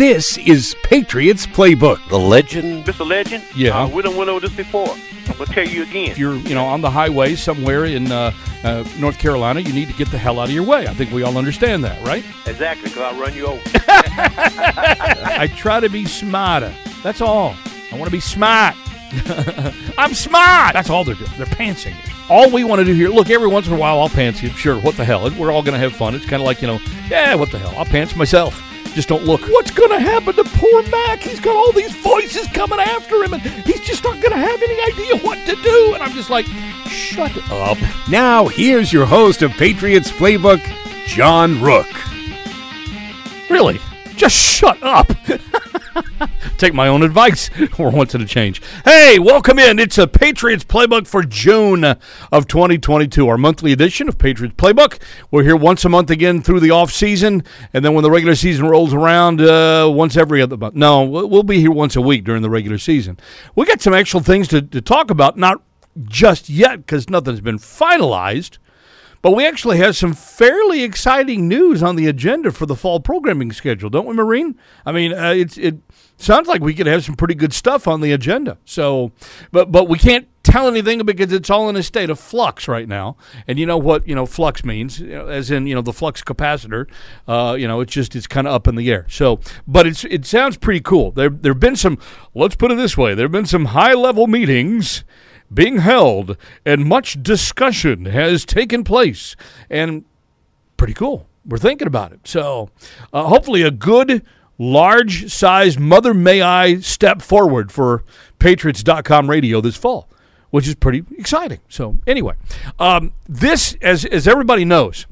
This is Patriots Playbook. The legend. Mr. Legend? Yeah. Uh, we done went over this before. We'll tell you again. If you're, you know, on the highway somewhere in uh, uh, North Carolina, you need to get the hell out of your way. I think we all understand that, right? Exactly, because I'll run you over. I try to be smarter. That's all. I want to be smart. I'm smart. That's all they're doing. They're pantsing it. All we want to do here, look, every once in a while I'll pants you. Sure, what the hell? We're all going to have fun. It's kind of like, you know, yeah, what the hell? I'll pants myself. Just don't look. What's going to happen to poor Mac? He's got all these voices coming after him, and he's just not going to have any idea what to do. And I'm just like, shut up. Now, here's your host of Patriots Playbook, John Rooke. Really? Just shut up. Take my own advice or want to change. Hey, welcome in. It's a Patriots Playbook for June of 2022, our monthly edition of Patriots Playbook. We're here once a month again through the off season, and then when the regular season rolls around, uh, once every other month. No, we'll we'll be here once a week during the regular season. We got some actual things to, to talk about, not just yet because nothing's been finalized. But we actually have some fairly exciting news on the agenda for the fall programming schedule, don't we, Marine? I mean, uh, it sounds like we could have some pretty good stuff on the agenda. So, but but we can't tell anything because it's all in a state of flux right now. And you know what you know flux means, you know, as in you know the flux capacitor. Uh, you know, it's just it's kind of up in the air. So, but it's it sounds pretty cool. There there've been some. Let's put it this way: there've been some high level meetings being held, and much discussion has taken place. And pretty cool. We're thinking about it. So, uh, hopefully, a good, large size Mother May I step forward for Patriots.com radio this fall, which is pretty exciting. So, anyway, um, this, as, as everybody knows,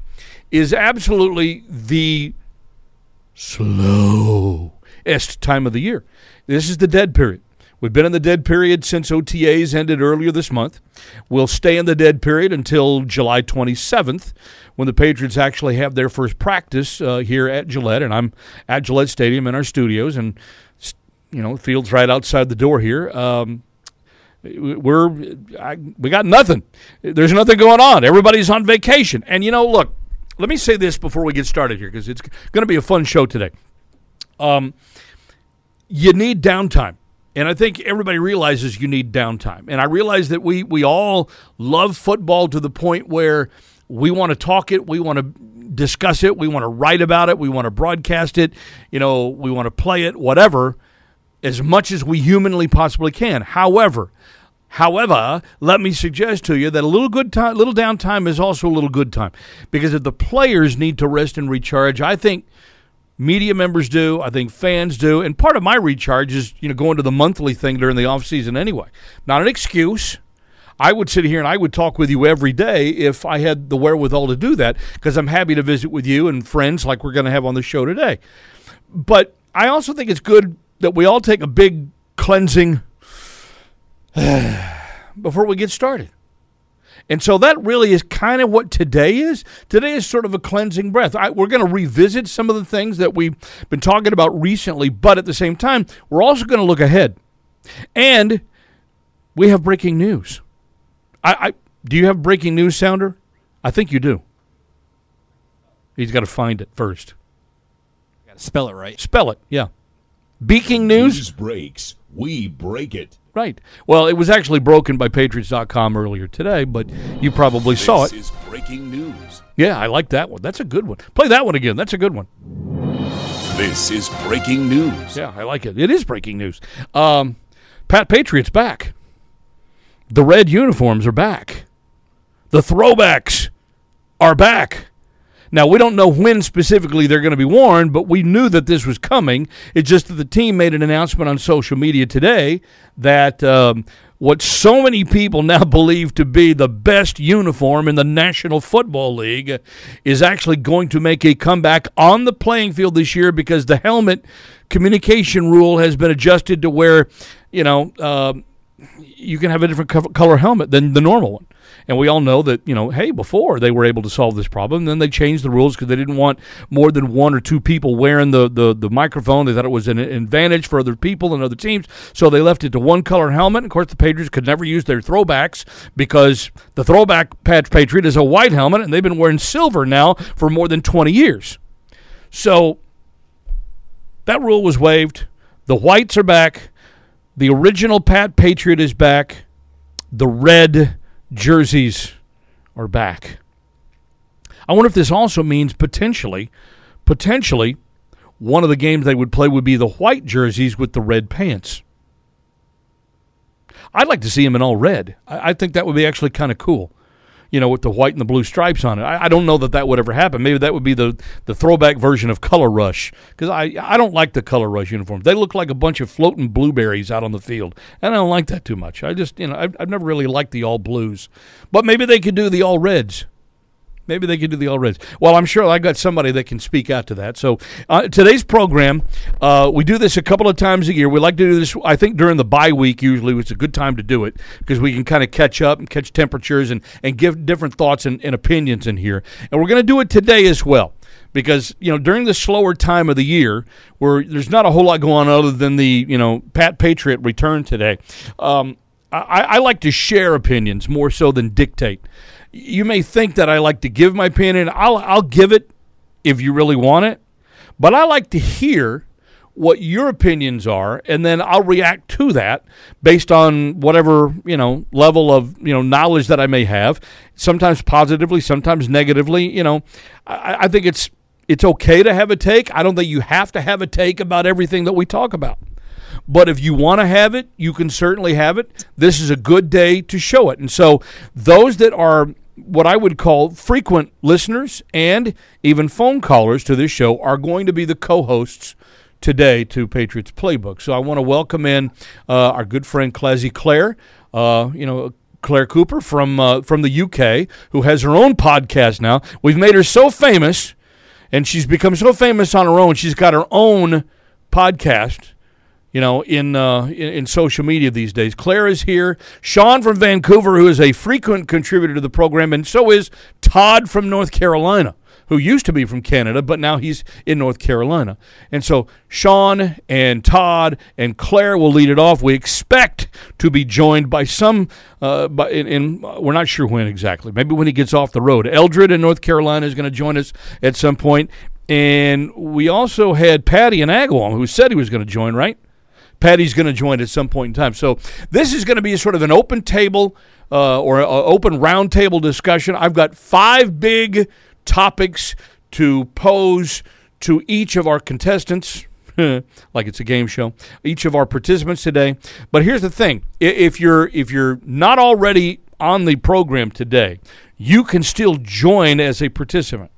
is absolutely the slowest time of the year. This is the dead period. We've been in the dead period since OTAs ended earlier this month. We'll stay in the dead period until July 27th when the Patriots actually have their first practice uh, here at Gillette. And I'm at Gillette Stadium in our studios, and, you know, field's right outside the door here. Um, we're I, we got nothing. There's nothing going on. Everybody's on vacation. And you know, look, let me say this before we get started here because it's going to be a fun show today. Um, you need downtime. And I think everybody realizes you need downtime. And I realize that we, we all love football to the point where we want to talk it, we want to discuss it, we want to write about it, we want to broadcast it, you know, we want to play it, whatever, as much as we humanly possibly can. However, However, let me suggest to you that a little good time, little downtime is also a little good time, because if the players need to rest and recharge, I think media members do. I think fans do. And part of my recharge is, you know, going to the monthly thing during the off season anyway. Not an excuse. I would sit here and I would talk with you every day if I had the wherewithal to do that because I'm happy to visit with you and friends like we're going to have on the show today. But I also think it's good that we all take a big cleansing before we get started. And so that really is kind of what today is. Today is sort of a cleansing breath. I, we're going to revisit some of the things that we've been talking about recently, but at the same time, we're also going to look ahead. And we have breaking news. I, I do you have breaking news sounder? I think you do. He's got to find it first. Got to spell it right. Spell it, yeah. Beaking news. News breaks. We break it. Right. Well, it was actually broken by Patriots.com earlier today, but you probably saw it. This is breaking news. Yeah, I like that one. That's a good one. Play that one again. That's a good one. This is breaking news. Yeah, I like it. It is breaking news. Um, Pat Patriot's back. The red uniforms are back. The throwbacks are back. Now, we don't know when specifically they're going to be worn, but we knew that this was coming. It's just that the team made an announcement on social media today that um, what so many people now believe to be the best uniform in the National Football League is actually going to make a comeback on the playing field this year because the helmet communication rule has been adjusted to where, you know, um, you can have a different color helmet than the normal one. And we all know that, you know, hey, before they were able to solve this problem, then they changed the rules because they didn't want more than one or two people wearing the, the, the microphone. They thought it was an advantage for other people and other teams. So they left it to one color helmet. Of course, the Patriots could never use their throwbacks because the throwback Pat Patriot is a white helmet, and they've been wearing silver now for more than 20 years. So That rule was waived. The whites are back. The original Pat Patriot is back. The red jerseys are back. I wonder if this also means potentially, potentially, one of the games they would play would be the white jerseys with the red pants. I'd like to see him in all red. I, I think that would be actually kind of cool. You know, with the white and the blue stripes on it. I, I, don't know that that would ever happen. Maybe that would be the, the throwback version of Color Rush because I, I don't like the Color Rush uniforms. They look like a bunch of floating blueberries out on the field, and I don't like that too much. I just, you know, I've, I've never really liked the all blues. But maybe they could do the all reds. Maybe they could do the all reds. Well, I'm sure I got somebody that can speak out to that. So uh, today's program, uh, we do this a couple of times a year. We like to do this, I think, during the bye week. Usually, it's a good time to do it because we can kind of catch up and catch temperatures and and give different thoughts and, and opinions in here. And we're going to do it today as well because you know during the slower time of the year where there's not a whole lot going on other than the you know Pat Patriot return today. Um, I, I like to share opinions more so than dictate you may think that I like to give my opinion. I'll I'll give it if you really want it, but I like to hear what your opinions are, and then I'll react to that based on whatever you know level of you know knowledge that I may have. Sometimes positively, sometimes negatively. You know, I, I think it's it's okay to have a take. I don't think you have to have a take about everything that we talk about. But if you want to have it, you can certainly have it. This is a good day to show it. And so, those that are what I would call frequent listeners and even phone callers to this show are going to be the co hosts today to Patriots Playbook. So, I want to welcome in uh, our good friend Clazy Claire. Uh, you know, Claire Cooper from uh, from the UK, who has her own podcast now. We've made her so famous, and she's become so famous on her own. She's got her own podcast you know, in, uh, in, in social media these days. Claire is here. Sean from Vancouver, who is a frequent contributor to the program, and so is Todd from North Carolina, who used to be from Canada, but now he's in North Carolina. And so Sean and Todd and Claire will lead it off. We expect to be joined by some, uh, by, in, in we're not sure when exactly. Maybe when he gets off the road. Eldred in North Carolina is going to join us at some point. And we also had Patty in Agawam, who said he was going to join, right? Patty's going to join at some point in time. So this is going to be sort of an open table uh, or an open roundtable discussion. I've got five big topics to pose to each of our contestants. like it's a game show. Each of our participants today. But here's the thing: if you're if you're not already on the program today, you can still join as a participant.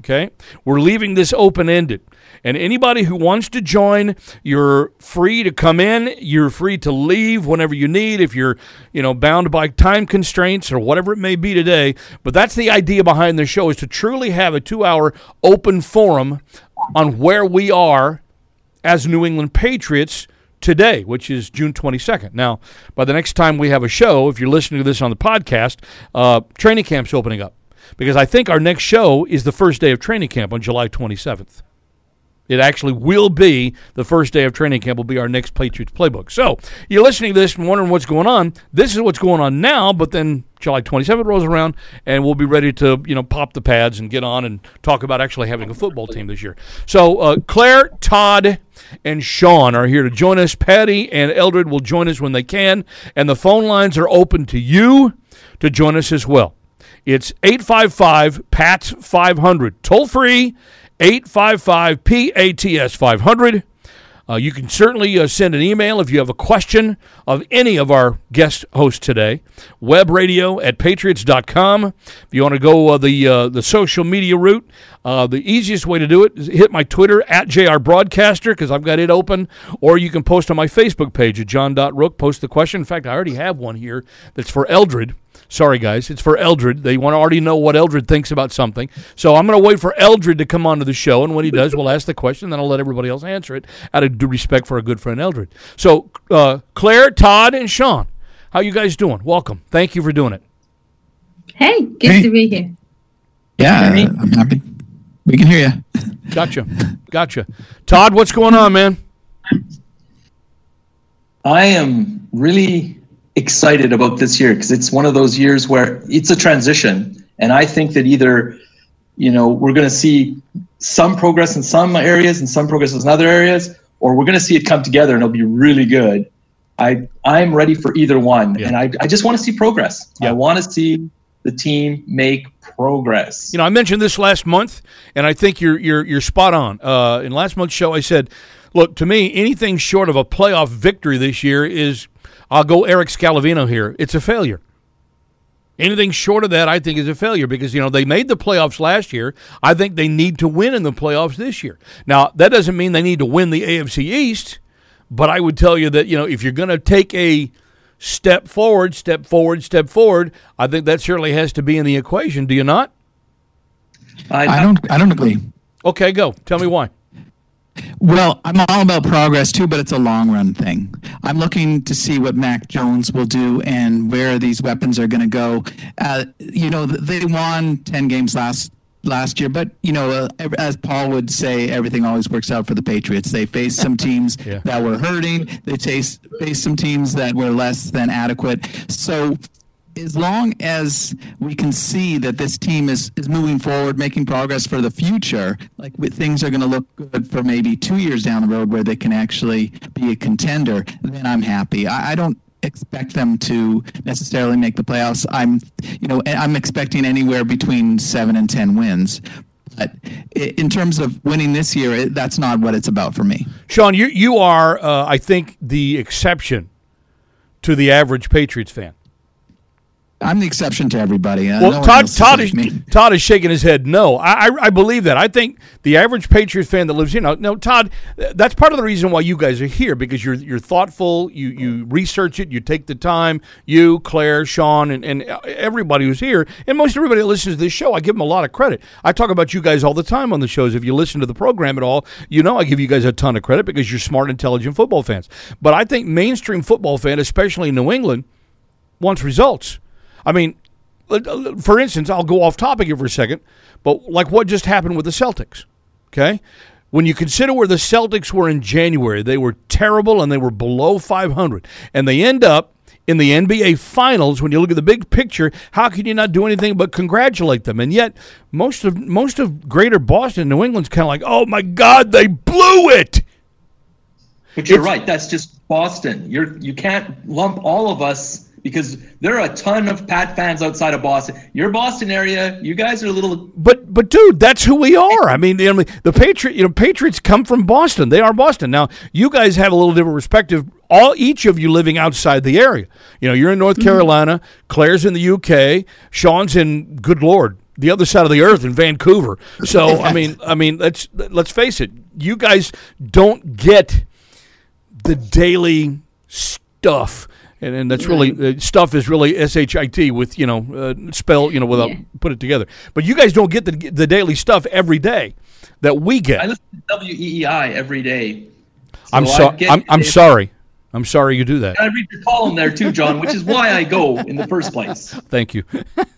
Okay, we're leaving this open ended. And anybody who wants to join, you're free to come in. You're free to leave whenever you need if you're, you know, bound by time constraints or whatever it may be today. But that's the idea behind the show is to truly have a 2-hour open forum on where we are as New England Patriots today, which is June 22nd. Now, by the next time we have a show, if you're listening to this on the podcast, uh, training camp's opening up because I think our next show is the first day of training camp on July 27th. It actually will be the first day of training camp, will be our next Patriots playbook. So you're listening to this and wondering what's going on. This is what's going on now, but then July 27th rolls around, and we'll be ready to you know pop the pads and get on and talk about actually having a football team this year. So uh, Claire, Todd, and Sean are here to join us. Patty and Eldred will join us when they can, and the phone lines are open to you to join us as well. It's 855 PATS 500, toll free 855 PATS 500. Uh, you can certainly uh, send an email if you have a question of any of our guest hosts today. Web radio at patriots.com. If you want to go uh, the uh, the social media route, uh, the easiest way to do it is hit my Twitter at JR Broadcaster because I've got it open, or you can post on my Facebook page at John.Rook. Post the question. In fact, I already have one here that's for Eldred. Sorry, guys. It's for Eldred. They want to already know what Eldred thinks about something. So I'm going to wait for Eldred to come onto the show, and when he does, we'll ask the question. Then I'll let everybody else answer it out of due respect for our good friend Eldred. So uh, Claire, Todd, and Sean, how you guys doing? Welcome. Thank you for doing it. Hey, good Hey. to be here. Yeah, I'm happy. We can hear you. Gotcha. Gotcha. Todd, what's going on, man? I am really excited about this year because it's one of those years where it's a transition. And I think that either you know, we're going to see some progress in some areas and some progress in other areas, or we're going to see it come together and it'll be really good. I I'm ready for either one, Yeah. and I I just want to see progress. Yeah. I want to see the team make progress. You know, I mentioned this last month, and I think you're you're you're spot on. Uh, in last month's show, I said, "Look, to me, anything short of a playoff victory this year is, I'll go Erik Scalavino here. It's a failure. Anything short of that, I think, is a failure because you know they made the playoffs last year. I think they need to win in the playoffs this year. Now, that doesn't mean they need to win the AFC East, but I would tell you that you know if you're going to take a step forward, step forward, step forward, I think that certainly has to be in the equation. Do you not? I don't. I don't agree. Okay, go. Tell me why. Well, I'm all about progress too, but it's a long run thing. I'm looking to see what Mac Jones will do and where these weapons are going to go. Uh, you know, they won 10 games last last year, but you know, uh, as Paul would say, everything always works out for the Patriots. They faced some teams Yeah. that were hurting. They faced faced some teams that were less than adequate. So as long as we can see that this team is, is moving forward, making progress for the future, like things are going to look good for maybe two years down the road where they can actually be a contender, then I'm happy. I, I don't expect them to necessarily make the playoffs. I'm, you know, I'm expecting anywhere between seven and ten wins. But in terms of winning this year, it, that's not what it's about for me. Sean, you you are, uh, I think, the exception to the average Patriots fan. I'm the exception to everybody. Well, Todd Todd is me. Todd is shaking his head. No, I, I I believe that. I think the average Patriots fan that lives here. Now, no, Todd, that's part of the reason why you guys are here because you're you're thoughtful. You you research it. You take the time. You, Claire, Sean, and, and everybody who's here, and most everybody that listens to this show, I give them a lot of credit. I talk about you guys all the time on the shows. If you listen to the program at all, you know I give you guys a ton of credit because you're smart, intelligent football fans. But I think mainstream football fan, especially in New England, wants results. I mean, uh, for instance, I'll go off topic here for a second, but like what just happened with the Celtics, okay? When you consider where the Celtics were in January, they were terrible and they were below 500. And they end up in the NBA Finals. When you look at the big picture, how can you not do anything but congratulate them? And yet, most of most of Greater Boston, New England's kind of like, oh my God, they blew it. But you're It's- right. That's just Boston. You're you can't lump all of us because there are a ton of Pat fans outside of Boston. Your Boston area, you guys are a little. But but dude, that's who we are. I mean, the, the Patriot, you know, Patriots come from Boston. They are Boston. Now, you guys have a little different perspective. All each of you living outside the area. You know, you're in North mm-hmm. Carolina. Claire's in the UK. Sean's in good lord, the other side of the earth in Vancouver. So I mean, I mean, let's let's face it. You guys don't get the daily stuff. And, and that's really uh, stuff is really S H I T with you know uh, spell you know without Yeah. put it together. But you guys don't get the the daily stuff every day that we get. I listen to WEEI every day. I'm sorry. I'm, I'm sorry. I'm sorry you do that. I read your column there too, John, which is why I go in the first place. Thank you.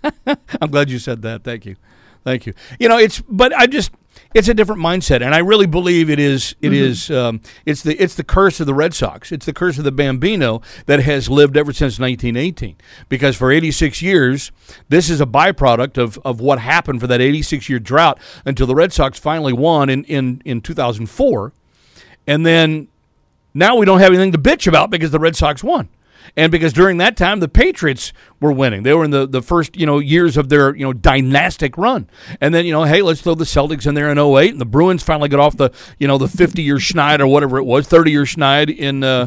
I'm glad you said that. Thank you. Thank you. You know, it's but I just it's a different mindset, and I really believe it is. It is. Um, it's the it's the curse of the Red Sox. It's the curse of the Bambino that has lived ever since 1918. Because for 86 years, this is a byproduct of of what happened for that 86 year drought until the Red Sox finally won in in in 2004, and then now we don't have anything to bitch about because the Red Sox won. And because during that time the Patriots were winning. They were in the, the first, you know, years of their, you know, dynastic run. And then, you know, hey, let's throw the Celtics in there in 08 and the Bruins finally got off the, you know, the 50 year schneid or whatever it was, 30 year schneid in uh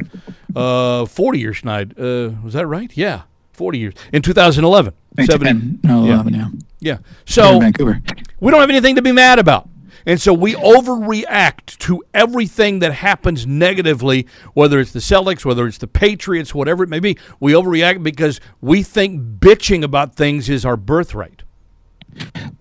uh 40 year schneid. Uh was that right? Yeah. 40 years. In 2011. 70 10, no, yeah. 11, yeah. yeah. So Vancouver. we don't have anything to be mad about. And so we overreact to everything that happens negatively, whether it's the Celtics, whether it's the Patriots, whatever it may be. We overreact because we think bitching about things is our birthright.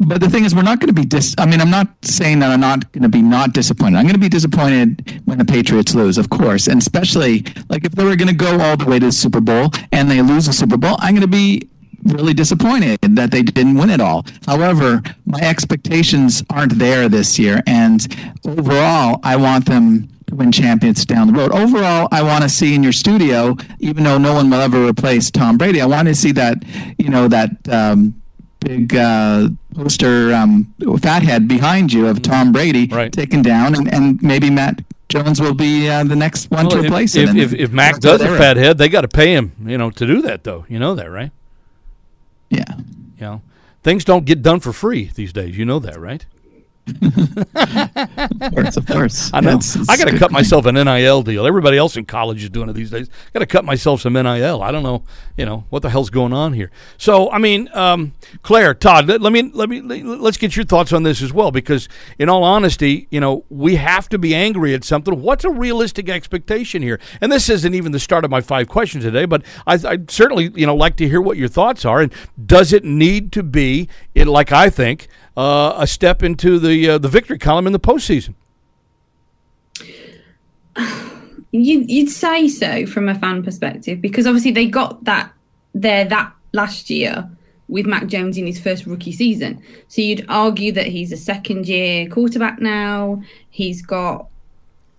But the thing is, we're not going to be dis. I mean, I'm not saying that I'm not going to be not disappointed. I'm going to be disappointed when the Patriots lose, of course, and especially like if they were going to go all the way to the Super Bowl and they lose the Super Bowl, I'm going to be really disappointed that they didn't win it all. However, my expectations aren't there this year, and overall, I want them to win champions down the road. Overall, I want to see in your studio, even though no one will ever replace Tom Brady, I want to see that, you know, that. Um, big uh, poster um, fathead behind you of Tom Brady Right. taken down, and, and maybe Mac Jones will be uh, the next one to Well, if, replace if, him. if, if Mac does a fat head, they got to pay him, you know, to do that though. You know that, right? Yeah. You know, things don't get done for free these days. You know that, right? Of course, of course. I know. I got to cut myself an NIL deal. Everybody else in college is doing it these days. Got to cut myself some NIL. I don't know, you know, what the hell's going on here. So, I mean, um, Claire, Todd, let, let me let me let's get your thoughts on this as well, because in all honesty, you know, we have to be angry at something. What's a realistic expectation here? And this isn't even the start of my five questions today, but I, I certainly, you know, like to hear what your thoughts are. And does it need to be, it, like I think, uh, a step into the uh, the victory column in the postseason? You, you'd say so from a fan perspective because obviously they got that there that last year with Mac Jones in his first rookie season. So you'd argue that he's a second year quarterback now. He's got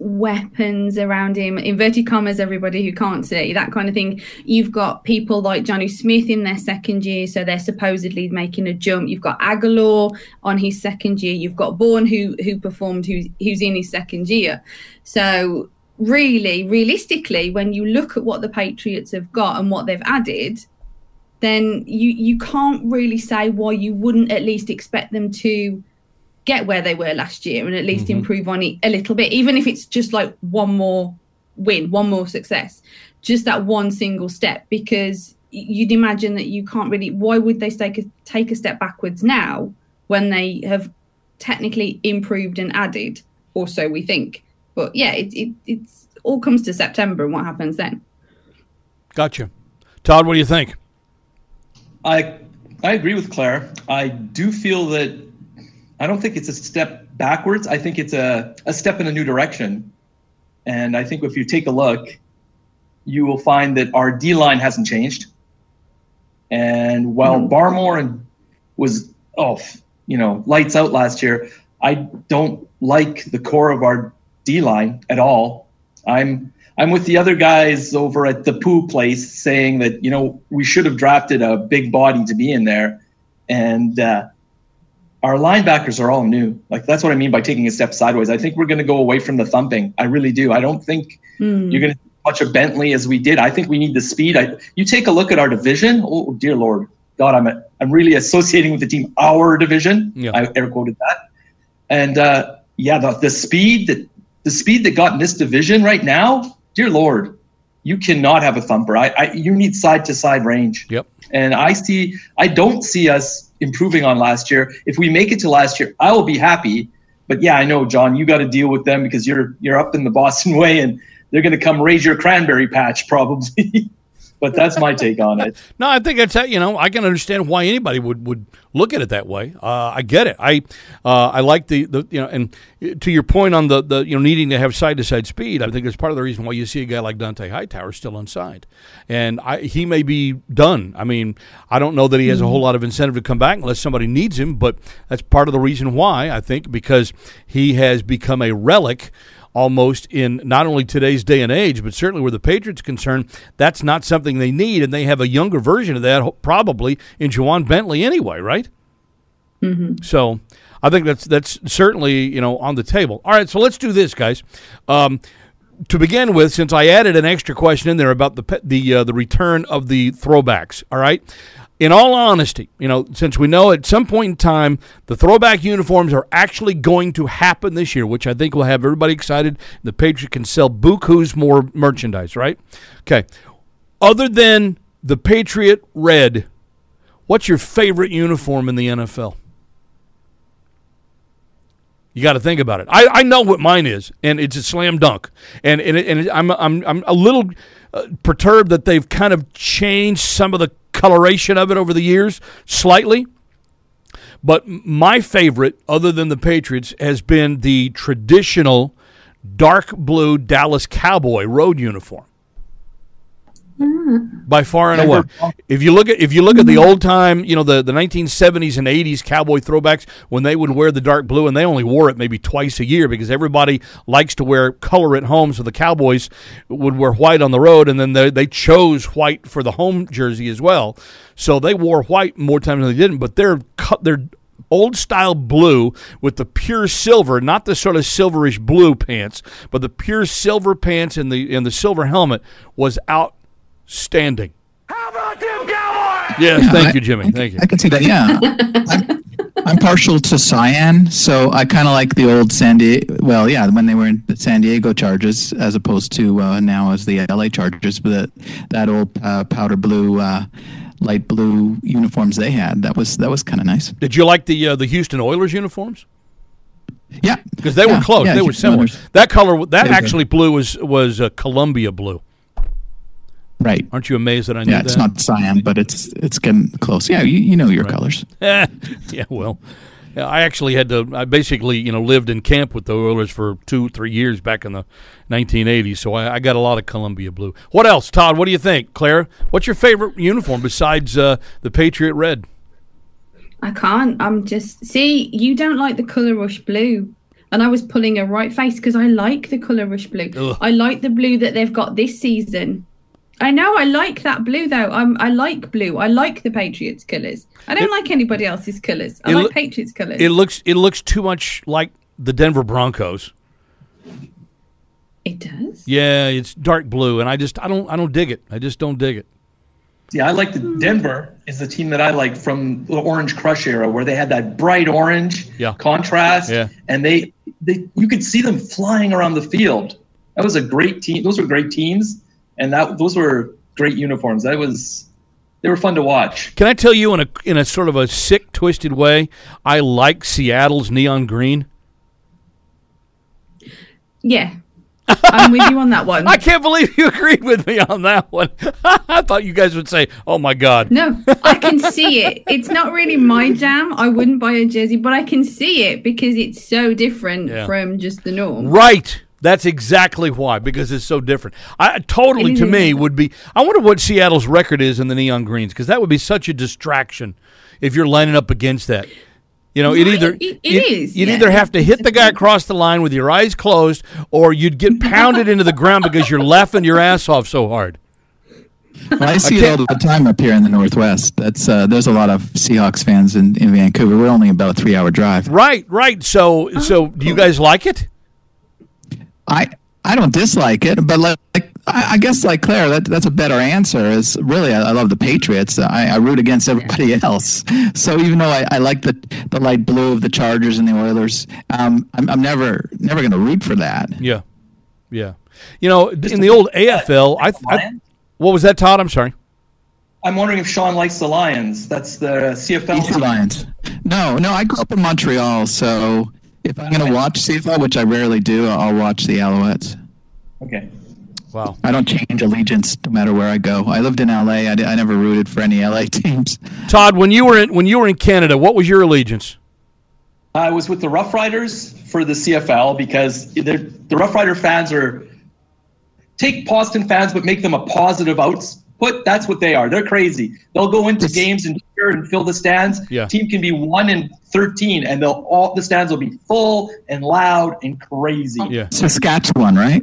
weapons around him, inverted commas, everybody who can't see, that kind of thing. You've got people like Jonnu Smith in their second year, so they're supposedly making a jump. You've got Agholor on his second year. You've got Bourne who who performed who's who's in his second year. So really, realistically, when you look at what the Patriots have got and what they've added, then you you can't really say why you wouldn't at least expect them to get where they were last year and at least mm-hmm. improve on it a little bit, even if it's just like one more win, one more success, just that one single step. Because you'd imagine that you can't really. Why would they take a, take a step backwards now when they have technically improved and added? Or so we think. But yeah, it, it it's all comes to September and what happens then. Gotcha. Todd, what do you think? I I agree with Claire. I do feel that I don't think it's a step backwards. I think it's a, a step in a new direction. And I think if you take a look, you will find that our D line hasn't changed. And while Barmore and was oh you know lights out last year, I don't like the core of our D line at all. I'm I'm with the other guys over at the poo place saying that you know we should have drafted a big body to be in there, and uh, our linebackers are all new. Like that's what I mean by taking a step sideways. I think we're going to go away from the thumping. I really do. I don't think you're going to much of Bentley as we did. I think we need the speed. I, you take a look at our division. Oh dear Lord, God, I'm I'm really associating with the team our division. Yeah. I air quoted that, and uh, yeah, the the speed that the speed that got in this division right now, dear Lord, you cannot have a thumper. I, I you need side to side range. Yep. And I see, I don't see us improving on last year. If we make it to last year, I will be happy. But yeah, I know, John, you got to deal with them because you're you're up in the Boston way, and they're going to come raise your cranberry patch probably. but that's my take on it. No, I think that's you know I can understand why anybody would, would look at it that way. Uh, I get it. I uh, I like the, the you know and to your point on the, the you know needing to have side to side speed. I think it's part of the reason why you see a guy like Dont'a Hightower still inside, and I, he may be done. I mean, I don't know that he has a whole lot of incentive to come back unless somebody needs him, but that's part of the reason why I think because he has become a relic almost in not only today's day and age, but certainly where the Patriots are concerned, that's not something they need, and they have a younger version of that probably in Ja'Whaun Bentley anyway, right? Mm-hmm. So I think that's that's certainly you know on the table. All right, so let's do this, guys. Um, to begin with, since I added an extra question in there about the the uh, the return of the throwbacks, all right. In all honesty, you know, since we know at some point in time the throwback uniforms are actually going to happen this year, which I think will have everybody excited. The Patriots can sell bukus more merchandise, right? Okay. Other than the Patriot red, what's your favorite uniform in the NFL? You got to think about it. I, I know what mine is, and it's a slam dunk. And and, and I'm I'm I'm a little uh, perturbed that they've kind of changed some of the coloration of it over the years slightly. But my favorite, other than the Patriots, has been the traditional dark blue Dallas Cowboy road uniform. Mm-hmm. By far and away. If you look at if you look at the mm-hmm. old time, you know the, the 1970s and 80s cowboy throwbacks when they would wear the dark blue and they only wore it maybe twice a year because everybody likes to wear color at home. So the Cowboys would wear white on the road and then they, they chose white for the home jersey as well. So they wore white more times than they didn't. But their co- their old style blue with the pure silver, not the sort of silverish blue pants, but the pure silver pants and the and the silver helmet was outstanding. How about them Cowboys? Yes, Yeah, thank I- you, Jimmy. Thank you. I can see that. Yeah, I'm, I'm partial to cyan, so I kind of like the old San Diego. Well, yeah, when they were in the San Diego Chargers, as opposed to uh, now as the LA Chargers, but that, that old uh, powder blue, uh, light blue uniforms they had. That was that was kind of nice. Did you like the uh, the Houston Oilers uniforms? Yeah, Because they were close. yeah, they were similar. Oilers. That color, that They were actually blue was was uh, Columbia blue. Right. Aren't you amazed that I knew Yeah, that? it's not cyan, but it's it's getting close. Yeah, you, you know your colors. yeah, well, I actually had to. I basically, you know, lived in camp with the Oilers for two, three years back in the 1980s. So I, I got a lot of Columbia blue. What else, Todd? What do you think, Claire? What's your favorite uniform besides uh, the Patriot red? I can't. I'm just see. You don't like the color rush blue, and I was pulling a right face because I like the color rush blue. Ugh. I like the blue that they've got this season. I know I like that blue though. I'm I like blue. I like the Patriots colors. I don't like anybody else's colors. I like loo- Patriots colors. It looks it looks too much like the Denver Broncos. it does. Yeah, it's dark blue, and I just I don't I don't dig it. I just don't dig it. Yeah, I like the Denver is the team that I like from the Orange Crush era, where they had that bright orange Yeah. contrast, Yeah. and they they you could see them flying around the field. That was a great team. Those were great teams, and that those were great uniforms. That was they were fun to watch. Can I tell you in a in a sort of a sick, twisted way? I like Seattle's neon green. Yeah. I'm with you on that one. I can't believe you agreed with me on that one. I thought you guys would say, "Oh my God." No, I can see it. It's not really my jam. I wouldn't buy a jersey, but I can see it because it's so different Yeah. from just the norm. Right. That's exactly why, because it's so different. I totally to me would be. I wonder what Seattle's record is in the neon greens, because that would be such a distraction if you're lining up against that. You know, it either it- it you'd, you'd yeah. either have to hit the guy across the line with your eyes closed, or you'd get pounded into the ground because you're laughing your ass off so hard. Well, I see it all the time up here in the Northwest. That's uh, there's a lot of Seahawks fans in, in Vancouver. We're only about a three hour drive. Right, right. So, so do you guys like it? I I don't dislike it, but like, like I, I guess like Claire, that that's a better answer. Is really I, I love the Patriots. I, I root against everybody else. So even though I, I like the the light blue of the Chargers and the Oilers, um, I'm, I'm never never going to root for that. Yeah, yeah. You know, in the old AFL, I, I what was that, Todd? I'm sorry. I'm wondering if Sean likes the Lions. That's the CFL. BC Lions. No, no. I grew up in Montreal, so if I'm going to watch CFL, which I rarely do, I'll watch the Alouettes. Okay. Wow. I don't change allegiance no matter where I go. I lived in LA. I, never rooted for any LA teams. Todd, when you were in when you were in Canada, what was your allegiance? I was with the Rough Riders for the CFL because they're- the Rough Rider fans are take Boston fans but make them a positive output. That's what they are. They're crazy. They'll go into games and cheer and fill the stands. Yeah. Team can be one and thirteen, and they'll all the stands will be full and loud and crazy. Yeah. Saskatchewan, right?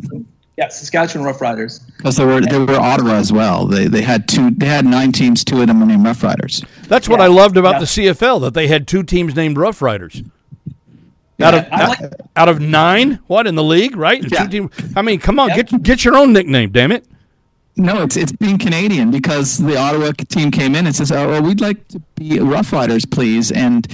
Yeah, Saskatchewan Rough Riders. Because they were they were Ottawa as well. They they had two. They had nine teams. Two of them were named Rough Riders. That's what Yeah. I loved about Yeah. the CFL that they had two teams named Rough Riders. Out of I out, like- out of nine, what in the league, right? Yeah. Two team, I mean, come on, Yeah. get get your own nickname, damn it. No, it's it's being Canadian because the Ottawa team came in and says, "Oh, well, we'd like to be Rough Riders, please." And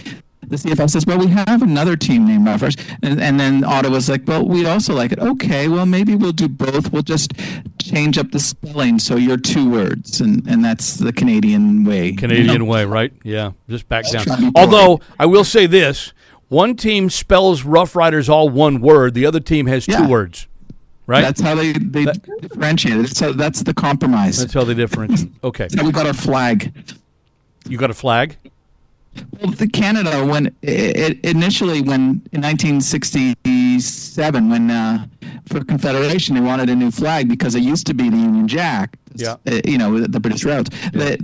the CFL says, "Well, we have another team named Rough Riders," and, and then Ottawa's like, "Well, we'd also like it." Okay, well, maybe we'll do both. We'll just change up the spelling so you're two words, and and that's the Canadian way. Canadian You know? way, right? Yeah, just back down. Trying to be Although I will say this: one team spells Rough Riders all one word, the other team has two words, right? That's how they they differentiate it. So that's the compromise. That's how they differentiate. Okay, so we got our flag. you got a flag? Well, the Canada when it, initially when in 1967 when uh, for Confederation they wanted a new flag because it used to be the Union Jack. Yeah. Uh, you know the British routes. The,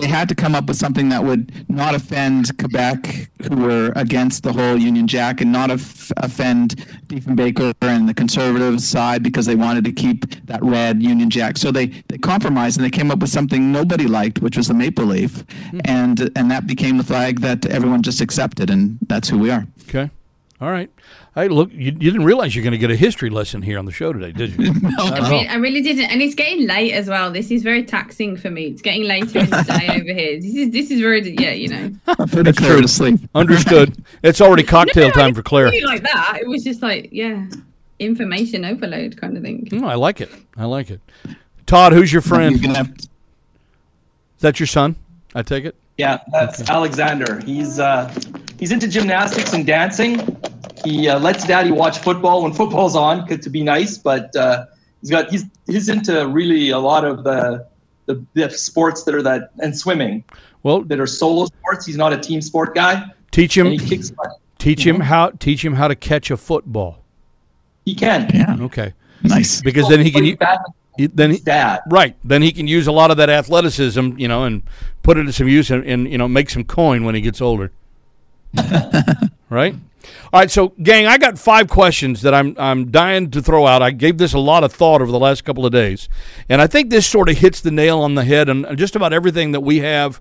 they had to come up with something that would not offend Quebec, who were against the whole Union Jack, and not of- offend Diefenbaker and the conservative side because they wanted to keep that red Union Jack. So they, they compromised and they came up with something nobody liked, which was the maple leaf, mm-hmm. and and that became the flag that everyone just accepted, and that's who we are. Okay. All right. Hey, look, you, you didn't realize you're going to get a history lesson here on the show today, did you? I, re- I really didn't, and it's getting late as well. This is very taxing for me. It's getting later in the day over here. This is this is very yeah, you know. Put Claire to sleep. Understood. It's already cocktail No, time for Claire. didn't it like that. It was just like yeah, information overload kind of thing. Mm, I like it. I like it. Todd, who's your friend? You're gonna have Is that your son? I take it. Yeah, that's Alexander. He's uh, he's into gymnastics and dancing. He uh, lets daddy watch football when football's on 'cause- to be nice, but uh, he's got he's he's into really a lot of the, the the sports that are that and swimming Well, that are solo sports. He's not a team sport guy, teach him. he kicks butt. Teach him how. Teach him how to catch a football. He can. yeah, Okay. nice. Because then he can. Play u- badminton he- Then his he, dad. right. Then he can use a lot of that athleticism, you know, and put it to some use and, and you know make some coin when he gets older. right. All right, so gang, I got five questions that I'm I'm dying to throw out. I gave this a lot of thought over the last couple of days, and I think this sort of hits the nail on the head and just about everything that we have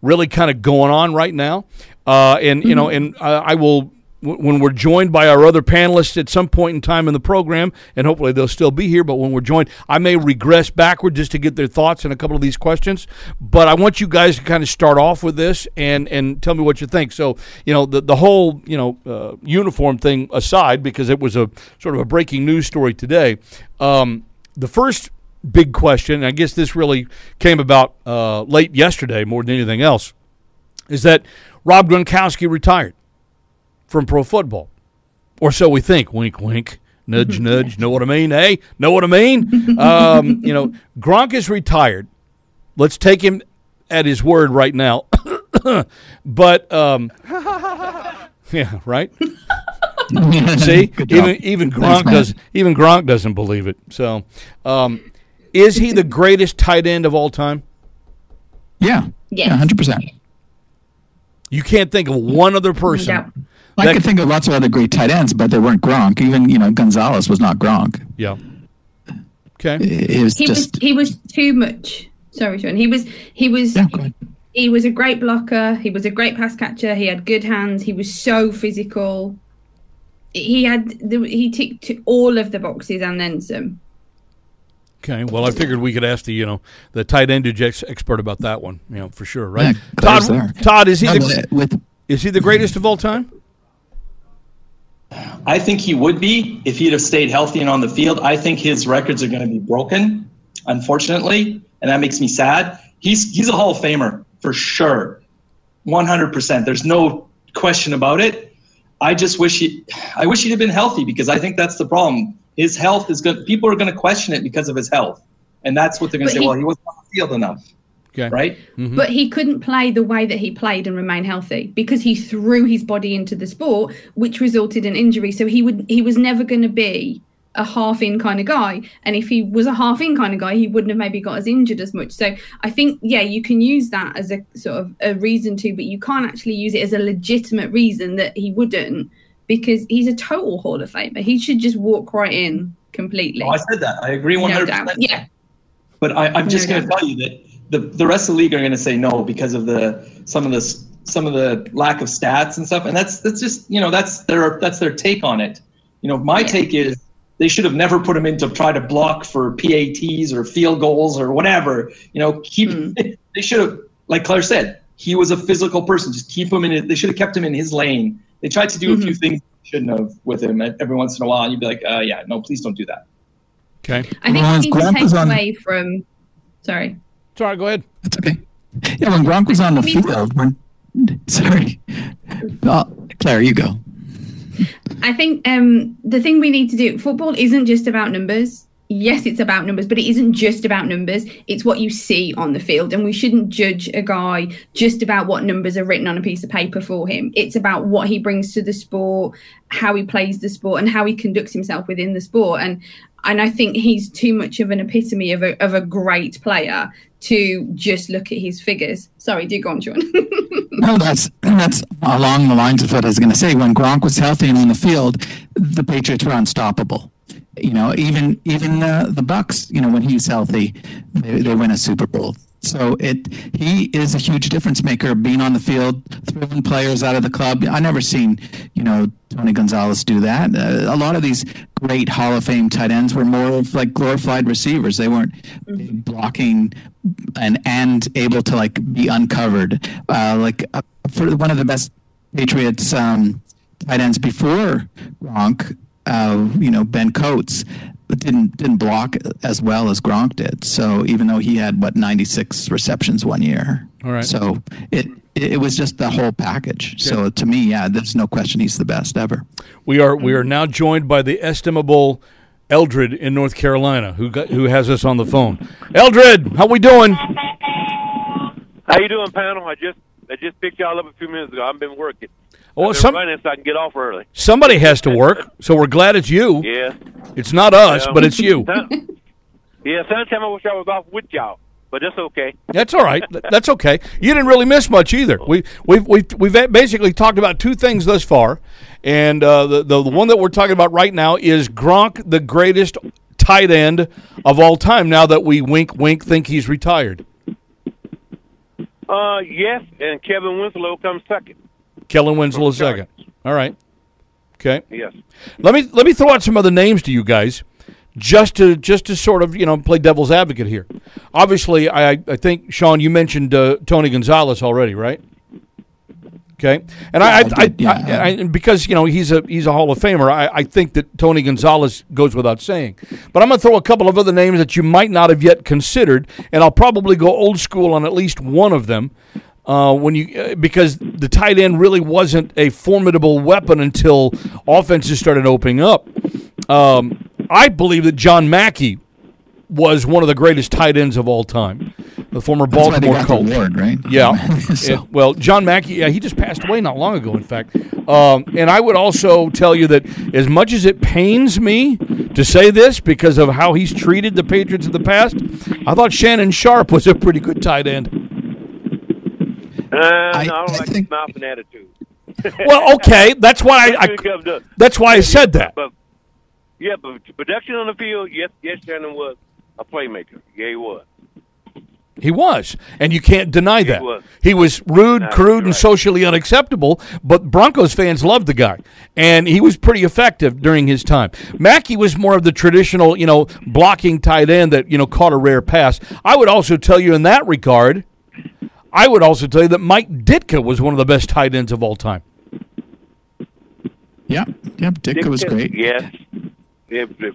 really kind of going on right now. Uh, and you know, and uh, I will w- when we're joined by our other panelists at some point in time in the program, and hopefully they'll still be here. But when we're joined, I may regress backward just to get their thoughts on a couple of these questions. But I want you guys to kind of start off with this and and tell me what you think. So you know, the the whole you know uh, uniform thing aside, because it was a sort of a breaking news story today. Um, the first big question, I guess this really came about uh, late yesterday more than anything else, is that Rob Gronkowski retired from pro football, or so we think. Wink, wink. Nudge, nudge. Know what I mean? Hey, know what I mean? Um, you know, Gronk is retired. Let's take him at his word right now. but um, yeah, right. See, even even Gronk man. does even Gronk doesn't believe it. So, um, is he the greatest tight end of all time? Yeah, Yes. yeah, hundred percent. You can't think of one other person. doubt. I That- could think of lots of other great tight ends, but they weren't Gronk. Even you know Gonzalez was not Gronk. Yeah. Okay. It was He just was he was too much. Sorry, Sean. He was he was yeah. Go he was a great blocker. He was a great pass catcher. He had good hands. He was so physical. He had the, he ticked all of the boxes and then some. Okay. Well, I figured we could ask the you know the tight end ex- expert about that one. You know for sure, right? Yeah, Todd. there. Todd is he No, the uh, with is he the greatest of all time? I think he would be if he'd have stayed healthy and on the field. I think his records are going to be broken, unfortunately, and that makes me sad. He's he's a Hall of Famer for sure, one hundred percent. There's no question about it. I just wish he, I wish he'd have been healthy because I think that's the problem. His health is good. People are going to question it because of his health, and that's what they're going to say. he- well, he wasn't on the field enough, Okay. right? Mm-hmm. But he couldn't play the way that he played and remain healthy because he threw his body into the sport, which resulted in injury. So he would he was never going to be a half in kind of guy. And if he was a half in kind of guy, he wouldn't have maybe got as injured as much. So I think yeah, you can use that as a sort of a reason to, but you can't actually use it as a legitimate reason that he wouldn't because he's a total Hall of Famer. He should just walk right in completely. Oh, I said that. I agree one no hundred doubt. percent. Yeah. But I, I'm just No going to doubt. tell you that the the rest of the league are going to say no because of the some of the some of the lack of stats and stuff, and that's that's just you know that's their that's their take on it. You know, my Yeah. take is they should have never put him in to try to block for PATs or field goals or whatever. You know, keep Hmm. they should have like Claire said he was a physical person. Just keep him in. It. They should have kept him in his lane. They tried to do Mm-hmm. a few things they shouldn't have with him every once in a while, and you'd be like, uh, yeah, no, please don't do that. Okay. I think Well, we his need to take was on- away from sorry. Sorry. Go ahead. That's okay. Yeah, when Gronk was on the field, when sorry, oh, Claire, you go. I think um, the thing we need to do football isn't just about numbers. Yes, it's about numbers, but it isn't just about numbers. It's what you see on the field, and we shouldn't judge a guy just about what numbers are written on a piece of paper for him. It's about what he brings to the sport, how he plays the sport, and how he conducts himself within the sport. And and I think he's too much of an epitome of a of a great player to just look at his figures. Sorry, do go on, John. No, that's that's along the lines of what I was going to say. When Gronk was healthy and on the field, the Patriots were unstoppable. You know, even even uh, the Bucs. You know, when he's healthy, they, they win a Super Bowl. So it he is a huge difference maker being on the field, throwing players out of the club. I never seen you know Tony Gonzalez do that. Uh, a lot of these great Hall of Fame tight ends were more of like glorified receivers. They weren't blocking and and able to like be uncovered. Uh, like uh, for one of the best Patriots um, tight ends before Gronk, uh, you know Ben Coates didn't didn't block as well as Gronk did. So even though he had what 96 receptions one year, All right. So it it was just the whole package. So to me, yeah, there's no question he's the best ever. We are we are now joined by the estimable Eldred in North Carolina, who got, who has us on the phone. Eldred, how we doing? How you doing, panel? I just I just picked y'all up a few minutes ago. I've been working. Well, some, running so I can get off early. somebody has to work, so we're glad it's you. Yeah. It's not us, Yeah. but it's you. Yeah. Sometimes I wish I was off with y'all, but that's okay. That's all right. That's okay. You didn't really miss much either. We we've we've we've basically talked about two things thus far, and uh, the, the the one that we're talking about right now is Gronk, the greatest tight end of all time. Now that we wink wink think he's retired, Uh, yes, and Kellen Winslow comes second. Kellen Winslow a second. All right. Okay. Yes. Let me let me throw out some other names to you guys, just to just to sort of you know play devil's advocate here. Obviously, I I think Sean, you mentioned uh, Tony Gonzalez already, right? Okay, and I, I, I I, did, yeah. I, I and because you know he's a he's a Hall of Famer, I, I think that Tony Gonzalez goes without saying. But I'm going to throw a couple of other names that you might not have yet considered, and I'll probably go old school on at least one of them. Uh, when you uh, because the tight end really wasn't a formidable weapon until offenses started opening up. Um, I believe that John Mackey was one of the greatest tight ends of all time, the former That's why they Baltimore Colt. right? Yeah. So- It- well, John Mackey, yeah, he just passed away not long ago, in fact. Um, and I would also tell you that as much as it pains me to say this because of how he's treated the Patriots in the past, I thought Shannon Sharpe was a pretty good tight end. Uh, no, I I don't like think- his mouth and attitude. Well, okay, that's why I, I that's why I said that. But yeah, but production on the field, yes, yes, Shannon was a playmaker. Yeah, he was. He was, and you can't deny that. was. He was rude, No, crude, you're and socially unacceptable. But Broncos fans loved the guy, and he was pretty effective during his time. Mackey was more of the traditional, you know, blocking tight end that you know caught a rare pass. I would also tell you in that regard. I would also tell you that Mike Ditka was one of the best tight ends of all time. Yeah, yeah. Ditka was great. Yes. Yeah, but-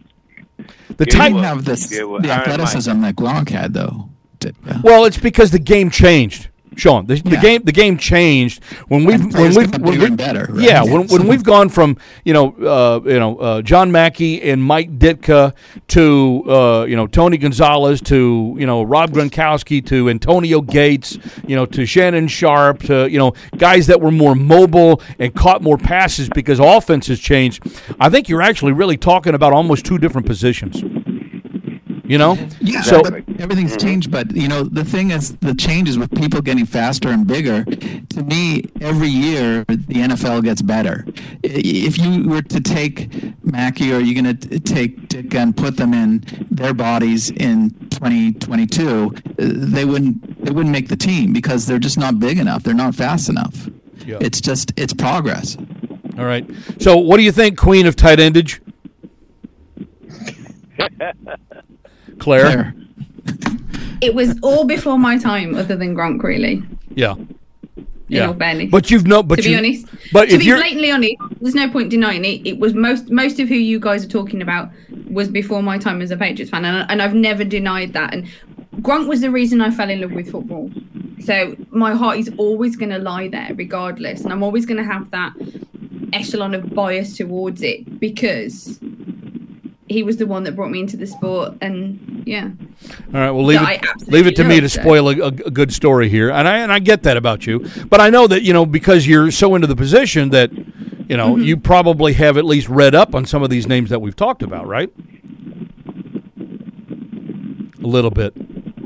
The Yeah, tight, didn't have this, the athleticism that Gronk had, though. Ditka. well, it's because the game changed. Sean, the, the game the game changed when we've when we've when we- better, right? yeah when, when So- we've gone from you know uh, you know uh, John Mackey and Mike Ditka to uh, you know Tony Gonzalez to you know Rob Gronkowski to Antonio Gates you know to Shannon Sharpe to you know guys that were more mobile and caught more passes because offense has changed. I think you're actually really talking about almost two different positions. You know, Yeah, So but everything's changed. But you know, the thing is, the changes with people getting faster and bigger. To me, every year the NFL gets better. If you were to take Mackey, or you're going to take Ditka put them in their bodies in 2022, uh, they wouldn't they wouldn't make the team because they're just not big enough. They're not fast enough. Yeah. It's just it's progress. all right. So what do you think, Queen of tight endage? Claire. There. it was all before my time, other than Gronk, really. Yeah. In all fairness. But you've not. But to be honest, But to if be you're blatantly honest, there's no point denying it. It was most most of who you guys are talking about was before my time as a Patriots fan, and, and I've never denied that. And Gronk was the reason I fell in love with football. So my heart is always going to lie there, regardless, and I'm always going to have that echelon of bias towards it because he was the one that brought me into the sport, and yeah. all right, well leave it leave it to me to so. spoil a, a, a good story here, and I and I get that about you, but I know that you know because you're so into the position that you know Mm-hmm. you probably have at least read up on some of these names that we've talked about, right? A little bit.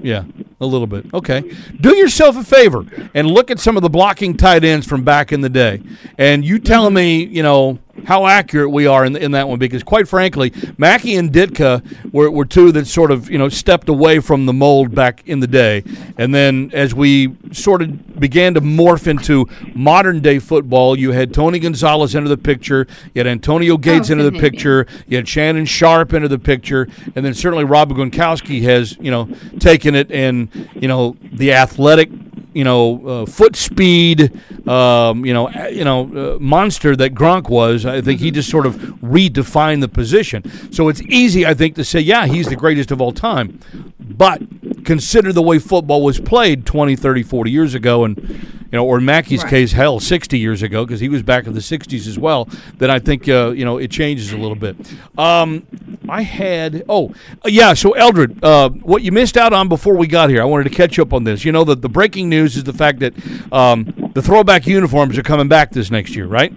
Yeah, a little bit. Okay. Do yourself a favor and look at some of the blocking tight ends from back in the day. And you tell me, you know, how accurate we are in, in that one because, quite frankly, Mackey and Ditka were, were two that sort of, you know, stepped away from the mold back in the day. And then as we sort of began to morph into modern day football, you had Tony Gonzalez into the picture, you had Antonio oh, Gates into the picture, you had Shannon Sharpe into the picture, and then certainly Rob Gronkowski has, you know, taken it and, you know, the athletic you know, uh, foot speed, um, you know, you know, uh, monster that Gronk was. I think he just sort of redefined the position. So it's easy, I think, to say, yeah, he's the greatest of all time. But consider the way football was played 20, 30, 40 years ago, and you know, or in Mackey's Right. case, hell, 60 years ago, because he was back in the 60s as well. Then I think uh, you know it changes a little bit. Um, I had oh yeah, so Eldred, uh, what you missed out on before we got here, I wanted to catch up on this. You know that the breaking news is the fact that um, the throwback uniforms are coming back this next year, right?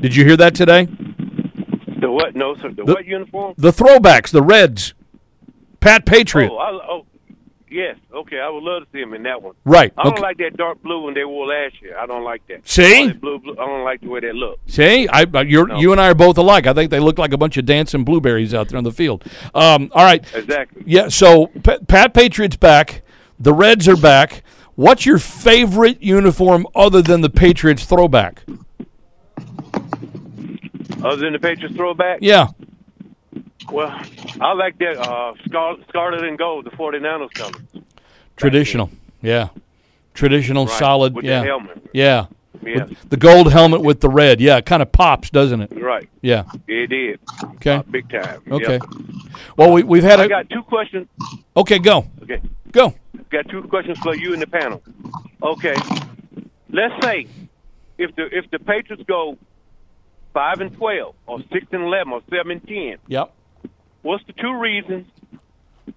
Did you hear that today? The what? No, sir. The, The- what uniform? The throwbacks, the Reds, Pat Patriot, Oh, I, oh, yes. Okay, I would love to see him in that one. right? I don't Okay. like that dark blue one they wore last year. I don't like that. See? That blue, blue, I don't like the way that look. See, I, No. you and I are both alike. I think they look like a bunch of dancing blueberries out there on the field. Um, all right, Exactly. Yeah, so Pat Patriot's back. The Reds are back. What's your favorite uniform other than the Patriots throwback? Other than the Patriots throwback, Yeah. Well, I like that uh, scar- scarlet and gold, the 49ers color. Traditional. Yeah. Traditional, Right, solid. with the yeah. helmet. Yeah. Yes, With the gold helmet with the red. Yeah, it kind of pops, doesn't it? right. Yeah. It did. Okay. Uh, big time. Okay. Yep. Well, we, we've had I a. got two questions. Okay, go. Okay. Go. Got two questions for you and the panel. Okay. Let's say if the if the Patriots go five and twelve or six and eleven or seven and ten, Yep. what's the two reasons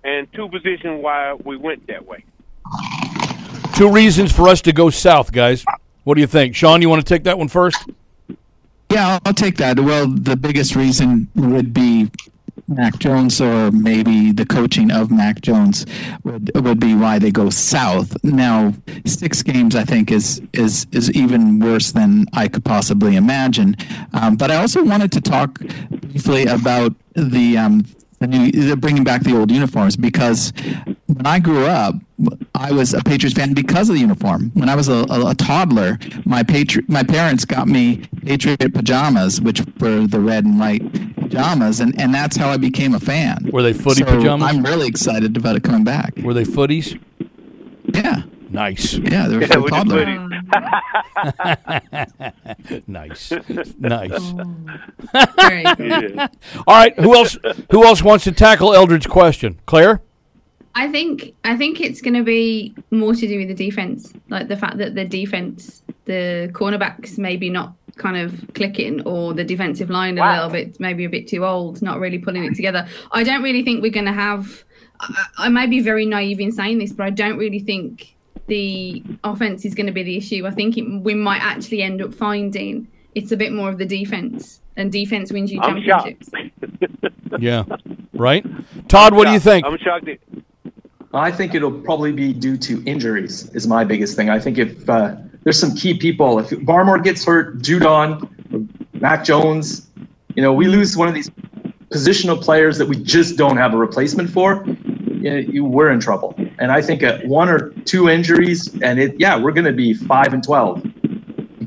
and two positions why we went that way? Two reasons for us to go south, guys. What do you think? Sean, you want to take that one first? Yeah, I'll, I'll take that. Well, the biggest reason would be Mac Jones, or maybe the coaching of Mac Jones would would be why they go south. Now, six games, I think, is is is even worse than I could possibly imagine. Um, but I also wanted to talk briefly about the. Um, the new, they're bringing back the old uniforms because when I grew up, I was a Patriots fan because of the uniform. When I was a, a, a toddler, my patri- my parents got me Patriot pajamas, which were the red and white pajamas, and, and that's how I became a fan. Were they footy So pajamas? I'm really excited about it coming back. Were they footies? Yeah, Nice. yeah, they're Yeah, for with the toddler. hoodies. Nice. nice. Very good. Yeah. All right, who else who else wants to tackle Eldred's question? Claire? I think I think it's going to be more to do with the defense, like the fact that the defense, the cornerbacks, maybe not kind of clicking, or the defensive line a little bit, maybe a bit too old, not really pulling it together. I don't really think we're going to have. I, I may be very naive in saying this, but I don't really think the offense is going to be the issue. I think it, we might actually end up finding it's a bit more of the defense, and defense wins you I'm shocked. championships. Yeah. Right? Todd, what do you think? I'm shocked. I think it'll probably be due to injuries. Is my biggest thing. I think if uh, there's some key people, if Barmore gets hurt, Judon, Mac Jones, you know, we lose one of these positional players that we just don't have a replacement for. You, you we're in trouble. And I think at one or two injuries, and it, yeah, we're going to be five and twelve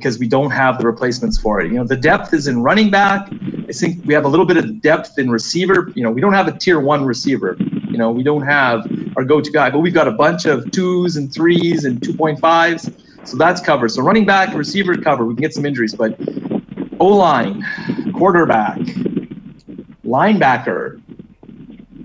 because we don't have the replacements for it. You know, the depth is in running back. I think we have a little bit of depth in receiver. You know, we don't have a tier one receiver. You know, we don't have our go-to guy, but we've got a bunch of twos and threes and 2.5s. So that's covered. So running back, receiver cover. We can get some injuries, but O line, quarterback, linebacker,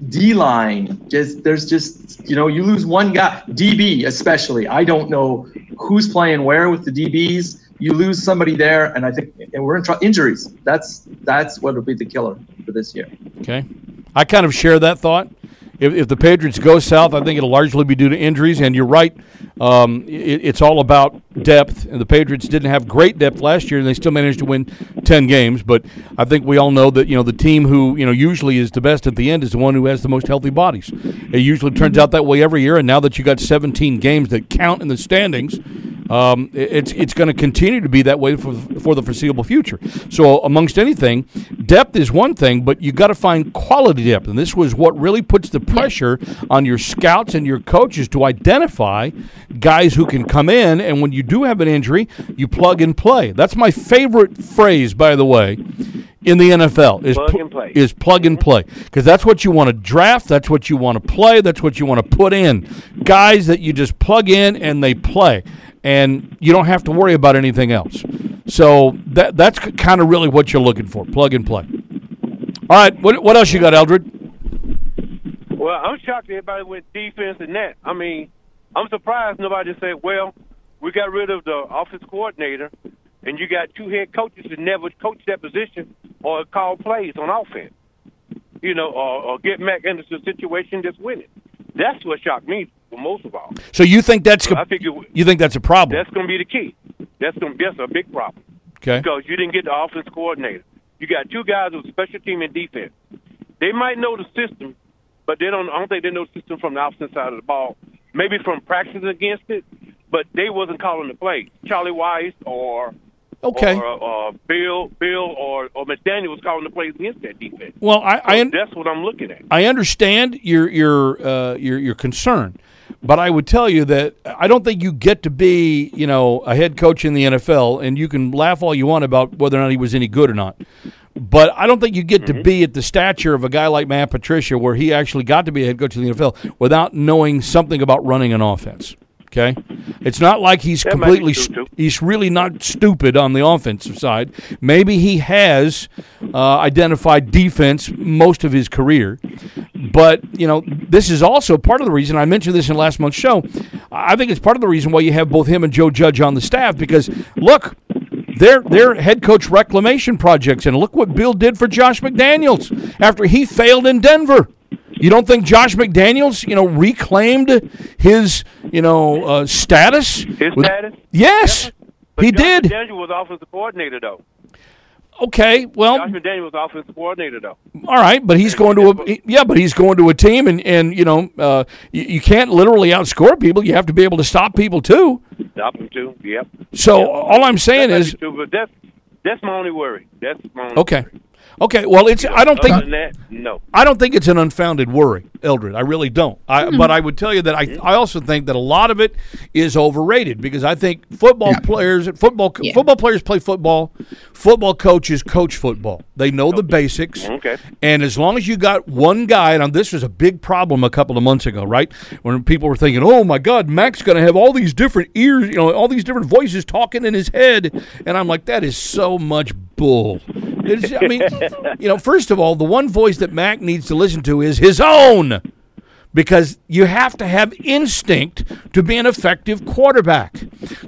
D line. Just there's just you know you lose one guy. DB especially. I don't know who's playing where with the DBs. You lose somebody there, and I think and we're in tr- injuries. That's that's what will be the killer for this year. Okay. I kind of share that thought. If, if the Patriots go south, I think it'll largely be due to injuries. And you're right. Um, it, it's all about depth, and the Patriots didn't have great depth last year, and they still managed to win ten games. But I think we all know that you know the team who you know usually is the best at the end is the one who has the most healthy bodies. It usually turns out that way every year, and now that you got 17 games that count in the standings, um, it's it's going to continue to be that way for for the foreseeable future. So amongst anything, depth is one thing, but you got to find quality depth, and this was what really puts the pressure on your scouts and your coaches to identify guys who can come in, and when you do have an injury, you plug and play. That's my favorite phrase, by the way. In the NFL, is Plug and play. is plug and play because that's what you want to draft. That's what you want to play. That's what you want to put in guys that you just plug in and they play, and you don't have to worry about anything else. So that that's kind of really what you're looking for: plug and play. All right, what what else you got, Eldred? Well, I'm shocked everybody went defense and that. I mean, I'm surprised nobody said, well, we got rid of the offense coordinator, and you got two head coaches that never coach that position or call plays on offense. You know, or, or get Mac into a situation that's winning. That's what shocked me most of all. So you think that's I figure you think that's a problem? that's going to be the key. That's going that's a big problem Okay. because you didn't get the offense coordinator. You got two guys with special team and defense. They might know the system, but they don't. I don't think they know the system from the opposite side of the ball. Maybe from practicing against it, but they wasn't calling the plays. Charlie Weis or Okay. or uh, Bill Bill or or McDaniel was calling the plays against that defense. Well, I I, That's what I'm looking at. I understand your your uh, your your concern, but I would tell you that I don't think you get to be you know a head coach in the NFL, and you can laugh all you want about whether or not he was any good or not. But I don't think you get Mm-hmm. to be at the stature of a guy like Matt Patricia, where he actually got to be a head coach in the NFL without knowing something about running an offense. Okay, it's not like he's That completely. true, st- too. he's really not stupid on the offensive side. Maybe he has uh, identified defense most of his career, but you know this is also part of the reason I mentioned this in last month's show. I think it's part of the reason why you have both him and Joe Judge on the staff because look. They're, they're head coach reclamation projects, and look what Bill did for Josh McDaniels after he failed in Denver. You don't think Josh McDaniels, you know, reclaimed his, you know, uh, status? His status. Yes, he Josh did. Daniel was offensive coordinator though. Okay, well, Josh McDaniel was offensive coordinator though. all right, but he's going to a yeah, but he's going to a team, and and you know, uh, you, you can't literally outscore people. You have to be able to stop people too. Stop them too. Yep. So all I'm saying That might is, true, but that's that's my only worry. That's my only okay, worry. Okay. Well, it's I don't Other think that, no. I don't think it's an unfounded worry, Eldred. I really don't. I, Mm-hmm. But I would tell you that I, I also think that a lot of it is overrated because I think football players, football Yeah. football players play football. Football coaches coach football. They know the basics. Okay. And as long as you got one guy, and this was a big problem a couple of months ago, right? When people were thinking, "Oh my God, Mac's going to have all these different ears, you know, all these different voices talking in his head," and I'm like, "That is so much bull." I mean, you know, first of all, the one voice that Mac needs to listen to is his own. Because you have to have instinct to be an effective quarterback.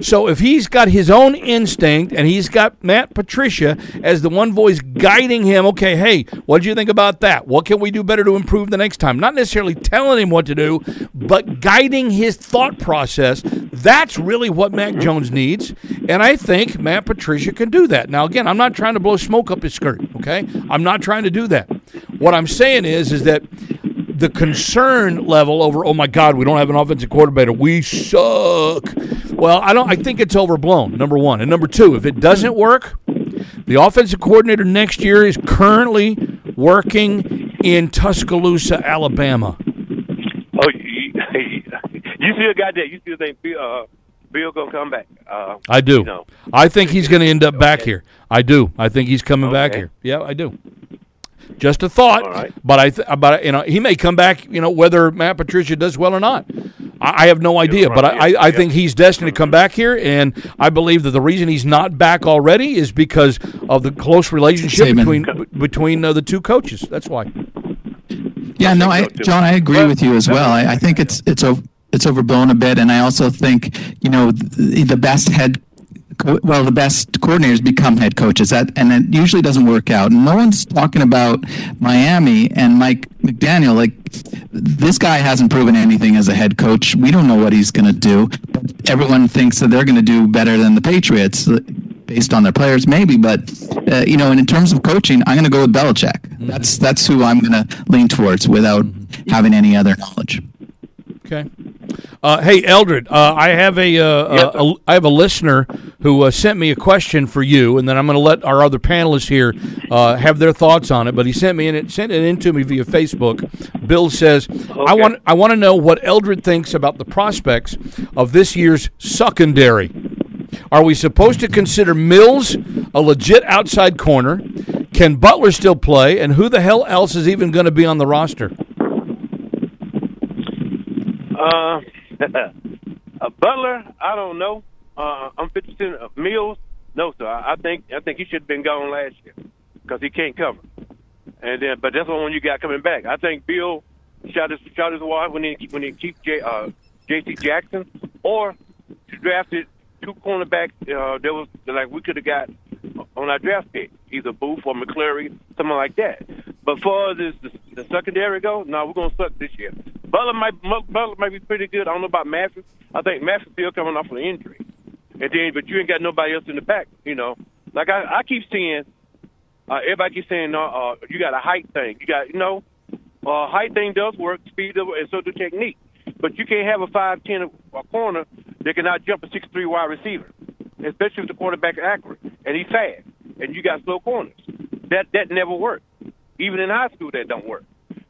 So if he's got his own instinct and he's got Matt Patricia as the one voice guiding him, okay, hey, what do you think about that? What can we do better to improve the next time? Not necessarily telling him what to do, but guiding his thought process. That's really what Mac Jones needs. And I think Matt Patricia can do that. Now, again, I'm not trying to blow smoke up his skirt, okay? I'm not trying to do that. What I'm saying is, is that the concern level over oh my god we don't have an offensive coordinator. We suck. Well i don't i think it's overblown number one. And number two if it doesn't work the offensive coordinator next year is currently working in tuscaloosa alabama. Oh, you, you still got that? You still think Bill, uh, Bill gonna come back? Uh, i do. No. i think he's going to end up back here. I do. I think he's coming back here. Yeah i do just a thought, All right. but I, th- but you know, he may come back. You know, whether Matt Patricia does well or not, I, I have no idea. But I, I, I think he's destined to come back here, and I believe that the reason he's not back already is because of the close relationship Saban. between b- between uh, the two coaches. That's why. Yeah, no, I. John, I agree with you as well. I, I think it's it's ov- it's overblown a bit, and I also think you know the, the best head co- well, the best coordinators become head coaches. That and it usually doesn't work out. No one's talking about Miami and Mike McDaniel. Like this guy hasn't proven anything as a head coach. We don't know what he's going to do. Everyone thinks that they're going to do better than the Patriots based on their players, maybe. But uh, you know, and in terms of coaching, I'm going to go with Belichick. That's that's who I'm going to lean towards without having any other knowledge. Okay. Uh, hey, Eldred, uh, I have a, uh, Yes, a, a I have a listener who uh, sent me a question for you, and then I'm going to let our other panelists here uh, have their thoughts on it. But he sent me and it sent it in to me via Facebook. Bill says, "I want I want to know what Eldred thinks about the prospects of this year's secondary. Are we supposed to consider Mills a legit outside corner? Can Butler still play? And who the hell else is even going to be on the roster?" Uh, uh, Butler, I don't know. Uh, I'm 50 percent of Mills. No, sir. I, think I think he should have been gone last year because he can't cover. And then, but that's the one you got coming back. I think Bill shot his shot his wad when he when he keep J, uh, J.C. Jackson or drafted two cornerbacks. Uh, there was like we could have got on our draft pick, either Booth or McCreary, something like that. But far as the, the secondary go, no, we're gonna suck this year. Butler might Butler might be pretty good. I don't know about Mathis. I think Mathis still coming off an injury, and then but you ain't got nobody else in the back. You know, like I, I keep seeing, uh, everybody keeps saying, uh, uh, you got a height thing. You got you know, uh, height thing does work, speed does, and so do technique. But you can't have a five ten a corner that cannot jump a six three wide receiver, especially if the quarterback is accurate and he's fast, and you got slow corners. That that never worked. Even in high school, that don't work.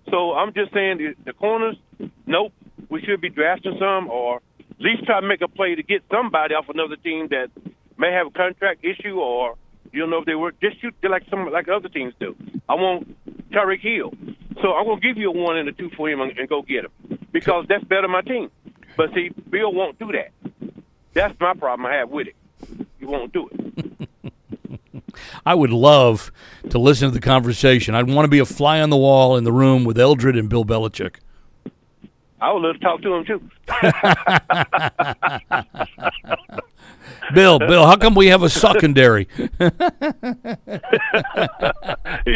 So I'm just saying the, the corners. Nope, we should be drafting some, or at least try to make a play to get somebody off another team that may have a contract issue, or you don't know if they work. Just shoot like some like other teams do. I want Tyreek Hill, so I'm gonna give you a one and a two for him and, and go get him because that's better my team. But see, Bill won't do that. That's my problem I have with it. He won't do it. I would love to listen to the conversation. I'd want to be a fly on the wall in the room with Eldred and Bill Belichick. I would love to talk to him too. Bill, Bill, how come we have a secondary? you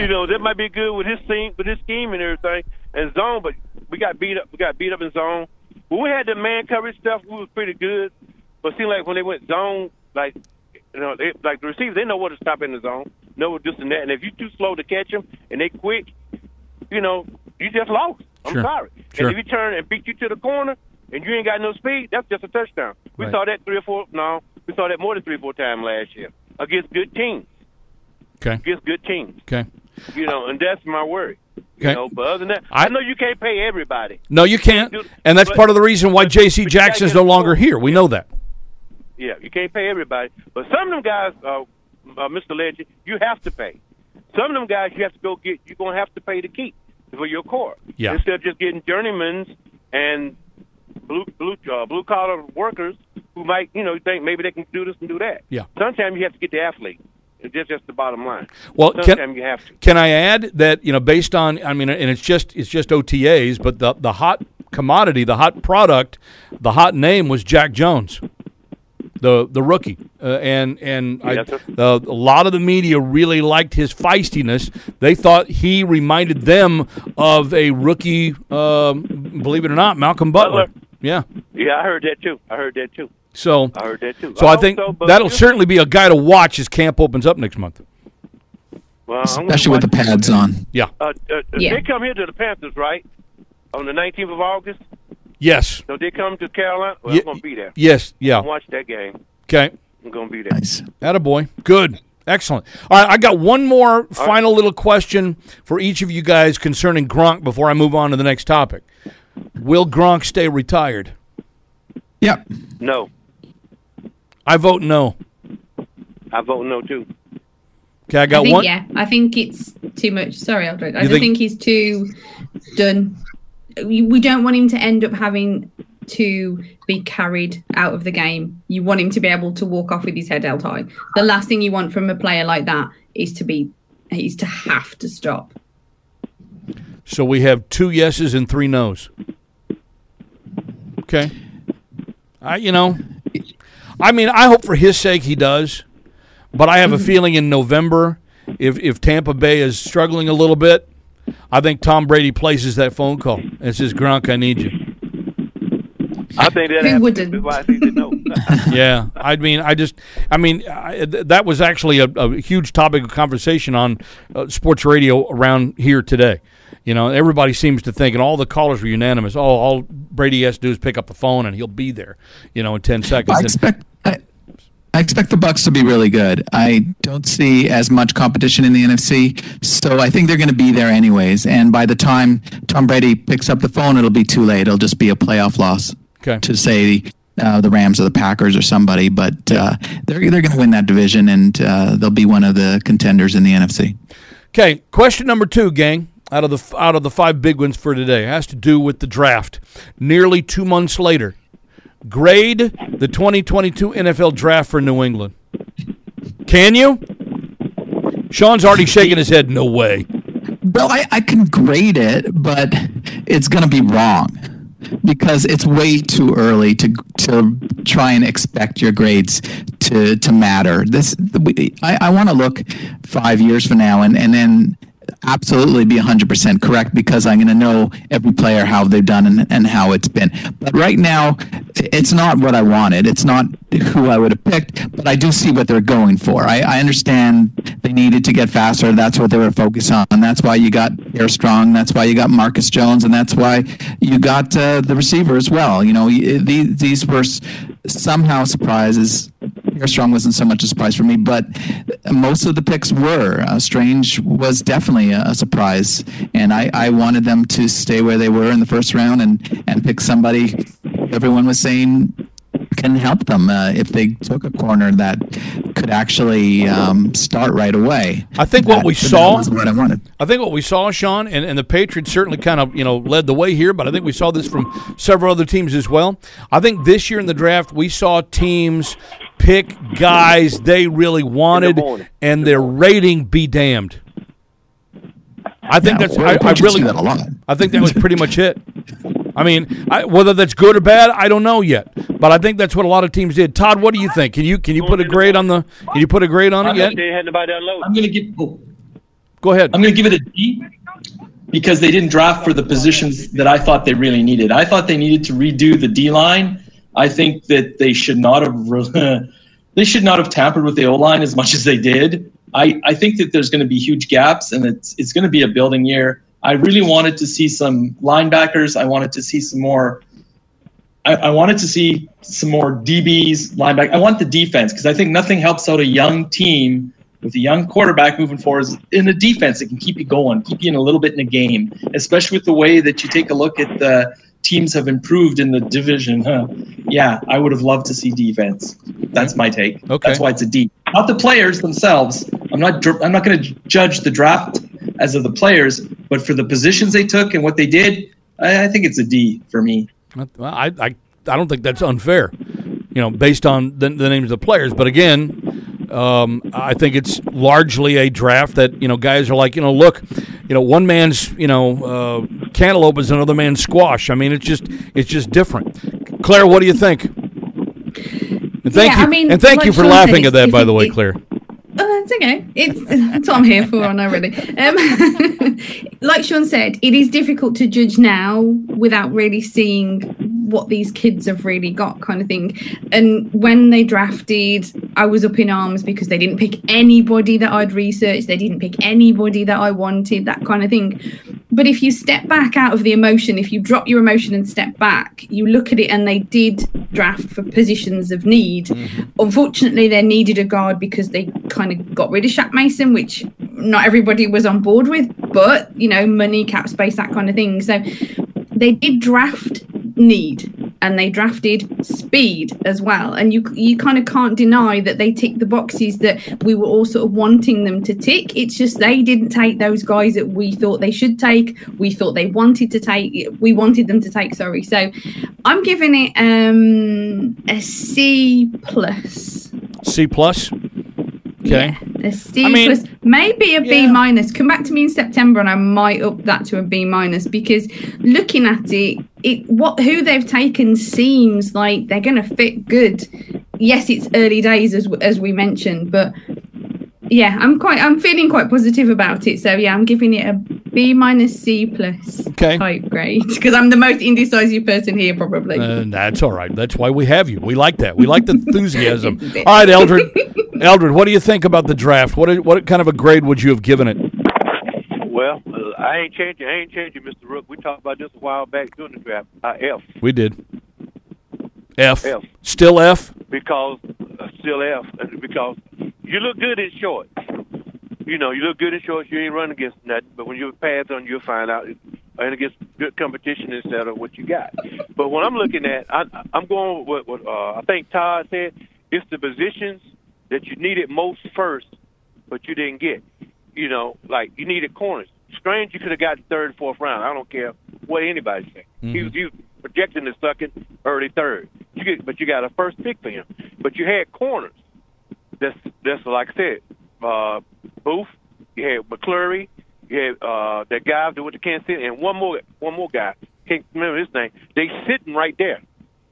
know, that might be good with his team, with his scheme and everything, and zone. But we got beat up. We got beat up in zone. When we had the man coverage stuff, we was pretty good. But it seemed like when they went zone, like you know, they, like the receivers, they know where to stop in the zone, know what this and that. And if you're too slow to catch them and they quick, you know, you just lost. I'm Sure. sorry. Sure. And if you turn and beat you to the corner and you ain't got no speed, that's just a touchdown. We Right. saw that three or four. No, we saw that more than three or four times last year against good teams. Okay. Against good teams. Okay. You know, and that's my worry. Okay. You know, but other than that, I- I, know you can't pay everybody. No, you can't. And that's But- part of the reason why J.C. but you gotta Jackson's no longer here. We know that. Yeah, you can't pay everybody. But some of them guys, uh, uh, Mr. Legend, you have to pay. Some of them guys you have to go get. You're gonna have to pay to keep for your core. Yeah. Instead of just getting journeymans and blue blue uh, blue collar workers who might you know think maybe they can do this and do that. Yeah. Sometimes you have to get the athlete. It's just the bottom line. Well, can- sometimes you have to. Can I add that you know, based on I mean, and it's just it's just OTAs, but the the hot commodity, the hot product, the hot name was Jack Jones, the the rookie, uh, and and I, Yes, sir. the, a lot of the media really liked his feistiness. They thought he reminded them of a rookie, um, believe it or not, Malcolm Butler. Butler. Yeah. Yeah, I heard that too. I heard that too. So I heard that too. so I hope think so, that'll you- certainly be a guy to watch as camp opens up next month. Well, especially with the pads on. Yeah. Uh, uh, Yeah. They come here to the Panthers, right? On the 19th of August. Yes. So they come to Carolina. Well, Ye- I'm gonna be there. Yes. Yeah. Watch that game. Okay. I'm gonna be there. Nice. Attaboy. Good. Excellent. All right, I got one more final little question for each of you guys concerning Gronk before I move on to the next topic. Will Gronk stay retired? Yep. No, I vote no. I vote no too. Okay, I I got think one. yeah. I think it's too much. Sorry, Eldred. I just think- think he's too done. We don't want him to end up having to be carried out of the game. You want him to be able to walk off with his head held high. The last thing you want from a player like that is to be is to have to stop. So we have two yeses and three nos. Okay. I, you know, I mean, I hope for his sake he does, but I have a mm-hmm. feeling in November, if if Tampa Bay is struggling a little bit, I think Tom Brady places that phone call and says, "Gronk, I need you." I think that Who happens. wouldn't? That's why I think they know. yeah, I mean, I just, I mean, I, th- that was actually a, a huge topic of conversation on uh, sports radio around here today. You know, everybody seems to think, and all the callers were unanimous. Oh, all Brady has to do is pick up the phone, and he'll be there. You know, in ten seconds. I And- expect I, expect the Bucs to be really good. I don't see as much competition in the NFC, so I think they're going to be there anyways. And by the time Tom Brady picks up the phone, it'll be too late. It'll just be a playoff loss Okay. to say uh, the Rams or the Packers or somebody. But uh, they're they're going to win that division, and uh, they'll be one of the contenders in the NFC. Okay, question number two, gang. Out of the out of the five big ones for today has to do with the draft. Nearly two months later, grade the 2022 NFL draft for New England. Can you? Sean's already shaking his head. No way. Well, I, I can grade it, but it's going to be wrong because it's way too early to to try and expect your grades to to matter. This I, I want to look five years from now and and then absolutely be 100% correct because I'm going to know every player how they've done and, and how it's been. But right now, it's not what I wanted. It's not who I would have picked, but I do see what they're going for. I, I understand they needed to get faster. That's what they were focused on. That's why you got Pierre Strong. That's why you got Marcus Jones, and that's why you got uh, the receiver as well. You know, these, these were somehow surprises. Strong wasn't so much a surprise for me, but most of the picks were. Uh, Strange was definitely a, a surprise, and I, I wanted them to stay where they were in the first round and, and pick somebody everyone was saying can help them uh, if they took a corner that could actually um, start right away. I think what That- we saw- what I wanted. I think what we saw, Sean, and, and the Patriots certainly kind of you know led the way here, but I think we saw this from several other teams as well. I think this year in the draft we saw teams pick guys they really wanted, morning. and their rating be damned. I think Yeah, that's well, I, I really do that a lot. I think that was pretty much it. I mean, I, whether that's good or bad, I don't know yet. But I think that's what a lot of teams did. Todd, what do you think? Can you can you put a grade on the? Can you put a grade on it yet? They had nobody unload. I'm going to give. Oh, Go ahead. I'm going to give it a D because they didn't draft for the positions that I thought they really needed. I thought they needed to redo the D line. I think that they should not have re- they should not have tampered with the O line as much as they did. I, I think that there's going to be huge gaps and it's it's going to be a building year. I really wanted to see some linebackers. I wanted to see some more. I, I wanted to see some more DBs, linebacker. I want the defense because I think nothing helps out a young team with a young quarterback moving forward in a defense that can keep you going, keep you in a little bit in a game, especially with the way that you take a look at the teams have improved in the division. Huh? Yeah, I would have loved to see defense. That's my take. Okay. That's why it's a D. Not the players themselves. I'm not. I'm not going to judge the draft as of the players, but for the positions they took and what they did, I, I think it's a D for me. Well, I, I, I don't think that's unfair, you know, based on the, the names of the players. But again, um, I think it's largely a draft that you know guys are like, you know, look, you know, one man's you know uh, cantaloupe is another man's squash. I mean, it's just it's just different. Claire, what do you think? And thank Yeah, you, I mean, and thank like you for Sean laughing said, at that, it's- by the way, it- Claire. Oh, that's okay. It's that's what I'm here for. I know, really. Um, like Sean said, it is difficult to judge now without really seeing what these kids have really got, kind of thing. And when they drafted, I was up in arms because they didn't pick anybody that I'd researched. They didn't pick anybody that I wanted, that kind of thing. But if you step back out of the emotion, if you drop your emotion and step back, you look at it, and they did draft for positions of need. Mm-hmm. Unfortunately, they needed a guard because they kind of got rid of Shaq Mason, which not everybody was on board with, but you know, money, cap space, that kind of thing. So they did draft need and they drafted speed as well. And you you kind of can't deny that they tick the boxes that we were all sort of wanting them to tick. It's just they didn't take those guys that we thought they should take we thought they wanted to take we wanted them to take sorry. So i'm giving it um a c plus. C plus. Okay. A C I mean- plus, maybe a B Yeah. minus. Come back to me in September, and I might up that to a B minus because looking at it, it what who they've taken seems like they're going to fit good. yes, it's early days as as we mentioned, but yeah, I'm quite I'm feeling quite positive about it. So yeah, I'm giving it a B minus C plus Okay. type grade because I'm the most indecisive person here probably. And that's all right. That's why we have you. We like that. We like the enthusiasm. It's a bit. All right, Eldred. Eldred, what do you think about the draft? What what kind of a grade would you have given it? Well, uh, I ain't changing. I ain't changing, Mr. Rooke. We talked about this a while back during the draft. Uh, F We did. F. F. Still F. because uh, still F because you look good in shorts. You know, you look good in shorts. You ain't running against nothing. But when you have pads on, you'll find out and against good competition instead of what you got. But when I'm looking at, I, I'm going with what uh, I think Todd said. It's the positions that you needed most first, but you didn't get. You know, like you needed corners. Strange, you could have got third, fourth round. I don't care what anybody say. He was he was projecting the second, early third. You get, but you got a first pick for him. But you had corners. That's that's like I said, uh, Booth. You had McCreary. You had uh, that guy that went to Kansas City, and one more one more guy. Can't remember his name. They sitting right there.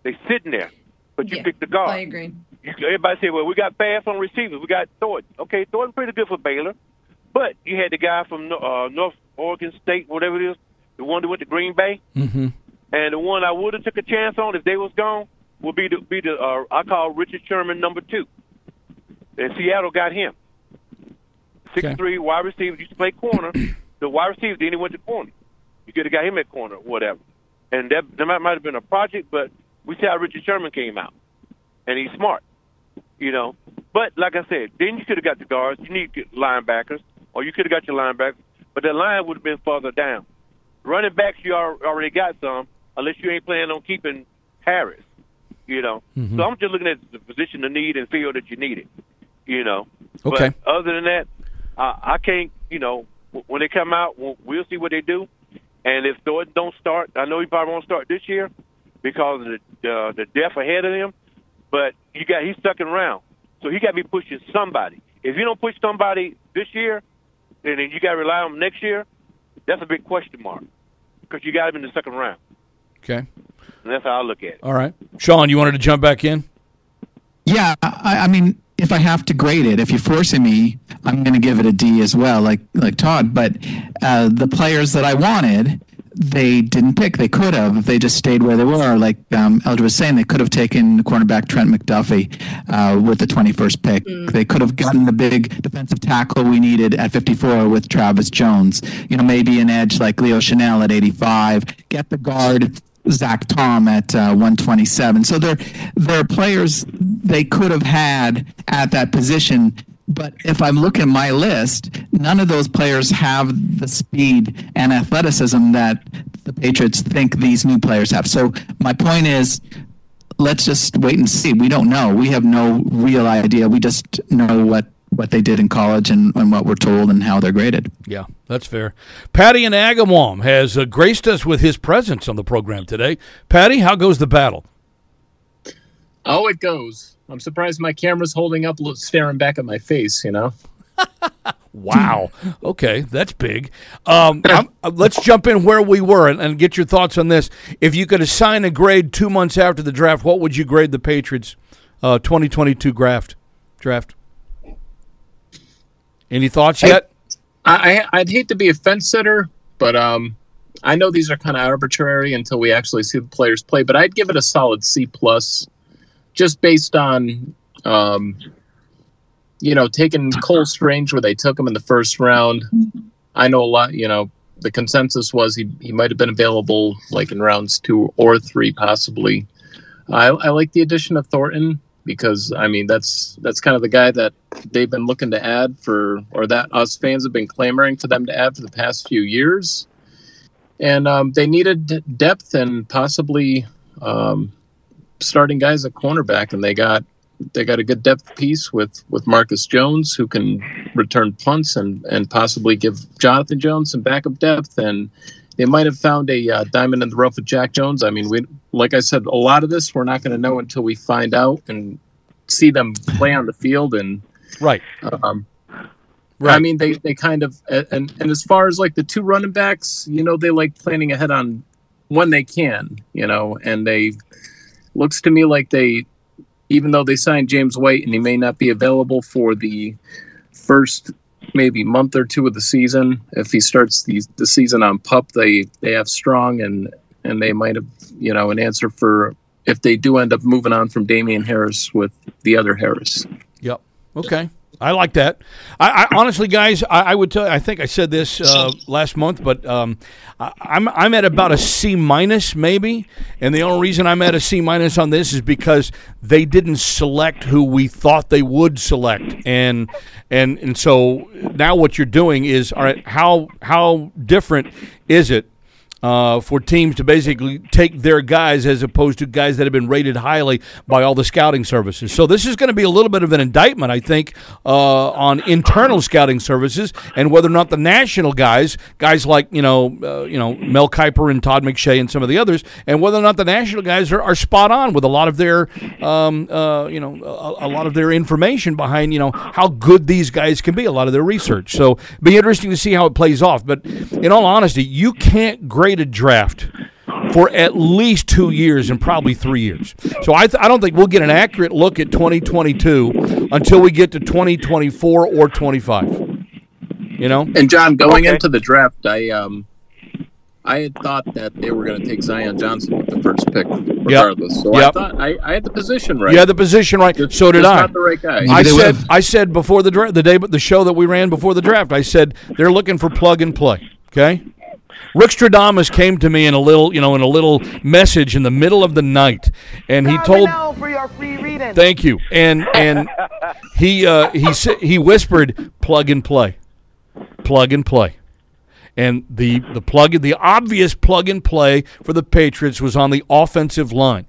They sitting there. But you Yeah, picked the guard. I agree. You, everybody said, "Well, we got fast on receivers. We got Thornton. Okay, Thornton pretty good for Baylor, but you had the guy from uh, North Oregon State, whatever it is, the one that went to Green Bay, Mm-hmm. and the one I would have took a chance on if they was gone would be the be the uh, I call Richard Sherman number two. And Seattle got him. Six Okay. three wide receiver used to play corner. the wide receiver then he went to corner. You could have got him at corner, whatever. And that that might, might have been a project, but we see how Richard Sherman came out, and he's smart, you know. But like I said, then you could have got the guards. You need linebackers, or you could have got your linebackers, but the line would have been further down. Running backs, you al- already got some, unless you ain't planning on keeping Harris, you know. Mm-hmm. So I'm just looking at the position of need and feel that you need it, you know. Okay. But other than that, uh, I can't, you know, when they come out, we'll, we'll see what they do. And if Thornton don't start, I know he probably won't start this year because of the uh, the depth ahead of him. But you got he's stuck around, so he got to be pushing somebody. If you don't push somebody this year, then you got to rely on him next year. That's a big question mark because you got him in the second round, Okay. and that's how I look at it. All right. Sean, you wanted to jump back in? Yeah, I, I mean, if I have to grade it, if you're forcing me, I'm going to give it a D as well, like like Todd. But uh, the players that I wanted, they didn't pick. They could have if they just stayed where they were. Like um, was saying, they could have taken cornerback Trent McDuffie uh, with the 21st pick. They could have gotten the big defensive tackle we needed at 54 with Travis Jones. You know, maybe an edge like Leo Chenal at 85. Get the guard Zach Tom at uh, 127. So there, there are players they could have had at that position. But if I'm looking at my list, none of those players have the speed and athleticism that the Patriots think these new players have. So my point is, let's just wait and see. We don't know. We have no real idea. We just know what what they did in college and, and what we're told and how they're graded. Yeah, that's fair. Patty and Agawam has uh, graced us with his presence on the program today. Patty, how goes the battle? Oh, it goes. I'm surprised my camera's holding up, lo- staring back at my face. You know. Wow. Okay, that's big. Um, I'm, uh, let's jump in where we were and, and get your thoughts on this. If you could assign a grade two months after the draft, what would you grade the Patriots' uh, 2022 draft? Draft. Any thoughts yet? I, I I'd hate to be a fence sitter, but um, I know these are kind of arbitrary until we actually see the players play. But I'd give it a solid C plus, just based on um, you know, taking Cole Strange where they took him in the first round. I know a lot. You know, the consensus was he he might have been available like in rounds two or three, possibly. I, I like the addition of Thornton because I mean that's that's kind of the guy that they've been looking to add for, or that us fans have been clamoring for them to add for the past few years. And um, they needed depth and possibly um, starting guys at cornerback, and they got they got a good depth piece with with Marcus Jones, who can return punts and and possibly give Jonathan Jones some backup depth and. They might have found a uh, diamond in the rough with Jack Jones. I mean, we, like I said, a lot of this we're not going to know until we find out and see them play on the field. And Right. um, Right. I mean, they, they kind of and and as far as like the two running backs, you know, they like planning ahead on when they can, you know, and they looks to me like they, even though they signed James White and he may not be available for the first maybe month or two of the season, if he starts the the season on pup, they they have strong and and they might have you know an answer for if they do end up moving on from Damien Harris with the other Harris. Yep. Okay. I like that. I, I honestly, guys, I, I would tell. You, I think I said this uh, last month, but um, I, I'm I'm at about a C minus maybe, and the only reason I'm at a C minus on this is because they didn't select who we thought they would select, and and and so now what you're doing is all right. How how different is it uh, for teams to basically take their guys as opposed to guys that have been rated highly by all the scouting services. So this is going to be a little bit of an indictment, I think, uh, on internal scouting services and whether or not the national guys, guys like you know, uh, you know Mel Kiper and Todd McShay and some of the others, and whether or not the national guys are, are spot on with a lot of their, um, uh, you know, a, a lot of their information behind you know how good these guys can be, a lot of their research. So be interesting to see how it plays off. But in all honesty, you can't grade a draft for at least two years and probably three years. So I, th- I don't think we'll get an accurate look at 2022 until we get to 2024 or 25. You know? And John, going Okay. into the draft, I um, I had thought that they were going to take Zion Johnson with the first pick, regardless. So I thought I, I had the position right. Yeah, the position right. Just- so did just I. Not the right guy. I said. I said before the draft, the day the show that we ran before the draft, I said they're looking for plug and play. Okay. Rick Stradamus came to me in a little, you know, in a little message in the middle of the night, and he told. Thank you, and and he uh, he he whispered, "Plug and play, plug and play," and the the plug the obvious plug and play for the Patriots was on the offensive line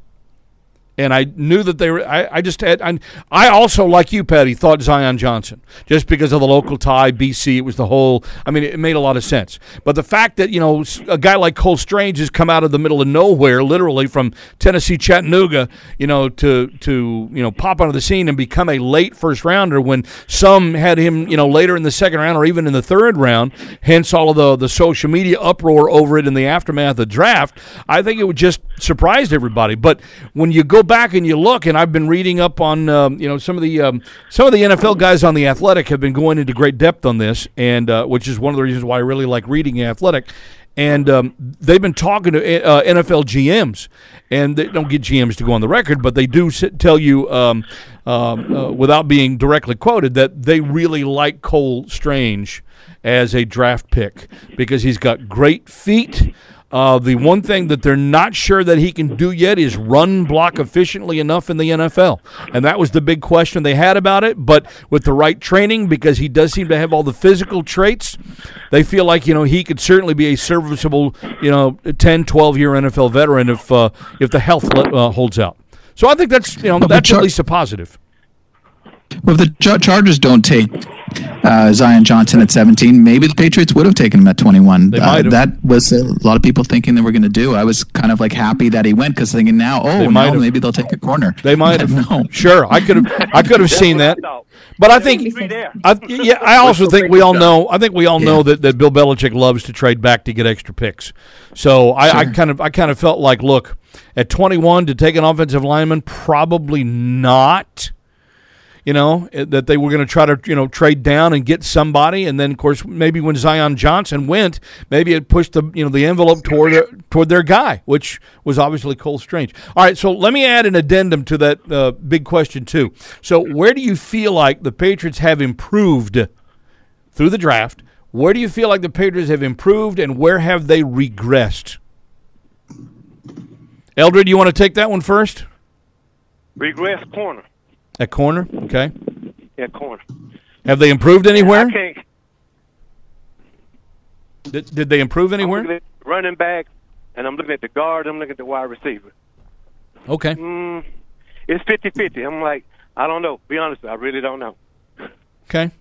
and I knew that they were. I, I just had. I, I also, like you, Patty, thought Zion Johnson just because of the local tie, BC. It was the whole. I mean, it made a lot of sense. But the fact that you know a guy like Cole Strange has come out of the middle of nowhere, literally from Tennessee, Chattanooga, you know, to to you know pop onto the scene and become a late first rounder when some had him, you know, later in the second round or even in the third round. Hence all of the the social media uproar over it in the aftermath of the draft. I think it would just surprised everybody. But when you go back and you look, and I've been reading up on, um, you know, some of the um, some of the NFL guys on the Athletic have been going into great depth on this, and uh, which is one of the reasons why I really like reading Athletic. And um, they've been talking to uh, NFL GMs, and they don't get GMs to go on the record, but they do s- tell you, um, um, uh, without being directly quoted, that they really like Cole Strange as a draft pick because he's got great feet. Uh, the one thing that they're not sure that he can do yet is run block efficiently enough in the NFL. And that was the big question they had about it. But with the right training, because he does seem to have all the physical traits, they feel like, you know, he could certainly be a serviceable, you know, 10, 12 year NFL veteran if, uh, if the health uh, holds out. So I think that's, you know, But that's at least a positive. Well, if the Char- Chargers don't take uh, Zion Johnson at 17, maybe the Patriots would have taken him at 21. They Uh, that was a lot of people thinking they were going to do. I was kind of like happy that he went because thinking now, oh, no, maybe they'll take a corner. They might have. No. Sure, I could have. I could have seen that. But I think I, yeah, I also think we all know. I think we all know that, that Bill Belichick loves to trade back to get extra picks. So I, I kind of I kind of felt like, look, at 21 to take an offensive lineman, probably not. You know eh, that they were going to try to you know trade down and get somebody, and then of course maybe when Zion Johnson went, maybe it pushed the you know the envelope toward toward their guy, which was obviously Cole Strange. All right, so let me add an addendum to that uh, big question too. So where do you feel like the Patriots have improved through the draft? Where do you feel like the Patriots have improved, and where have they regressed? Eldred, you want to take that one first? Regress corner. At corner, okay. Yeah, corner. Have they improved anywhere? I can't. Did, did they improve I'm anywhere? running back, and I'm looking at the guard. I'm looking at the wide receiver. Okay. Mm, it's 50-50. I'm like, I don't know. Be honest, I really don't know. Okay.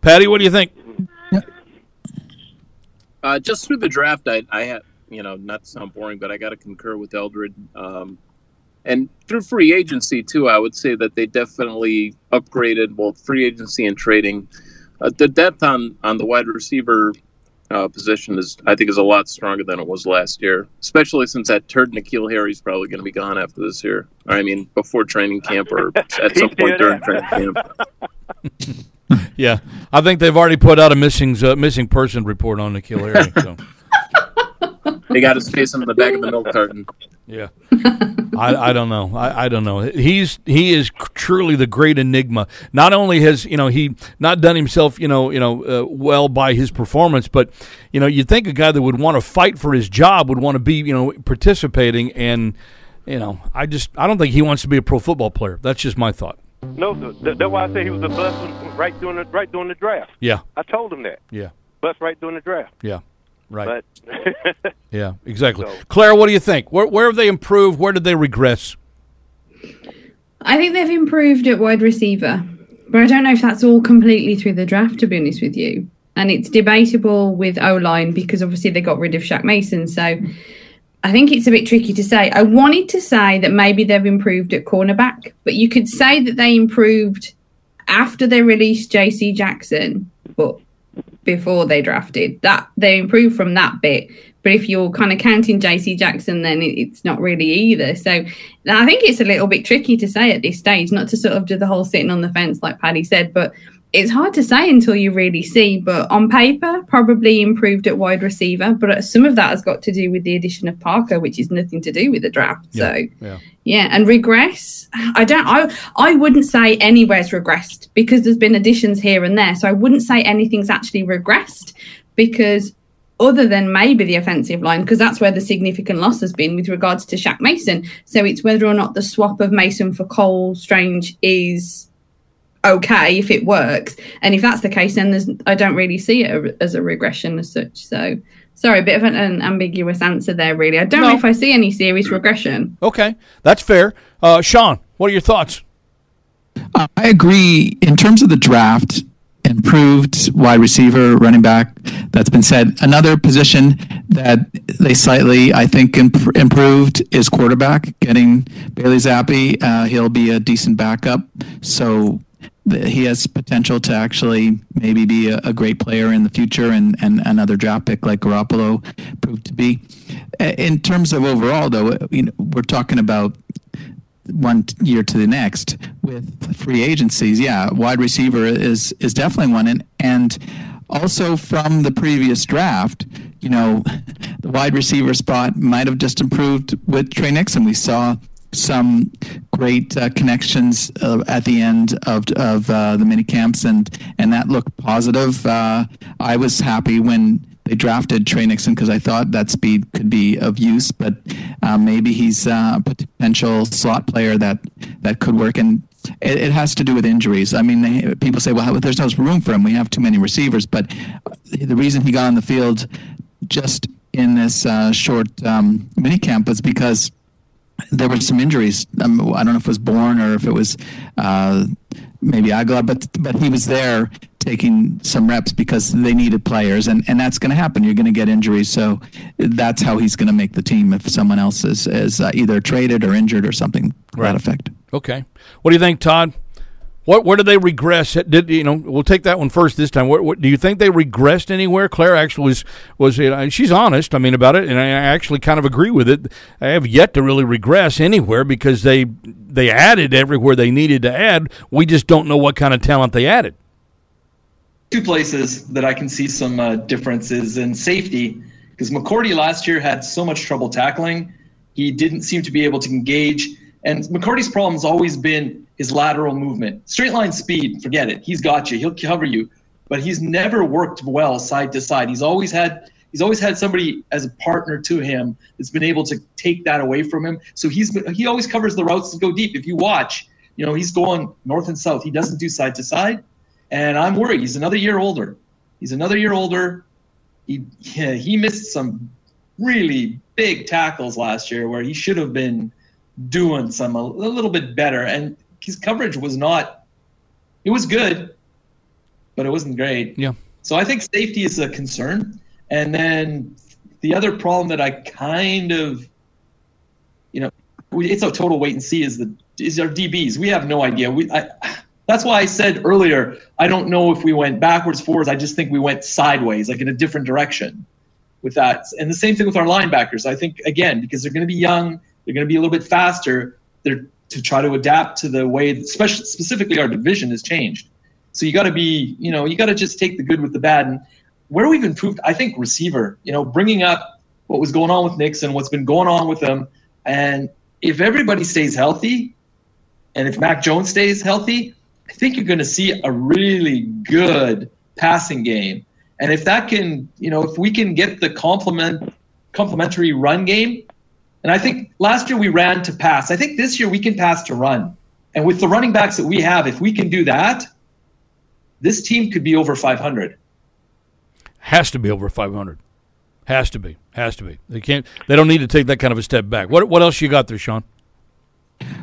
Patty, what do you think? Uh, just through the draft, I, I had, you know, not to sound boring, but I got to concur with Eldred. Um, and through free agency, too, I would say that they definitely upgraded both free agency and trading. Uh, the depth on, on the wide receiver uh, position is, I think, is a lot stronger than it was last year. Especially since that turd N'Keal Harry's probably going to be gone after this year. I mean, before training camp or at some point during training camp. Yeah, I think they've already put out a missing uh, missing person report on N'Keal Harry. So. They got his face on the back of the milk carton. Yeah, I, I don't know. I, I don't know. He's he is truly the great enigma. Not only has you know he not done himself you know you know uh, well by his performance, but you know you'd think a guy that would want to fight for his job would want to be you know participating, and you know I just I don't think he wants to be a pro football player. That's just my thought. No, th- that's why I say he was a bust right during the right during the draft. Yeah, I told him that yeah, bust right during the draft. yeah. Right. But Yeah, exactly. So- Claire, what do you think? Where where have they improved? Where did they regress? I think they've improved at wide receiver, but I don't know if that's all completely through the draft, to be honest with you. And it's debatable with O line because obviously they got rid of Shaq Mason. So I think it's a bit tricky to say. I wanted to say that maybe they've improved at cornerback, but you could say that they improved after they released JC Jackson, but before they drafted. That they improved from that bit. But if you're kind of counting JC Jackson, then it, it's not really either. So I think it's a little bit tricky to say at this stage, not to sort of do the whole sitting on the fence like Paddy said, but it's hard to say until you really see. But on paper, probably improved at wide receiver. But uh, some of that has got to do with the addition of Parker, which is nothing to do with the draft. So yeah. yeah, and regress. I don't. I I wouldn't say anywhere's regressed because there's been additions here and there. So I wouldn't say anything's actually regressed because other than maybe the offensive line, because that's where the significant loss has been with regards to Shaq Mason. So it's whether or not the swap of Mason for Cole Strange is okay if it works, and if that's the case, then there's I don't really see it as a regression as such. So. Sorry, a bit of an, an ambiguous answer there, really. I don't know if I see any serious regression. Okay, that's fair. Uh, Sean, what are your thoughts? Uh, I agree in terms of the draft. Improved wide receiver, running back. That's been said. Another position that they slightly, I think, imp- improved is quarterback. Getting Bailey Zappe, uh, he'll be a decent backup. So th- he has potential to actually maybe be a, a great player in the future, and, and another draft pick like Garoppolo proved to be. In terms of overall, though, you know, we're talking about one year to the next with free agencies. Yeah, wide receiver is is definitely one, and and also from the previous draft, you know, the wide receiver spot might have just improved with Tre Nixon. We saw some great uh, connections uh, at the end of of uh, the mini camps, and and that looked positive. Uh, I was happy when they drafted Tre Nixon because I thought that speed could be of use, but uh, maybe he's uh, a potential slot player that that could work. And it, has to do with injuries. I mean, they, people say, well, there's no room for him. We have too many receivers. But the reason he got on the field just in this short um, mini camp was because there were some injuries. Um, I don't know if it was Bourne or if it was uh, maybe Agholor, but but he was there taking some reps because they needed players, and, and that's going to happen. You're going to get injuries, so that's how he's going to make the team if someone else is is uh, either traded or injured or something to Right. that effect. Okay, what do you think, Todd? What where did they regress? Did you know? We'll take that one first this time. What, what do you think they regressed anywhere? Claire actually was was you know, she's honest. I mean about it, and I actually kind of agree with it. I have yet to really regress anywhere because they they added everywhere they needed to add. We just don't know what kind of talent they added. two places that I can see some uh, differences in safety because McCourty last year had so much trouble tackling. He didn't seem to be able to engage. And McCourty's problem has always been his lateral movement. Straight line speed, forget it. He's got you. He'll cover you. But he's never worked well side to side. He's always had he's always had somebody as a partner to him that's been able to take that away from him. So he's he always covers the routes to go deep. If you watch, you know, he's going north and south. He doesn't do side to side and I'm worried. He's another year older. He's another year older. He yeah, he missed some really big tackles last year where he should have been doing some a, a little bit better, and his coverage was not. It was good, but it wasn't great. Yeah. So I think safety is a concern, and then the other problem that I kind of, you know, it's a total wait and see is the is our DBs. We have no idea. We I, That's why I said earlier, I don't know if we went backwards, forwards. I just think we went sideways, like in a different direction with that. And the same thing with our linebackers. I think, again, because they're going to be young, they're going to be a little bit faster, they're to try to adapt to the way, especially specifically our division has changed. So you got to be, you know, you got to just take the good with the bad. And where we've improved, I think receiver, you know, bringing up what was going on with Nixon, what's been going on with them. And if everybody stays healthy, and if Mac Jones stays healthy, I think you're going to see a really good passing game. And if that can, you know, if we can get the complement complementary run game, and I think last year we ran to pass. I think this year we can pass to run. And with the running backs that we have, if we can do that, this team could be over 500. Has to be over 500. Has to be. Has to be. They can't. They don't need to take that kind of a step back. What What else you got there, Sean?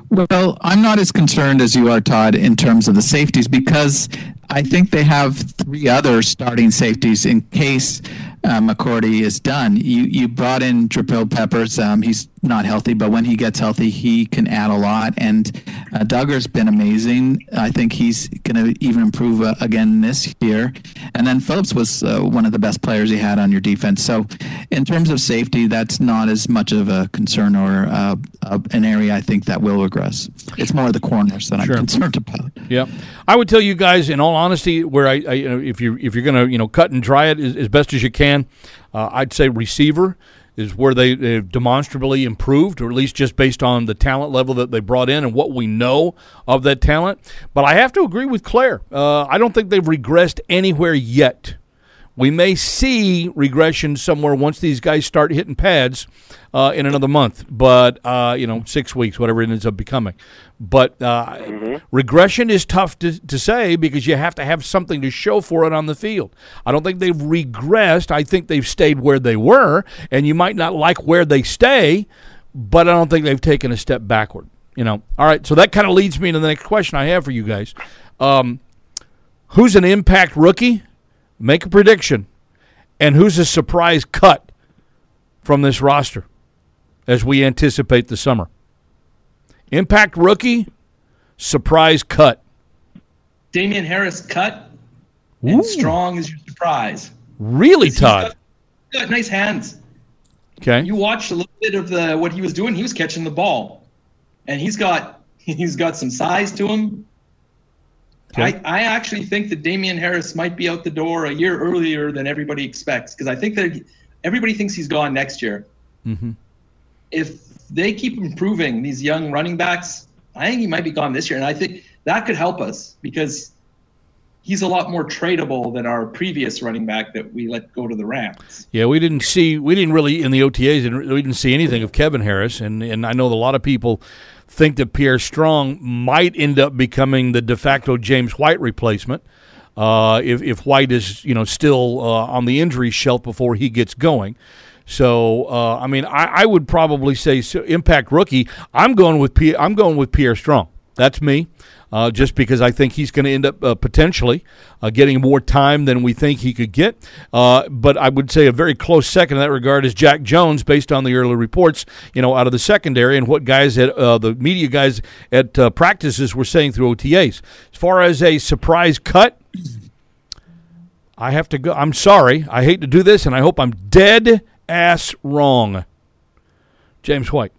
Well, I'm not as concerned as you are, Todd, in terms of the safeties because I think they have three other starting safeties in case uh, McCourty is done. You you brought in Jabril Peppers. Um, he's not healthy, but when he gets healthy, he can add a lot. And uh, Dugger's been amazing. I think he's going to even improve uh, again this year. And then Phillips was uh, one of the best players he had on your defense. So, in terms of safety, that's not as much of a concern or uh, uh, an area I think that will regress. It's more the corners that Sure. I'm concerned about. Yeah, I would tell you guys, in all honesty, where I, I you know, if you if you're going to you know cut and dry it as, as best as you can, uh, I'd say receiver is where they they've demonstrably improved, or at least just based on the talent level that they brought in and what we know of that talent. But I have to agree with Claire. Uh, I don't think they've regressed anywhere yet. We may see regression somewhere once these guys start hitting pads uh, in another month, but uh, you know, six weeks, whatever it ends up becoming. But uh, regression is tough to, to say because you have to have something to show for it on the field. I don't think they've regressed. I think they've stayed where they were, and you might not like where they stay, but I don't think they've taken a step backward. You know. All right, so that kind of leads me to the next question I have for you guys. Um, who's an impact rookie? Make a prediction. And who's a surprise cut from this roster as we anticipate the summer? Impact rookie, surprise cut. Damien Harris cut, and strong is your surprise. Really, Todd? got- got nice hands. Okay. You watched a little bit of the what he was doing. He was catching the ball, and he's got he's got some size to him. Okay. I, I actually think that Damien Harris might be out the door a year earlier than everybody expects because I think that everybody thinks he's gone next year. Mhm. If they keep improving these young running backs, I think he might be gone this year, and I think that could help us because he's a lot more tradable than our previous running back that we let go to the Rams. Yeah, we didn't see, we didn't really in the OTAs, and we didn't see anything of Kevin Harris, and and I know a lot of people think that Pierre Strong might end up becoming the de facto James White replacement. Uh, if if White is you know still uh, on the injury shelf before he gets going, so uh, I mean I, I would probably say so, impact rookie. I'm going with P, I'm going with Pierre Strong. That's me. Uh, just because I think he's going to end up uh, potentially uh, getting more time than we think he could get. Uh, but I would say a very close second in that regard is Jack Jones, based on the early reports, you know, out of the secondary and what guys at uh, the media guys at uh, practices were saying through OTAs. As far as a surprise cut, I have to go. I'm sorry. I hate to do this, and I hope I'm dead ass wrong. James White.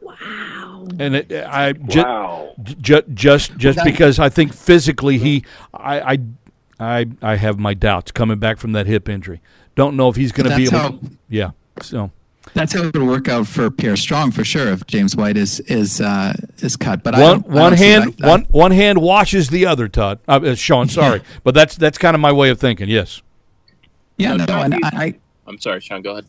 Wow. And it, I ju- Wow. ju- just just because I think physically he I, I I I have my doubts coming back from that hip injury. Don't know if he's going to be able. how- yeah. So That's how it would work out for Pierre Strong for sure if James White is is uh, is cut. But I one don't- I one don't hand that- one one hand washes the other. Todd, uh, uh, Sean, sorry, but that's that's kind of my way of thinking. Yes. Yeah, no, No, and I, I I'm sorry, Sean. Go ahead.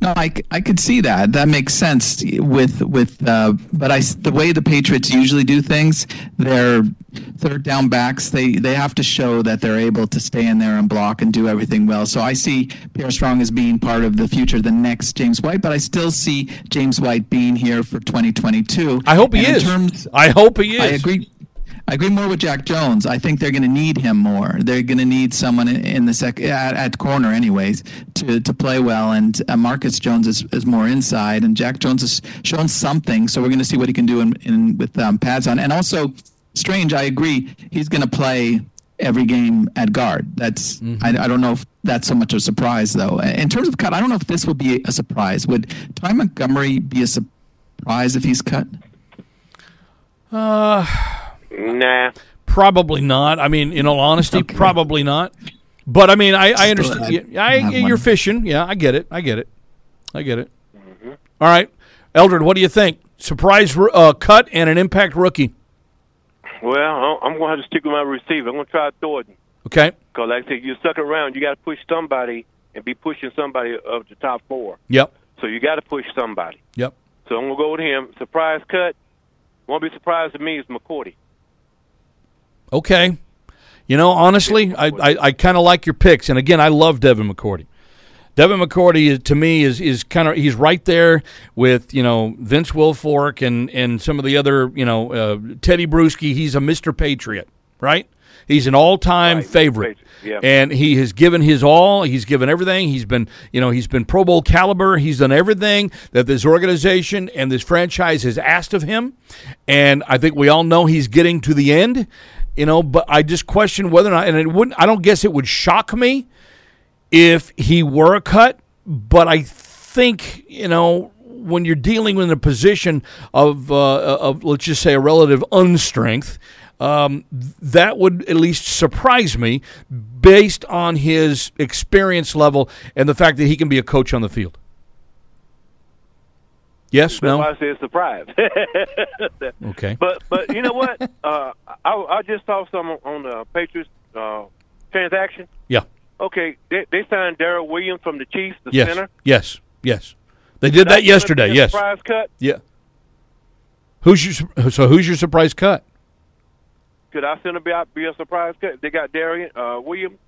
No, I, I could see that. That makes sense with with. Uh, but I the way the Patriots usually do things, their third down backs they they have to show that they're able to stay in there and block and do everything well. So I see Pierre Strong as being part of the future, the next James White. But I still see James White being here for 2022. I hope he is. terms- I hope he is. I agree. I agree more with Jack Jones. I think they're going to need him more. They're going to need someone in, the sec at, at, corner, anyways, to, to play well. And uh, Marcus Jones is, is more inside, and Jack Jones has shown something. So we're going to see what he can do in, in with um, pads on. And also, Strange, I agree. He's going to play every game at guard. That's mm-hmm. I, I, don't know if that's so much a surprise though. In terms of cut, I don't know if this would be a surprise. Would Ty Montgomery be a surprise if he's cut? Uh, nah. Probably not. I mean, in all honesty, okay. probably not. But I mean, I, I understand. I, I, you're fishing. Yeah, I get it. I get it. I get it. Mm-hmm. All right, Eldred, what do you think? Surprise uh, cut and an impact rookie. Well, I'm going to have to stick with my receiver. I'm going to try Thornton. Okay. Because, like I said, you're stuck around. You got to push somebody and be pushing somebody of the top four. Yep. So you got to push somebody. Yep. So I'm going to go with him. Surprise cut. Won't be surprised to me is McCourty. Okay. You know, honestly, I, I, I kind of like your picks. And again, I love Devin McCourty. Devin McCourty to me is is kind of he's right there with you know Vince Wilfork and and some of the other you know uh, Tedy Bruschi. He's a Mister Patriot, right? He's an all-time right. favorite, yeah. and he has given his all. He's given everything. He's been, you know, he's been Pro Bowl caliber. He's done everything that this organization and this franchise has asked of him, and I think we all know he's getting to the end. You know, but I just question whether or not, and it wouldn't. I don't guess it would shock me if he were a cut, but I think, you know, when you're dealing with a position of, uh, of let's just say, a relative unstrength, um, that would at least surprise me based on his experience level and the fact that he can be a coach on the field. Yes, no. I say surprise. okay. But but you know what? Uh, I I just saw some on the Patriots uh, transaction. Yeah. Okay, they, they signed Darryl Williams from the Chiefs, the yes. center. Yes, yes, they did that yesterday. Yes, surprise cut. Yeah. Who's your so? Who's your surprise cut? Could I send be, be a surprise cut? They got Darian uh, Williams.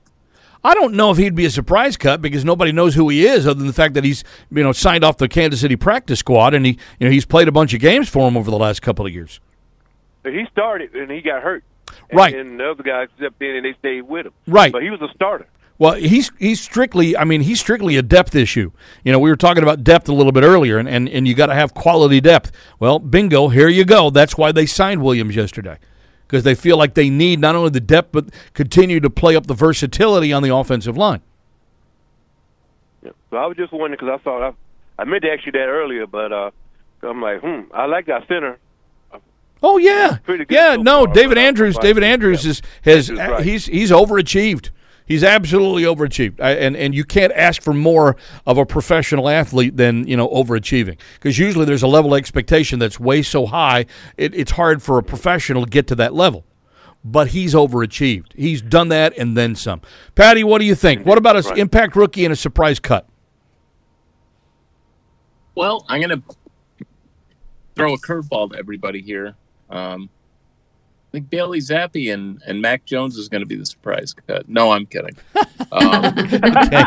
I don't know if he'd be a surprise cut because nobody knows who he is, other than the fact that he's you know signed off the Kansas City practice squad and he you know he's played a bunch of games for him over the last couple of years. He started and he got hurt. Right. And the other guys stepped in and they stayed with him. Right. But he was a starter. Well, he's he's strictly. I mean, he's strictly a depth issue. You know, we were talking about depth a little bit earlier, and and, and you got to have quality depth. Well, bingo, here you go. That's why they signed Williams yesterday, because they feel like they need not only the depth but continue to play up the versatility on the offensive line. Yeah. So I was just wondering because I thought I, I meant to ask you that earlier, but uh, I'm like, hmm, I like that center. Oh yeah, yeah. So no, far, David Andrews. David Andrews is has Andrews, right. he's he's overachieved. He's absolutely overachieved, I, and and you can't ask for more of a professional athlete than you know overachieving. Because usually there's a level of expectation that's way so high, it, it's hard for a professional to get to that level. But he's overachieved. He's done that and then some. Patty, what do you think? What about an Right. impact rookie and a surprise cut? Well, I'm going to throw a curveball to everybody here. Um, I think Bailey Zappe and, and Mac Jones is going to be the surprise cut. No, I'm kidding. Um, Okay.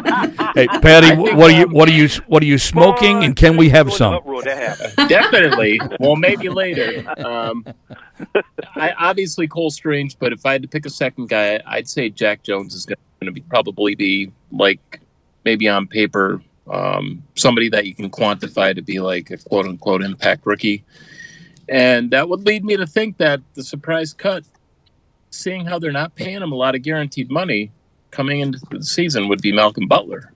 hey, Patty, what are you um, what are you what are you smoking, and can we have some? uproar that happened. definitely. Well, maybe later. Um, I obviously Cole Strange, but if I had to pick a second guy, I'd say Jack Jones is going to be probably be like maybe on paper um, somebody that you can quantify to be like a quote unquote impact rookie, and that would lead me to think that the surprise cut, seeing how they're not paying him a lot of guaranteed money coming into the season, would be Malcolm Butler.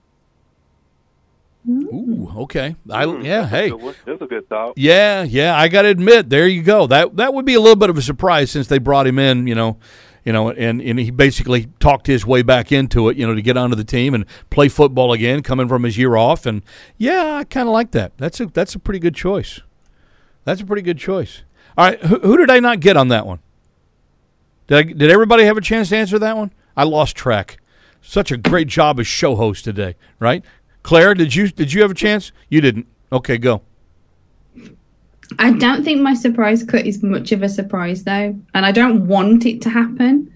Ooh, okay. I Hmm, yeah. that's a Hey, good. That's a good thought. Yeah, yeah, I got to admit, there you go. That that would be a little bit of a surprise since they brought him in, you know, you know, and and he basically talked his way back into it, you know, to get onto the team and play football again, coming from his year off, and yeah, I kind of like that. That's a that's a pretty good choice. That's a pretty good choice. All right, who, who did I not get on that one? Did I, did everybody have a chance to answer that one? I lost track. Such a great job as show host today, right? Claire, did you did you have a chance? You didn't. Okay, go. I don't think my surprise cut is much of a surprise though, and I don't want it to happen.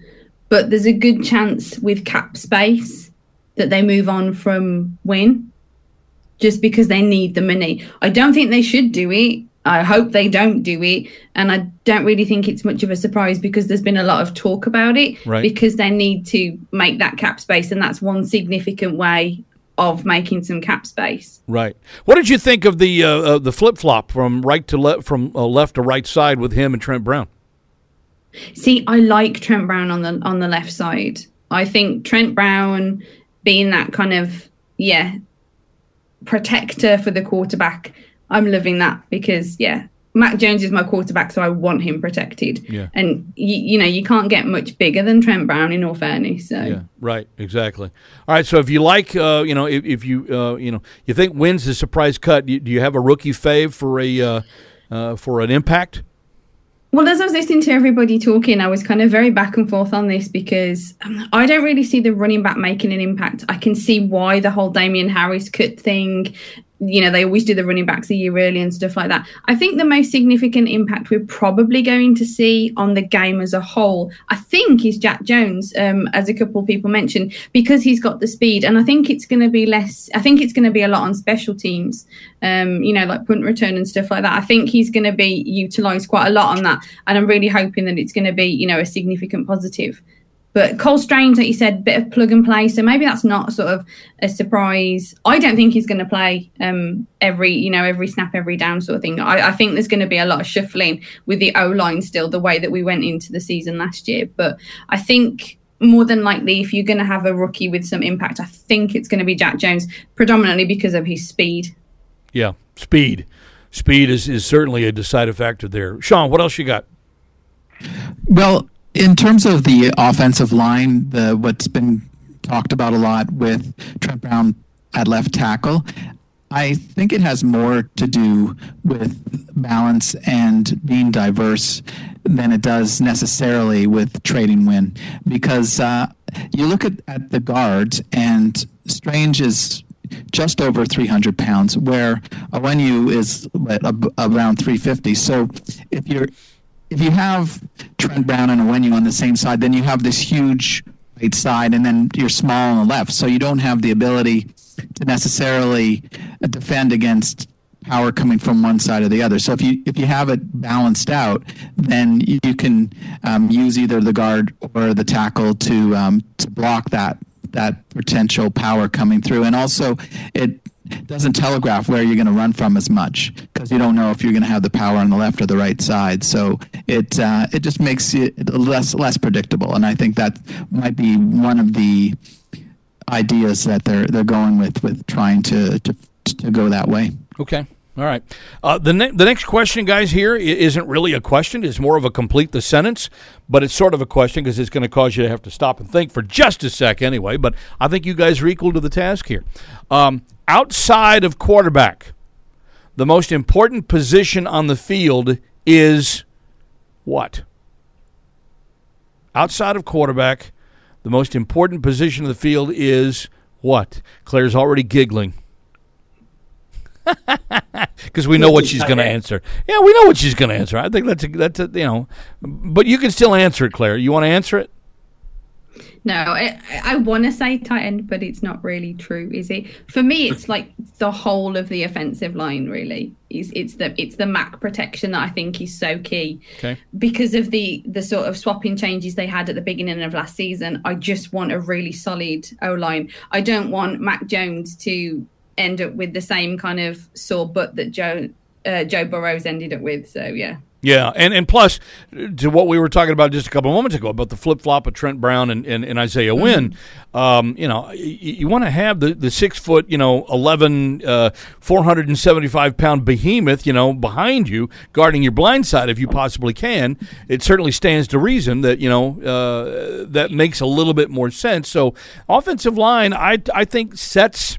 But there's a good chance with cap space that they move on from Wynn, just because they need the money. I don't think they should do it I hope they don't do it. And I don't really think it's much of a surprise because there's been a lot of talk about it Right. because they need to make that cap space. And that's one significant way of making some cap space. Right. What did you think of the uh, uh, the flip flop from right to left, from uh, left to right side with him and Trent Brown? See, I like Trent Brown on the on the left side. I think Trent Brown being that kind of yeah protector for the quarterback. I'm loving that because yeah, Mac Jones is my quarterback, so I want him protected. Yeah. And you, you know you can't get much bigger than Trent Brown in all fairness. So Yeah, right, exactly. All right, so if you like, uh, you know, if, if you, uh, you know, you think Wynn's the surprise cut, do you, do you have a rookie fave for a uh, uh, for an impact? Well, as I was listening to everybody talking, I was kind of very back and forth on this because um, I don't really see the running back making an impact. I can see why the whole Damien Harris cut thing, you know, they always do the running backs a year early and stuff like that. I think the most significant impact we're probably going to see on the game as a whole, I think, is Jack Jones, um, as a couple people mentioned, because he's got the speed. And I think it's going to be less, I think it's going to be a lot on special teams, um, you know, like punt return and stuff like that. I think he's going to be utilized quite a lot on that. And I'm really hoping that it's going to be, you know, a significant positive. But Cole Strange, like you said, bit of plug and play. So maybe that's not sort of a surprise. I don't think he's going to play um, every, you know, every snap, every down sort of thing. I, I think there's going to be a lot of shuffling with the O line still, the way that we went into the season last year. But I think more than likely, if you're going to have a rookie with some impact, I think it's going to be Jack Jones, predominantly because of his speed. Yeah, speed. Speed is, is certainly a decided factor there. Sean, what else you got? Well, in terms of the offensive line, the what's been talked about a lot with Trent Brown at left tackle, I think it has more to do with balance and being diverse than it does necessarily with trading Wynn. Because uh, you look at, at the guards, and Strange is just over 300 pounds, where Onwenu is around 350. So if you're if you have Trent Brown and Onwenu on the same side, then you have this huge right side, and then you're small on the left. So you don't have the ability to necessarily uh, defend against power coming from one side or the other. So if you if you have it balanced out, then you, you can um, use either the guard or the tackle to um, to block that that potential power coming through, and also it doesn't telegraph where you're going to run from as much because you don't know if you're going to have the power on the left or the right side. So it uh, it just makes it less less predictable, and I think that might be one of the ideas that they're they're going with with trying to to, to go that way. Okay. All right. Uh, the ne- the next question, guys, here isn't really a question. It's more of a complete the sentence, but it's sort of a question because it's going to cause you to have to stop and think for just a sec anyway. But I think you guys are equal to the task here. Um, outside of quarterback, the most important position on the field is what? Outside of quarterback, the most important position of the field is what? Claire's already giggling because we know what she's going to answer. Yeah, we know what she's going to answer. I think that's a, that's a, you know, but you can still answer it, Claire. You want to answer it? No, I, I want to say tight end, but it's not really true, is it? For me, it's like the whole of the offensive line. Really, is it's the it's the Mac protection that I think is so key. Okay. Because of the the sort of swapping changes they had at the beginning of last season, I just want a really solid O line. I don't want Mac Jones to end up with the same kind of sore butt that Joe uh, Joe Burrows ended up with. So yeah. Yeah, and, and plus to what we were talking about just a couple of moments ago about the flip flop of Trent Brown and, and, and Isaiah Wynn, um, you know, you, you want to have the, the six foot, you know, 11, uh, 475 pound behemoth, you know, behind you guarding your blind side if you possibly can. It certainly stands to reason that, you know, uh, that makes a little bit more sense. So, offensive line, I, I think, sets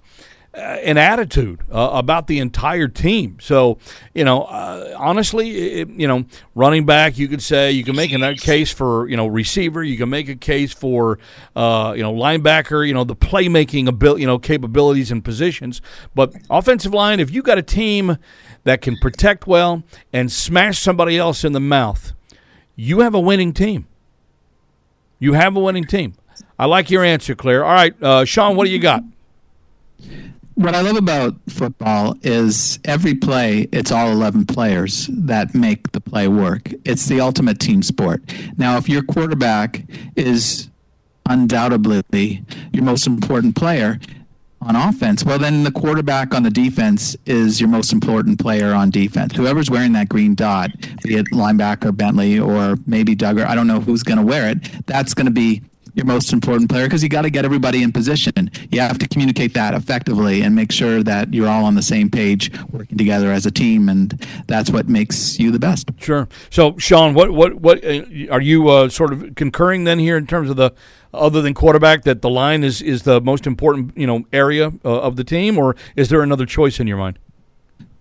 an attitude uh, about the entire team. So, you know, uh, honestly, it, you know, running back, you could say you can make a case for you know receiver. You can make a case for uh, you know linebacker. You know the playmaking ability, you know capabilities and positions. But offensive line, if you got a team that can protect well and smash somebody else in the mouth, you have a winning team. You have a winning team. I like your answer, Claire. All right, uh, Sean, what do you got? What I love about football is every play, it's all 11 players that make the play work. It's the ultimate team sport. Now, if your quarterback is undoubtedly your most important player on offense, well, then the quarterback on the defense is your most important player on defense. Whoever's wearing that green dot, be it linebacker Bentley or maybe Dugger, I don't know who's going to wear it, that's going to be your most important player because you got to get everybody in position. You have to communicate that effectively and make sure that you're all on the same page, working together as a team, and that's what makes you the best. Sure. So, Sean, what what what uh, are you uh, sort of concurring then here in terms of the other than quarterback that the line is is the most important you know area uh, of the team, or is there another choice in your mind?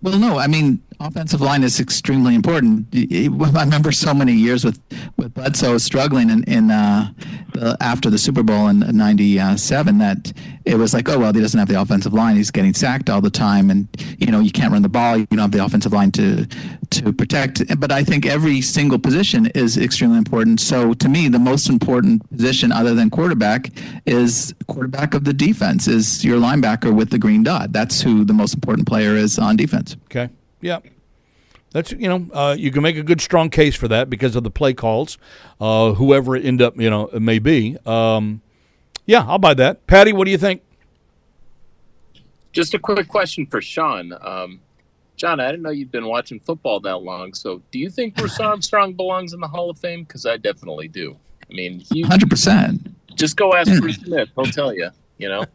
Well, no, I mean, offensive line is extremely important. I remember so many years with with Bledsoe struggling in, in uh, the, after the Super Bowl in '97 that it was like, oh well, he doesn't have the offensive line. He's getting sacked all the time, and you know you can't run the ball. You don't have the offensive line to to protect. But I think every single position is extremely important. So to me, the most important position other than quarterback is quarterback of the defense is your linebacker with the green dot. That's who the most important player is on defense. Okay. Yeah. That's you know uh, you can make a good strong case for that because of the play calls, uh, whoever it end up you know it may be. Um, yeah, I'll buy that. Patty, what do you think? Just a quick question for Sean. Um, John, I didn't know you'd been watching football that long. So, do you think Bruce Armstrong belongs in the Hall of Fame? Because I definitely do. I mean, hundred percent. Just go ask Bruce Smith; he'll tell you. You know,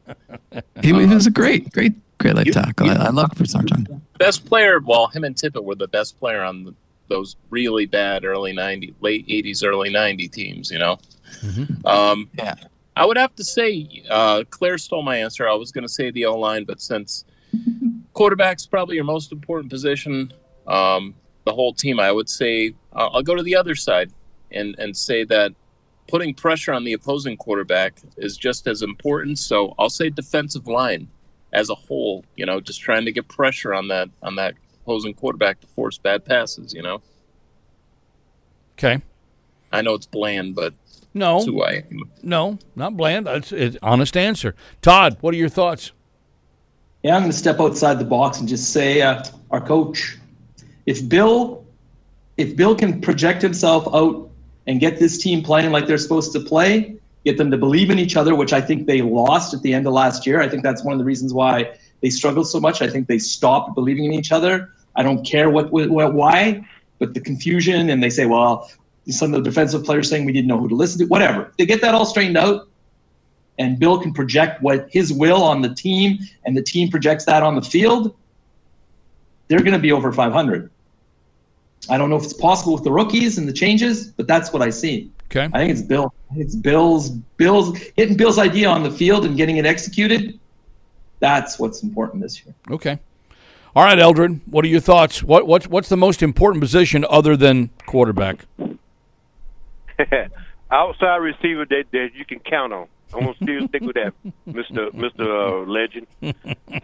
he, he was a great, great, great left tackle. I, I love Bruce Armstrong. Best player. Well, him and Tippett were the best player on the, those really bad early '90s, late '80s, early '90 teams. You know. Mm-hmm. Um, yeah. I would have to say uh, Claire stole my answer. I was going to say the O line, but since quarterback's probably your most important position, um, the whole team, I would say uh, I'll go to the other side and and say that putting pressure on the opposing quarterback is just as important. So I'll say defensive line as a whole. You know, just trying to get pressure on that on that opposing quarterback to force bad passes. You know. Okay. I know it's bland, but no, that's who I am. No, not bland. It's an honest answer. Todd, what are your thoughts? Yeah, I'm going to step outside the box and just say, uh, our coach, if Bill, if Bill can project himself out and get this team playing like they're supposed to play, get them to believe in each other, which I think they lost at the end of last year. I think that's one of the reasons why they struggled so much. I think they stopped believing in each other. I don't care what, what why, but the confusion and they say, well, some of the defensive players saying we didn't know who to listen to, whatever. They get that all straightened out, and Bill can project what his will on the team, and the team projects that on the field. They're going to be over 500. I don't know if it's possible with the rookies and the changes, but that's what I see. Okay. I think it's Bill. It's Bill's Bill's getting Bill's idea on the field and getting it executed. That's what's important this year. Okay. All right, Eldred. What are your thoughts? What what's what's the most important position other than quarterback? Outside receiver that, that you can count on. I'm gonna still stick with that, Mister Mister uh, Legend.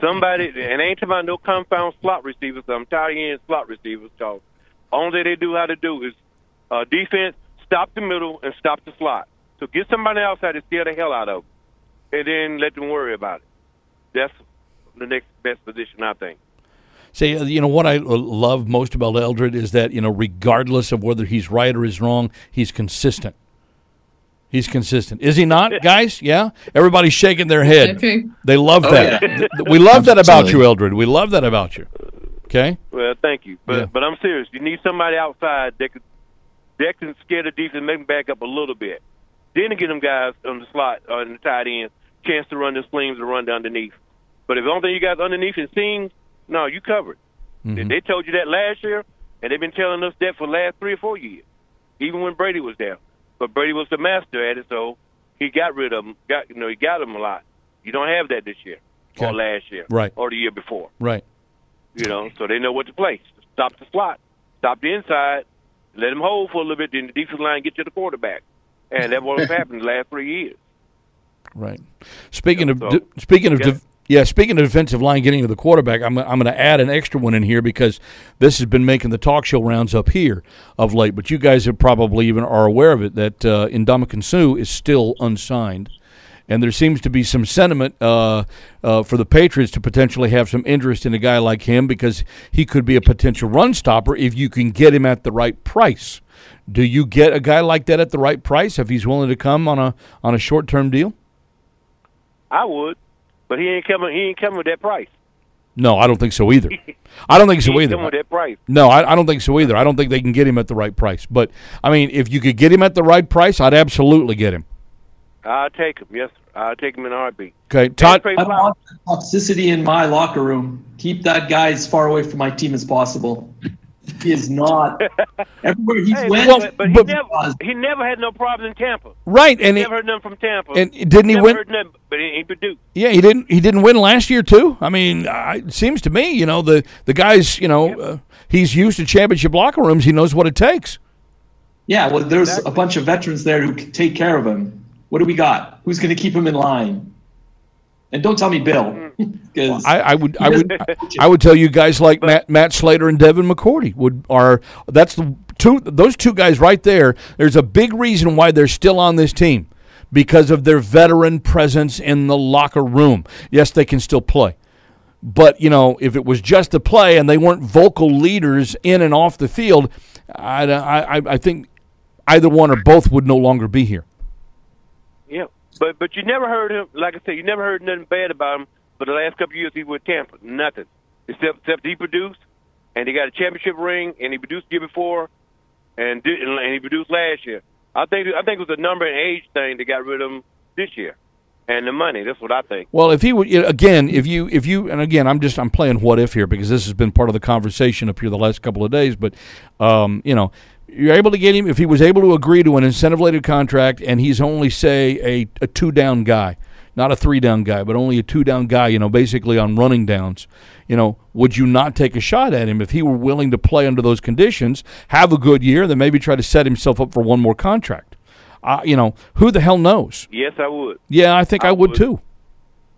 Somebody, and ain't about no confound slot receivers. I'm tired of hearing slot receivers talk. Only they do how to do is uh, defense, stop the middle and stop the slot. So get somebody outside to scare the hell out of them, and then let them worry about it. That's the next best position, I think. Say, uh, you know, what I love most about Eldred is that, you know, regardless of whether he's right or he's wrong, he's consistent. He's consistent. Is he not, guys? Yeah? Everybody's shaking their head. Okay. They love Oh, that. yeah. We love that about you, Eldred. We love that about you. Okay? Well, thank you, but Yeah. but I'm serious. You need somebody outside that could that can scare the defense, make them back up a little bit. Then to get them guys on the slot or in the tight end chance to run the sleeves or run underneath. But if the only thing you got underneath is seams, no, you covered. Mhm. They told you that last year, and they've been telling us that for the last three or four years, even when Brady was there. But Brady was the master at it, so he got rid of them. Got you know he got them a lot. You don't have that this year Okay. or last year, Right. or the year before. Right. You know, so they know what to play. Stop the slot, stop the inside, let them hold for a little bit. Then the defensive line get to the quarterback, and that's what's happened the last three years. Right. Speaking Yeah, of so- de- speaking of Yeah. yeah, speaking of defensive line getting to the quarterback, I'm I'm going to add an extra one in here because this has been making the talk show rounds up here of late. But you guys have probably even are aware of it that uh, Ndamukong Suh is still unsigned, And there seems to be some sentiment uh, uh, for the Patriots to potentially have some interest in a guy like him because he could be a potential run stopper if you can get him at the right price. Do you get a guy like that at the right price if he's willing to come on a on a short term deal? I would, but he ain't coming. He ain't coming with that price. No, I don't think so either. I don't think so either. with that price. No, I, I don't think so either. I don't think they can get him at the right price. But I mean, if you could get him at the right price, I'd absolutely get him. I'll take him. Yes, I'll take him in a heartbeat. Okay, Todd. Trey I Flowers. want toxicity in my locker room. Keep that guy as far away from my team as possible. He is not. Everywhere he's Hey, went, but, but he but- never he never had no problems in Tampa. Right, and it, never heard nothing from Tampa. and didn't he never win? Heard nothing, but he ain't produced. Yeah, he didn't. He didn't win last year too. I mean, I, it seems to me, you know, the the guy's, you know, uh, he's used to championship locker rooms. He knows what it takes. yeah. Well, there's a bunch of veterans there who can take care of him. What do we got? Who's going to keep him in line? And don't tell me Bill, mm. because I, I would, I would, I would tell you guys like Matt, Matt Slater and Devin McCourty would are. That's the two. Those two guys right there. There's a big reason why they're still on this team because of their veteran presence in the locker room. Yes, they can still play. But you know, if it was just a play and they weren't vocal leaders in and off the field, I, I, I think either one or both would no longer be here. But but you never heard him. Like I said, you never heard nothing bad about him for the last couple of years. He was Tampa, nothing except except he produced, and he got a championship ring, and he produced the year before, and did, and he produced last year. I think I think it was a number and age thing that got rid of him this year, and the money. That's what I think. Well, if he would again, if you if you and again, I'm just I'm playing what if here because this has been part of the conversation up here the last couple of days. But um, you know, you're able to get him if he was able to agree to an incentive-laden contract, and he's only say a, a two-down guy, not a three-down guy, but only a two-down guy. You know, basically on running downs. You know, would you not take a shot at him if he were willing to play under those conditions, have a good year, then maybe try to set himself up for one more contract? Uh, you know, who the hell knows? Yes, I would. Yeah, I think I, I would would. too.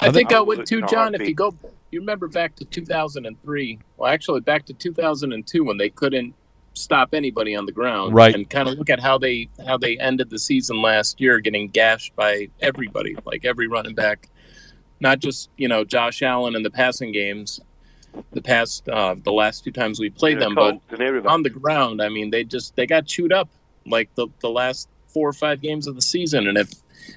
I think I I would would too, John. If you go, you remember back to 2003. Well, actually, back to 2002 when they couldn't stop anybody on the ground. Right. And kind of look at how they how they ended the season last year, getting gashed by everybody, like every running back, not just you know Josh Allen in the passing games, the past uh, the last two times we played And the them, but Colts and everybody. on the ground, I mean, they just they got chewed up like the the last four or five games of the season, and if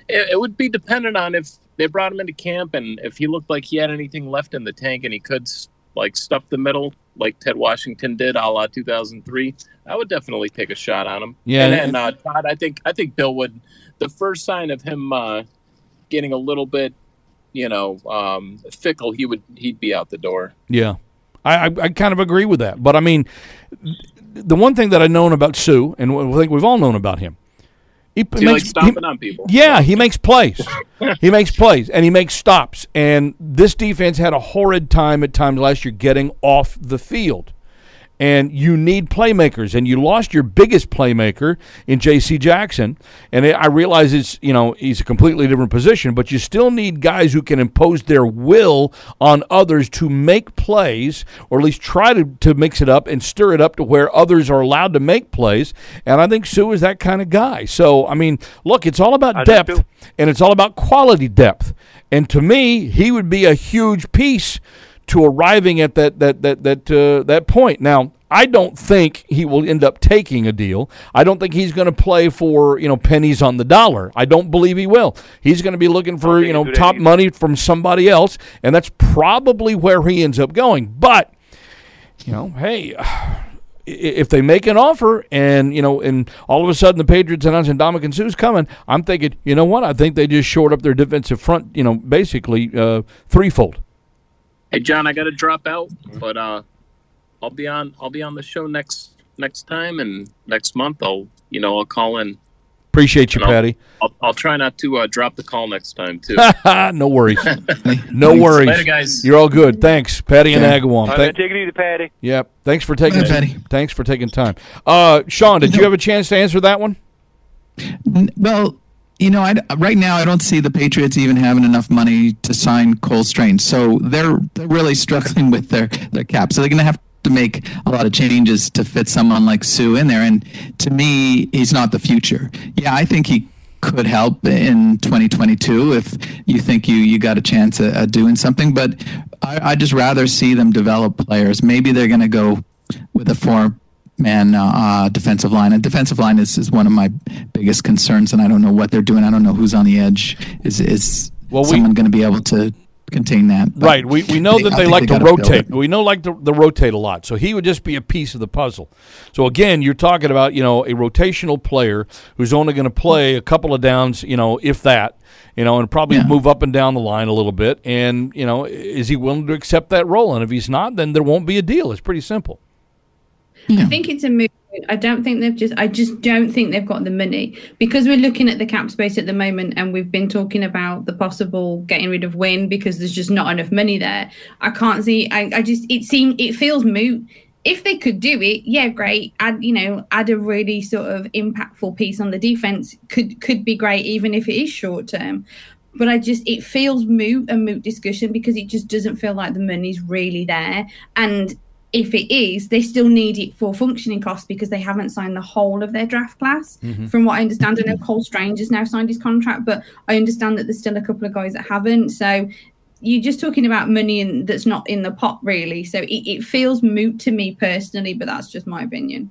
it, it would be dependent on if they brought him into camp and if he looked like he had anything left in the tank and he could like stuff the middle like Ted Washington did, a la 2003. I would definitely take a shot on him. Yeah, and, and- uh, Todd, I think I think Bill would. The first sign of him uh, getting a little bit, you know, um, fickle, he would he'd be out the door. Yeah, I, I I kind of agree with that. But I mean, the one thing that I've known about Suh, and I think we've all known about him, he He likes stomping on people. Yeah, he makes plays. he makes plays and he makes stops. And this defense had a horrid time at times last year getting off the field. And you need playmakers, and you lost your biggest playmaker in J.C. Jackson. And I realize it's you know he's a completely different position, but you still need guys who can impose their will on others to make plays, or at least try to, to mix it up and stir it up to where others are allowed to make plays. And I think Suh is that kind of guy. So I mean, look, it's all about I depth and it's all about quality depth. And to me, he would be a huge piece to arriving at that that that that uh, that point. Now, I don't think he will end up taking a deal. I don't think he's going to play for you know pennies on the dollar. I don't believe he will. He's going to be looking for you know he'll do that top either. money from somebody else, and that's probably where he ends up going. But you know, hey. If they make an offer and you know, and all of a sudden the Patriots announce and Ndamukong Suh's coming, I'm thinking, you know what? I think they just shored up their defensive front, you know, basically uh, threefold. Hey John, I got to drop out, but uh, I'll be on. I'll be on the show next next time, and next month I'll you know I'll call in. Appreciate you, I'll- Patty. I'll, I'll try not to uh, drop the call next time too. no worries. No worries. Later, guys. You're all good. Thanks, Patty and Agawam. All right, Thank, take it easy, Patty. yep. Thanks for taking. Bye, Patty. Thanks for taking time. Uh, Sean, did you have a chance to answer that one? N- Well, you know, I, right now I don't see the Patriots even having enough money to sign Cole Strange, so they're they're really struggling with their their cap. So they're going to have to make a lot of changes to fit someone like Suh in there. And to me, he's not the future. Yeah, I think he could help in 2022 if you think you you got a chance at, at doing something. But I, I just rather see them develop players. Maybe they're going to go with a four man uh, uh, defensive line. And defensive line is, is one of my biggest concerns, and I don't know what they're doing. I don't know who's on the edge. Is is Well, we- someone going to be able to contain that? Right. We, we know I that they like to gotta rotate. We know like to, to rotate a lot. So he would just be a piece of the puzzle. So again, you're talking about you know a rotational player who's only going to play a couple of downs, you know, if that, you know, and probably Yeah. move up and down the line a little bit. And you know, is he willing to accept that role? And if he's not, then there won't be a deal. It's pretty simple. Yeah. I think it's a move. I don't think they've just. I just don't think they've got the money because we're looking at the cap space at the moment, and we've been talking about the possible getting rid of Wynn because there's just not enough money there. I can't see. I, I just. It seems. It feels moot. If they could do it, yeah, great. Add, you know, add a really sort of impactful piece on the defense could could be great, even if it is short term. But I just it feels moot a moot discussion because it just doesn't feel like the money's really there. And if it is, they still need it for functioning costs because they haven't signed the whole of their draft class. Mm-hmm. From what I understand, I know Cole Strange has now signed his contract, but I understand that there's still a couple of guys that haven't. So you're just talking about money and that's not in the pot really. So it, it feels moot to me personally, but that's just my opinion.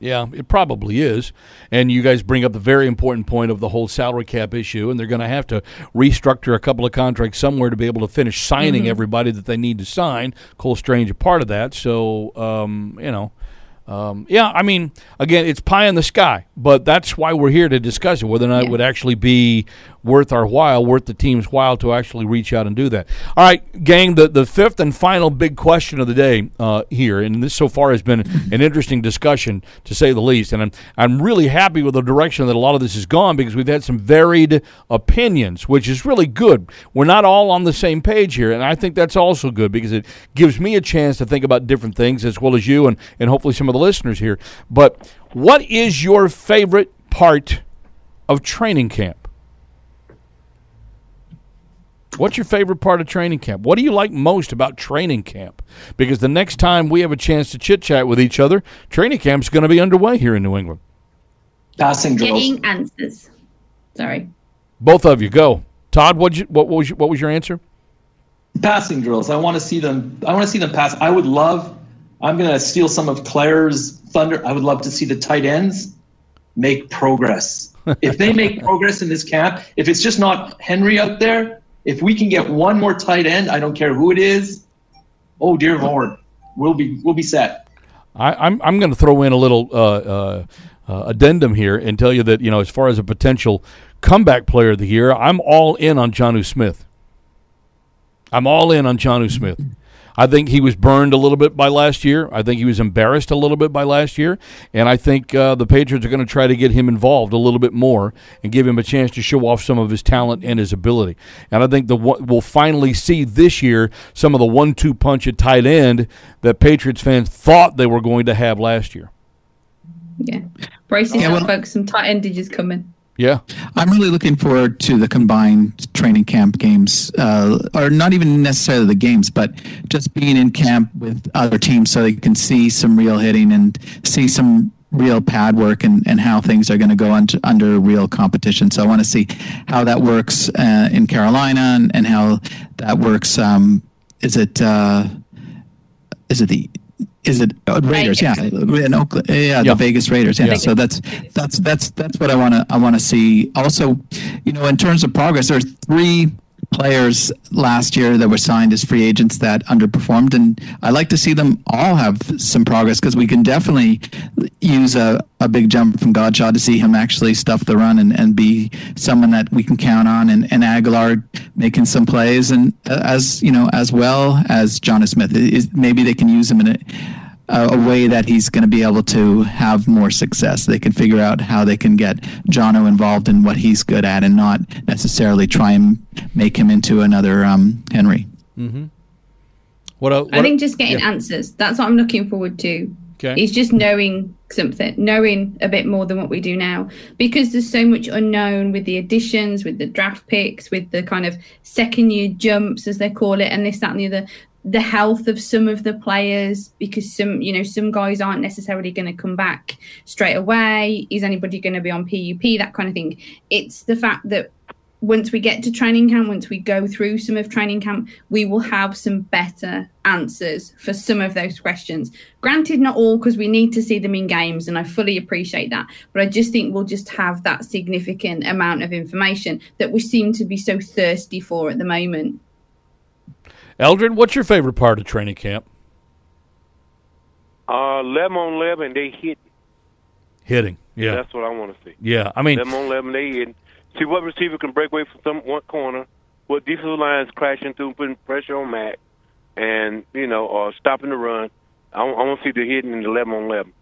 Yeah, it probably is. And you guys bring up the very important point of the whole salary cap issue, and they're going to have to restructure a couple of contracts somewhere to be able to finish signing everybody that they need to sign. Cole Strange a part of that. So, um, you know, um, yeah, I mean, again, it's pie in the sky, but that's why we're here to discuss it, whether or not it would actually be worth our while, worth the team's while to actually reach out and do that. All right, gang, the, the fifth and final big question of the day uh, here, and this so far has been an interesting discussion to say the least, and I'm, I'm really happy with the direction that a lot of this has gone because we've had some varied opinions, which is really good. We're not all on the same page here, and I think that's also good because it gives me a chance to think about different things as well as you and, and hopefully some of the listeners here. But what is your favorite part of training camp? What's your favorite part of training camp? What do you like most about training camp? Because the next time we have a chance to chit chat with each other, training camp's going to be underway here in New England. Passing drills. Getting answers. Sorry. Both of you go. Todd, what'd you, what was your, what was your answer? passing drills. I want to see them. I want to see them pass. I would love. I'm going to steal some of Claire's thunder. I would love to see the tight ends make progress. if they make progress in this camp, if it's just not Henry out there, if we can get one more tight end, I don't care who it is. Oh dear Lord, we'll be we'll be set. I, I'm I'm going to throw in a little uh, uh, uh, addendum here and tell you that you know as far as a potential comeback player of the year, I'm all in on Jonnu Smith. I'm all in on Jonnu Smith. I think he was burned a little bit by last year. I think he was embarrassed a little bit by last year, and I think uh, the Patriots are going to try to get him involved a little bit more and give him a chance to show off some of his talent and his ability. And I think the we'll finally see this year some of the one-two punch at tight end that Patriots fans thought they were going to have last year. Yeah. Brace Yeah, well- folks. Some tight end endages coming. Yeah, I'm really looking forward to the combined training camp games, uh, or not even necessarily the games, but just being in camp with other teams so they can see some real hitting and see some real pad work and, and how things are going to go under, under real competition. So I want to see how that works uh, in Carolina and, and how that works. Um, is it uh, is it the is it uh, Raiders? Yeah, in Oakland. Yeah, Yeah. the Vegas Raiders. Yeah. Yeah. So that's that's that's that's what I want to I want to see. Also, you know, in terms of progress, there's three players last year that were signed as free agents that underperformed, and I like to see them all have some progress because we can definitely use a, a big jump from Godchaux to see him actually stuff the run and, and be someone that we can count on, and, and Agholor making some plays, and uh, as you know, as well as John Smith, maybe they can use him in a a, a way that he's going to be able to have more success. They can figure out how they can get Jonnu involved in what he's good at, and not necessarily try and make him into another um, Henry. what? el- what I think just getting yeah. answers. That's what I'm looking forward to. Okay. It's just knowing something, knowing a bit more than what we do now, because there's so much unknown with the additions, with the draft picks, with the kind of second year jumps, as they call it, and this, that, and the other. The health of some of the players because some you know some guys aren't necessarily going to come back straight away. Is anybody going to be on pup that kind of thing. It's the fact that once we get to training camp once we go through some of training camp we will have some better answers for some of those questions. Granted not all because we need to see them in games and i fully appreciate that but i just think we'll just have that significant amount of information that we seem to be so thirsty for at the moment Eldred, what's your favorite part of training camp? Uh, 11 on 11, they hit. Hitting. Yeah. That's what I want to see. Yeah. I mean, 11 on 11, they hit. See what receiver can break away from some one corner, what defensive lines crashing through, putting pressure on Mac, and, you know, or stopping the run. I, I want to see the hitting in the 11 on 11.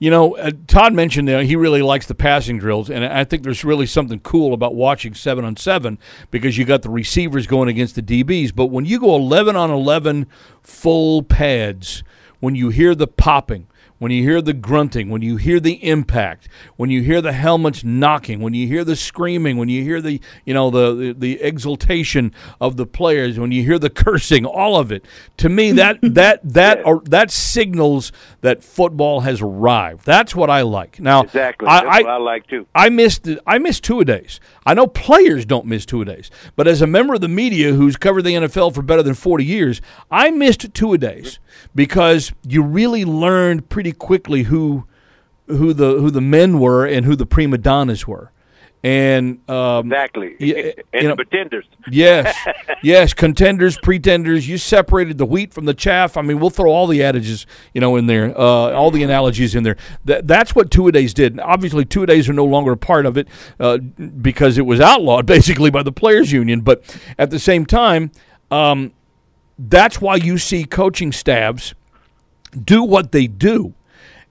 You know, uh, Todd mentioned that he really likes the passing drills, and I think there's really something cool about watching seven on seven because you got the receivers going against the DBs. But when you go 11 on 11 full pads, when you hear the popping, when you hear the grunting, when you hear the impact, when you hear the helmets knocking, when you hear the screaming, when you hear the you know the the, the exultation of the players, when you hear the cursing, all of it. To me, that that that or, that signals that football has arrived. That's what I like. Now, Exactly. I, That's what I like, too. I missed I missed two a days. I know players don't miss two a days, but as a member of the media who's covered the NFL for better than forty years, I missed two a days because you really learned pretty quickly who who the who the men were and who the prima donnas were, and um, Exactly. And you know- the pretenders. Yes, yes, contenders, pretenders. You separated the wheat from the chaff. I mean, we'll throw all the adages, you know, in there, uh, all the analogies in there. That, that's what two a days did. Obviously, two a days are no longer a part of it uh, because it was outlawed basically by the players' union. But at the same time, um, that's why you see coaching staffs do what they do.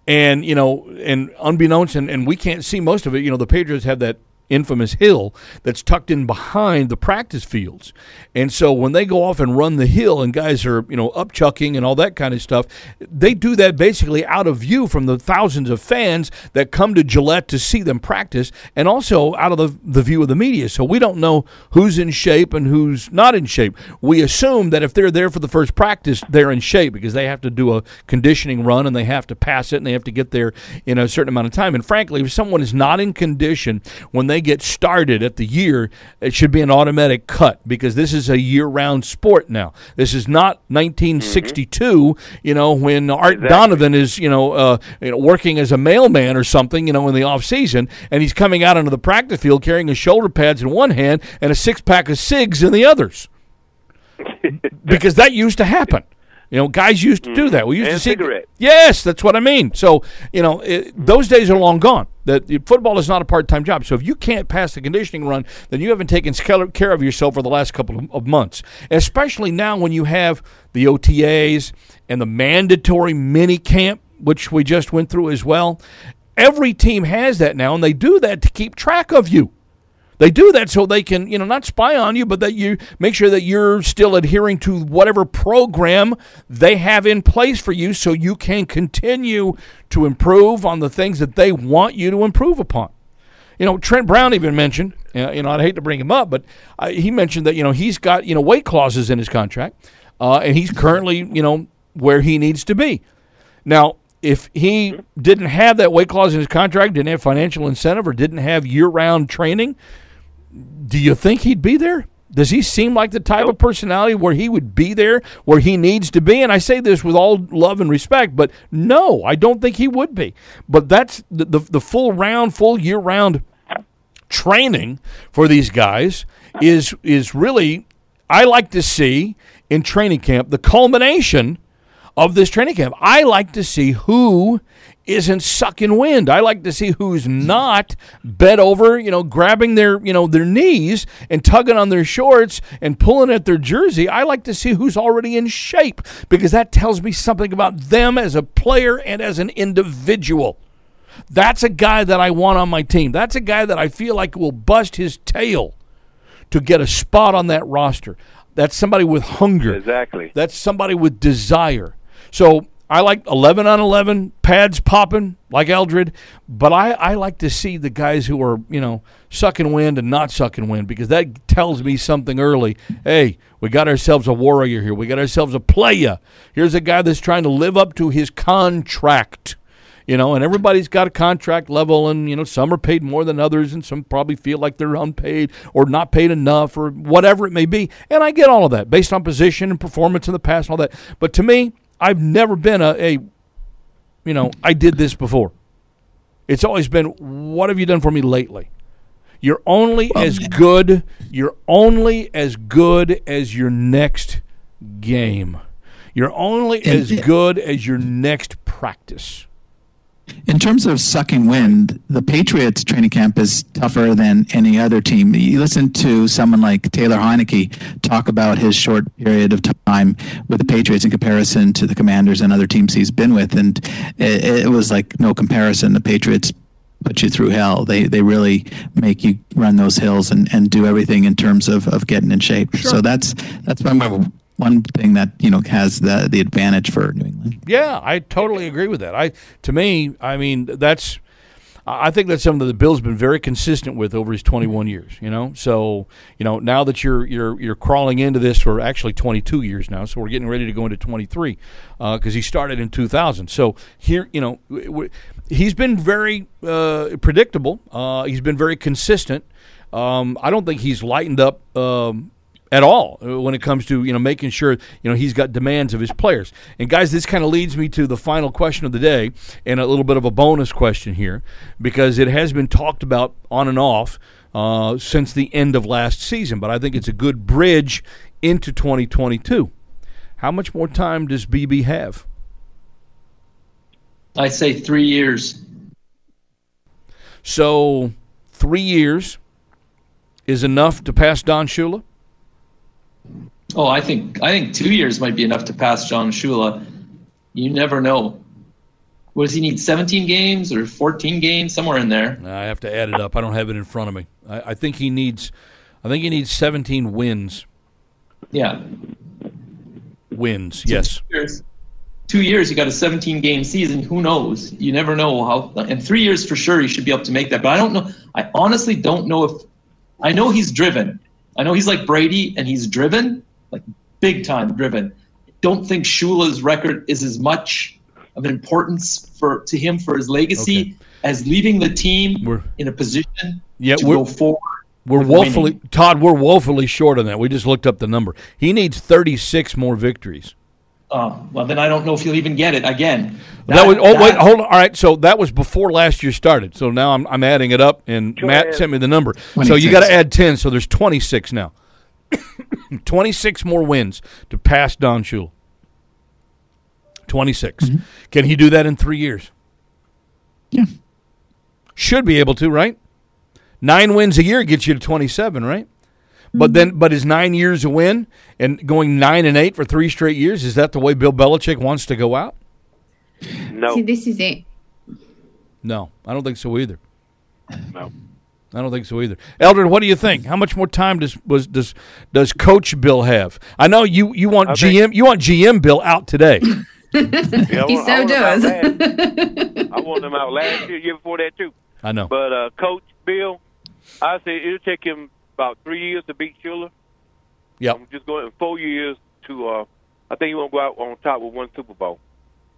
And, you know, and unbeknownst, and, and we can't see most of it, you know, the Patriots have that infamous hill that's tucked in behind the practice fields. And so when they go off and run the hill and guys are, you know, upchucking and all that kind of stuff, they do that basically out of view from the thousands of fans that come to Gillette to see them practice and also out of the, the view of the media. So we don't know who's in shape and who's not in shape. We assume that if they're there for the first practice, they're in shape because they have to do a conditioning run and they have to pass it and they have to get there in a certain amount of time. And frankly, if someone is not in condition when they get started at the year, it should be an automatic cut because this is a year-round sport now. This is not 1962, you know, when Art Donovan is, you know, uh, you know, working as a mailman or something, you know, in the off season, and he's coming out onto the practice field carrying his shoulder pads in one hand and a six pack of cigs in the others because that used to happen. You know, guys used to do mm-hmm. that. We used And to see. cigarette. Yes, that's what I mean. So you know, it, mm-hmm. those days are long gone. That football is not a part-time job. So if you can't pass the conditioning run, then you haven't taken care of yourself for the last couple of, of months. Especially now when you have the OTAs and the mandatory mini camp, which we just went through as well. Every team has that now, and they do that to keep track of you. They do that so they can, you know, not spy on you, but that you make sure that you're still adhering to whatever program they have in place for you so you can continue to improve on the things that they want you to improve upon. You know, Trent Brown even mentioned, uh, you know, I'd hate to bring him up, but uh, he mentioned that, you know, he's got, you know, weight clauses in his contract, uh, and he's currently, you know, where he needs to be. Now, if he didn't have that weight clause in his contract, didn't have financial incentive, or didn't have year round training, do you think he'd be there? Does he seem like the type of personality where he would be there where he needs to be? And I say this with all love and respect, but no, I don't think he would be. But that's the, the, the full round, full year round training for these guys is is really I like to see in training camp the culmination of this training camp. I like to see who isn't sucking wind. I like to see who's not bent over, you know, grabbing their, you know, their knees and tugging on their shorts and pulling at their jersey. I like to see who's already in shape because that tells me something about them as a player and as an individual. That's a guy that I want on my team. That's a guy that I feel like will bust his tail to get a spot on that roster. That's somebody with hunger. Exactly. That's somebody with desire. So I like 11 on 11, pads popping like Eldred, but I, I like to see the guys who are, you know, sucking wind and not sucking wind because that tells me something early. Hey, we got ourselves a warrior here. We got ourselves a playa. Here's a guy that's trying to live up to his contract. You know, and everybody's got a contract level, and, you know, some are paid more than others, and some probably feel like they're unpaid or not paid enough or whatever it may be. And I get all of that based on position and performance in the past and all that. But to me, I've never been a, a you know, I did this before. It's always been, what have you done for me lately? You're only as good. You're only as good as your next game. You're only as good as your next practice. In terms of sucking wind, the Patriots training camp is tougher than any other team. You listen to someone like Taylor Heinicke talk about his short period of time with the Patriots in comparison to the Commanders and other teams he's been with, and it, it was like no comparison. The Patriots put you through hell. They they really make you run those hills and, and do everything in terms of, of getting in shape. So that's that's one one thing that you know has the the advantage for New England. Yeah, I totally agree with that. I to me, I mean, that's I think that's something that the Bill's been very consistent with over his 21 years. You know, so you know now that you're you're you're crawling into this for actually 22 years now, so we're getting ready to go into 23 because he started in 2000. So here, you know, he's been very uh, predictable. Uh, he's been very consistent. Um, I don't think he's lightened up. Um, at all uh, when it comes to you know making sure you know he's got demands of his players. And guys, this kind of leads me to the final question of the day and a little bit of a bonus question here because it has been talked about on and off uh, since the end of last season, but I think it's a good bridge into 2022. How much more time does BB have? I say three years. So three years is enough to pass Don Shula. Oh, I think I think two years might be enough to pass John Shula. You never know. What does he need? 17 games or 14 games, somewhere in there. I have to add it up. I don't have it in front of me. I, I think he needs. I think he needs 17 wins. Yeah, Wins, yes. two years. Two years, you got a 17 game season. Who knows? You never know how. In three years, for sure, he should be able to make that. But I don't know. I honestly don't know if. I know he's driven. I know he's like Brady, and he's driven, like big time driven. Don't think Shula's record is as much of an importance for to him for his legacy Okay. as leaving the team We're- in a position Yeah, to go forward. We're woefully winning. Todd. We're woefully short on that. We just looked up the number. He needs 36 more victories. Oh, well, then I don't know if you'll even get it again. That, was. Oh wait, hold on. All right, so that was before last year started. So now I'm I'm adding it up, and Matt add- sent me the number. So you got to add 10. So there's 26 now. 26 more wins to pass Don Shula. 26. Mm-hmm. Can he do that in three years? Yeah. Should be able to, right? Nine wins a year gets you to 27, right? Mm-hmm. But then, but is nine years a win and going nine and eight for three straight years? Is that the way Bill Belichick wants to go out? No, See, this is it. No, I don't think so either. no. I don't think so either. Eldred, what do you think? How much more time does was does does Coach Bill have? I know you you want I think- GM you want GM Bill out today. Yeah, I He want- so I him out does. last- I want him out last year, year before that too. I know. But uh, Coach Bill, I say it'll take him about three years to beat Shula. Yep. I'm just going in four years to. Uh, I think he won't go out on top with one Super Bowl.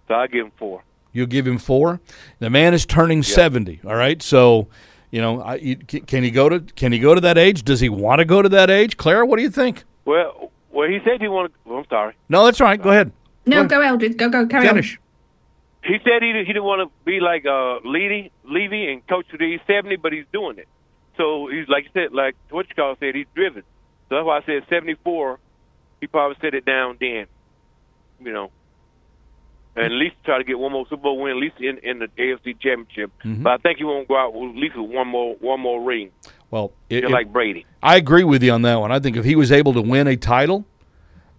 So I give him four. You'll give him four. The man is turning seventy. All right, so you know, I, you, can can he go to can he go to that age? Does he want to go to that age? Clara, what do you think? Well, well, he said he wanted. Well, I'm sorry. No, that's all right. Go ahead. No, Go go Eldred. Go, go, carry Finish. He said he he didn't want to be like uh Levy, Levy and coach today. He's 70, but he's doing it. So he's like you said, like what you call said, he's driven. So that's why I said 74. He probably set it down then, you know, and at least try to get one more Super Bowl win, at least in in the AFC Championship. But I think he won't go out with at least with one more one more ring, Well, it, it- like Brady. I agree with you on that one. I think if he was able to win a title,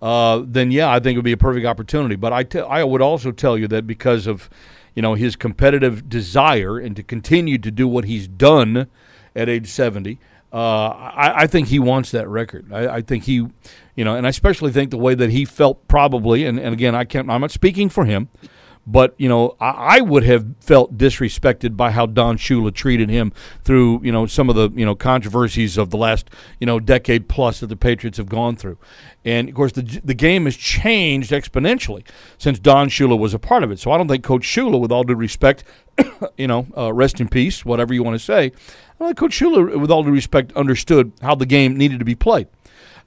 uh, then yeah, I think it would be a perfect opportunity. But I, te- I would also tell you that because of, you know, his competitive desire and to continue to do what he's done at age seventy, uh, I, I think he wants that record. I, I think he, you know, and I especially think the way that he felt probably, and, and again, I can't, I'm not speaking for him. But you know, I, I would have felt disrespected by how Don Shula treated him through you know some of the you know controversies of the last you know decade plus that the Patriots have gone through, and of course the the game has changed exponentially since Don Shula was a part of it. So I don't think Coach Shula, with all due respect, you know, uh, rest in peace, whatever you want to say, don't Coach Shula, with all due respect, understood how the game needed to be played.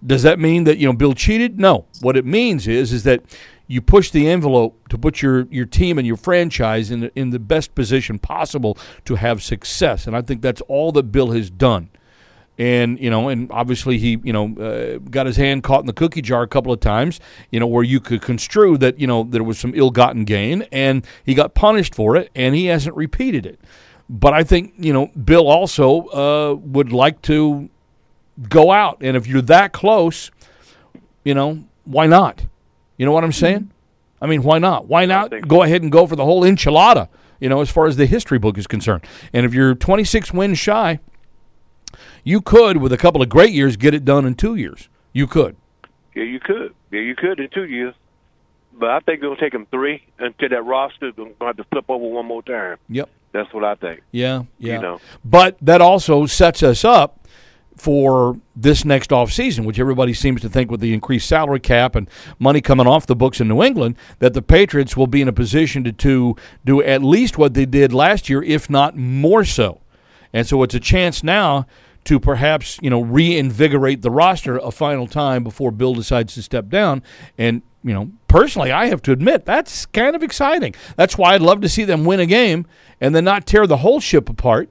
Does that mean that you know Bill cheated? No. What it means is is that you push the envelope to put your, your team and your franchise in the, in the best position possible to have success, and I think that's all that Bill has done. And you know, and obviously he you know uh, got his hand caught in the cookie jar a couple of times. You know, where you could construe that you know there was some ill-gotten gain, and he got punished for it, and he hasn't repeated it. But I think you know Bill also uh, would like to go out. And if you're that close, you know, why not? You know what I'm saying? I mean, why not? Why not go ahead and go for the whole enchilada, you know, as far as the history book is concerned? And if you're 26 wins shy, you could, with a couple of great years, get it done in two years. You could. Yeah, you could. Yeah, you could in two years. But I think it'll take them three until that roster going to have to flip over one more time. Yep. That's what I think. Yeah, yeah. You know. But that also sets us up for this next offseason, which everybody seems to think with the increased salary cap and money coming off the books in New England, that the Patriots will be in a position to, to do at least what they did last year, if not more so. And so it's a chance now to perhaps, you know, reinvigorate the roster a final time before Bill decides to step down. And, you know, personally, I have to admit, that's kind of exciting. That's why I'd love to see them win a game and then not tear the whole ship apart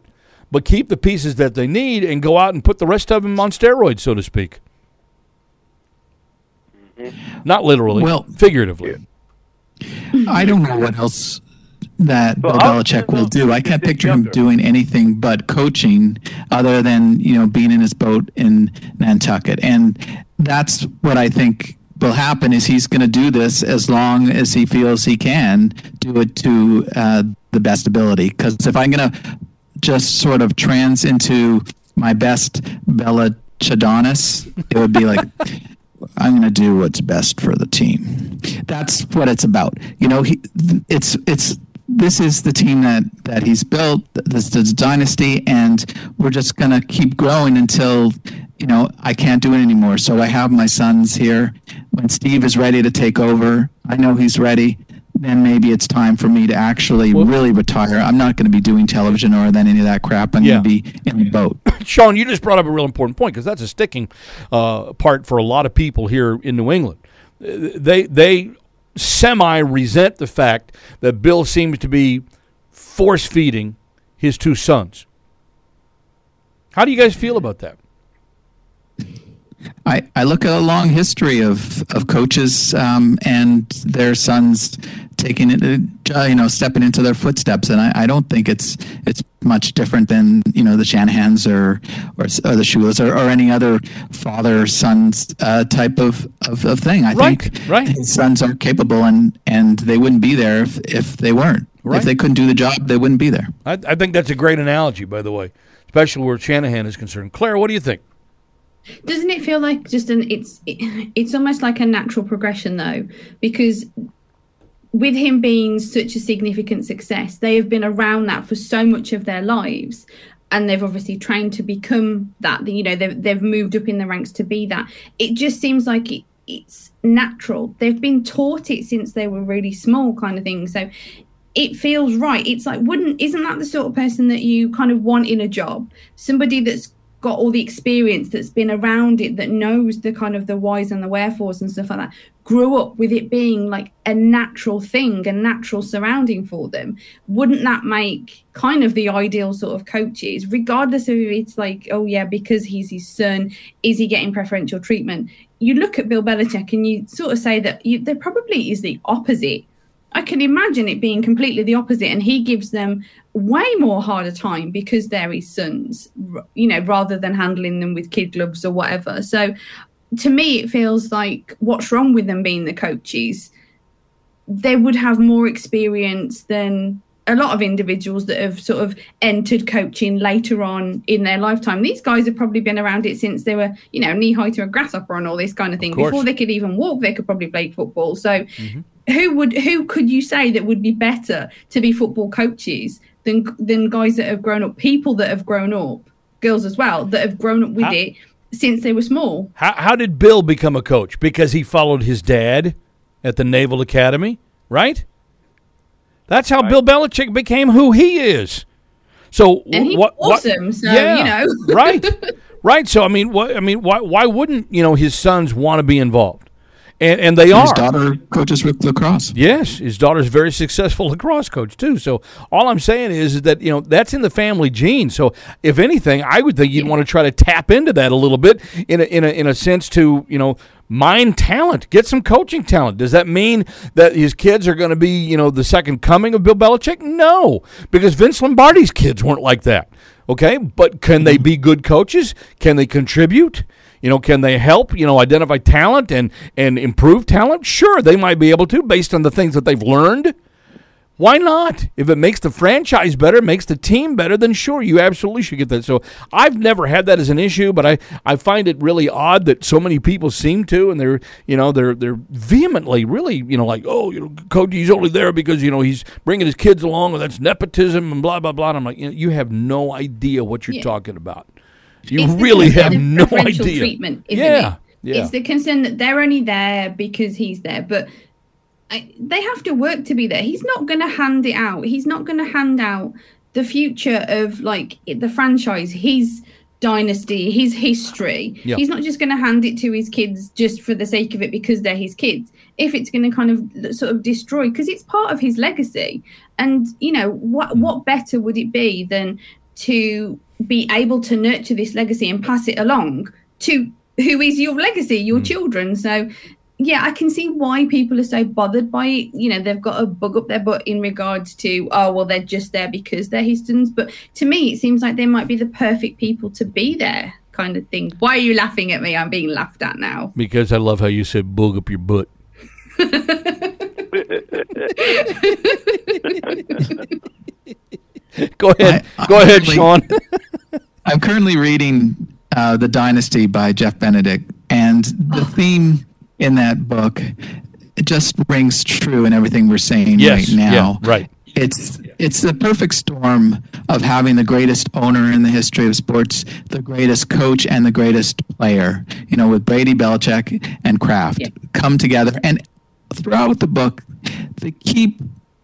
but keep the pieces that they need and go out and put the rest of them on steroids, so to speak. Mm-hmm. Not literally, Well- figuratively. I don't know what else that Bill Belichick will do. I can't picture him doing anything but coaching, other than you know being in his boat in Nantucket, and that's what I think will happen. Is he's going to do this as long as he feels he can do it to uh, the best ability? Because if I'm going to just sort of trans into my best Bella Chadonis, it would be like. I'm going to do what's best for the team. That's what it's about. You know, he, it's it's this is the team that that he's built. This is the dynasty, and we're just going to keep growing until you know I can't do it anymore. So I have my sons here. When Steve is ready to take over, I know he's ready. Then maybe it's time for me to actually really retire. I'm not going to be doing television or then any of that crap. I'm Yeah. going to be in the boat. Sean, you just brought up a real important point because that's a sticking uh, part for a lot of people here in New England. Uh, They they semi resent the fact that Bill seems to be force feeding his two sons. How do you guys feel about that? I, I look at a long history of, of coaches um, and their sons taking it, uh, you know, stepping into their footsteps, and I, I don't think it's it's much different than you know the Shanahans or or, or the Shulas or, or any other father sons uh, type of, of, of thing. I Right, think right. his sons are capable, and and they wouldn't be there if, if they weren't. Right. If they couldn't do the job, they wouldn't be there. I, I think that's a great analogy, by the way, especially where Shanahan is concerned. Claire, what do you think? Doesn't it feel like just an it's it, it's almost like a natural progression though because with him being such a significant success they have been around that for so much of their lives and they've obviously trained to become that you know they've, they've moved up in the ranks to be that it just seems like it, it's natural they've been taught it since they were really small kind of thing so it feels right. It's like, wouldn't, isn't that the sort of person that you kind of want in a job? Somebody that's got all the experience, that's been around it, that knows the kind of the whys and the wherefores and stuff like that, grew up with it being like a natural thing, a natural surrounding for them. Wouldn't that make kind of the ideal sort of coaches, regardless of if it's like, oh yeah, because he's his son, is he getting preferential treatment? You look at Bill Belichick and you sort of say that you, there probably is the opposite I can imagine it being completely the opposite, and he gives them way more harder time because they're his sons, you know, rather than handling them with kid gloves or whatever. So, to me, it feels like what's wrong with them being the coaches? They would have more experience than a lot of individuals that have sort of entered coaching later on in their lifetime. These guys have probably been around it since they were, you know, knee high to a grasshopper and all this kind of thing. course. Before they could even walk, they could probably play football. So mm-hmm. who would who could you say that would be better to be football coaches than than guys that have grown up, people that have grown up, girls as well that have grown up with How- it since they were small. How, how did Bill become a coach? Because he followed his dad at the Naval Academy, right? That's how Bill Belichick became who he is. So And he's what, what- awesome, so, yeah, you know. right, right. So I mean, what, I mean, why why wouldn't you know his sons want to be involved? And and they are. His daughter coaches with lacrosse. Yes, his daughter's a very successful lacrosse coach too. So all I'm saying is, is that you know that's in the family gene. So if anything, I would think you'd want to try to tap into that a little bit in a, in a in a sense to you know mine talent, get some coaching talent. Does that mean that his kids are going to be you know the second coming of Bill Belichick? No, because Vince Lombardi's kids weren't like that. Okay, but can they mm-hmm. be good coaches? Can they contribute? You know, can they help? You know, identify talent and and improve talent. Sure, they might be able to based on the things that they've learned. Why not? If it makes the franchise better, makes the team better, then sure, you absolutely should get that. So I've never had that as an issue, but I, I find it really odd that so many people seem to, and they're you know they're they're vehemently really you know like oh you know coach he's only there because you know he's bringing his kids along and that's nepotism and blah blah blah. And I'm like you, know, you have no idea what you're Yeah. talking about. You It's really have no idea. Treatment, isn't yeah, it? yeah. It's the concern that they're only there because he's there, but I, they have to work to be there. He's not going to hand it out. He's not going to hand out the future of like the franchise, his dynasty, his history. He's not just going to hand it to his kids just for the sake of it because they're his kids. If it's going to kind of sort of destroy, because it's part of his legacy, and you know what mm. what better would it be than to be able to nurture this legacy and pass it along to who is your legacy, your hmm. children. So, yeah, I can see why people are so bothered by it. You know, they've got a bug up their butt in regards to, oh, well, they're just there because they're his sons. But to me, it seems like they might be the perfect people to be there, kind of thing. Why are you laughing at me? I'm being laughed at now. Because I love how you said bug up your butt." Go ahead, I- go ahead, Sean. I'm currently reading uh, The Dynasty by Jeff Benedict, and the theme in that book it just rings true in everything we're saying Yes, right now. yeah, right. It's it's the perfect storm of having the greatest owner in the history of sports, the greatest coach, and the greatest player. You know, with Brady, Belichick, and Kraft Yeah. come together, and throughout the book, they keep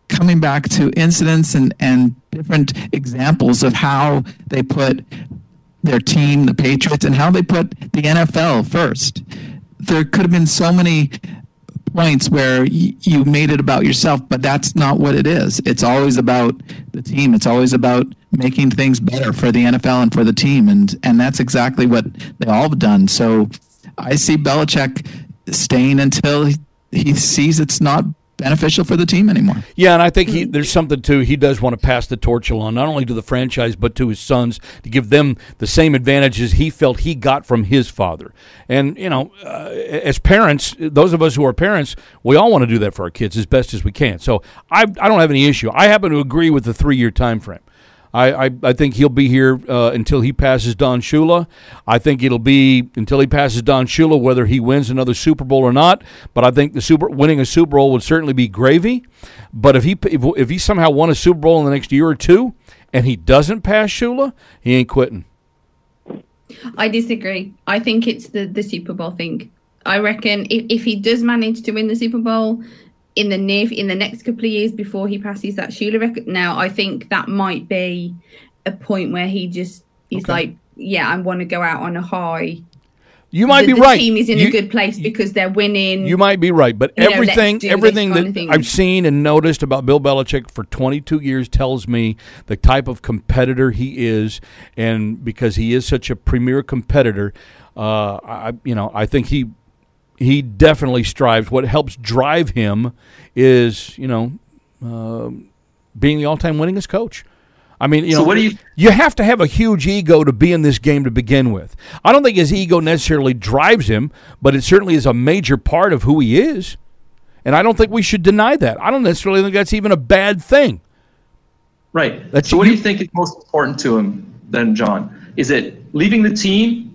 coming back to incidents and, and different examples of how they put their team, the Patriots, and how they put the NFL first. There could have been so many points where y- you made it about yourself, but that's not what it is. It's always about the team. It's always about making things better for the NFL and for the team, and and that's exactly what they all have done. So I see Belichick staying until he, he sees it's not beneficial for the team anymore. Yeah, and I think he there's something too. He does want to pass the torch along, not only to the franchise but to his sons to give them the same advantages he felt he got from his father. And you know, uh, as parents, those of us who are parents, we all want to do that for our kids as best as we can. So I I don't have any issue. I happen to agree with the three year time frame. I, I, I think he'll be here uh, until he passes Don Shula. I think it'll be until he passes Don Shula whether he wins another Super Bowl or not. But I think the super winning a Super Bowl would certainly be gravy. But if he if, if he somehow won a Super Bowl in the next year or two and he doesn't pass Shula, he ain't quitting. I disagree. I think it's the the Super Bowl thing. I reckon if, if he does manage to win the Super Bowl in the near in the next couple of years before he passes that Shula record, now I think that might be a point where he just he's Okay. like, yeah, I want to go out on a high. You might the, be the right. team is in You- a good place because they're winning. You might be right, but You know, everything everything that. I've seen and noticed about Bill Belichick for 22 years tells me the type of competitor he is, and because he is such a premier competitor, uh, I you know I think he he definitely strives. What helps drive him is you know um being the all-time winningest coach. I mean, you So know, what do you- you have to have a huge ego to be in this game to begin with. I don't think his ego necessarily drives him, but it certainly is a major part of who he is. And I don't think we should deny that. I don't necessarily think that's even a bad thing. Right. That's- so, what do you- you think is most important to him then, John? Is it leaving the team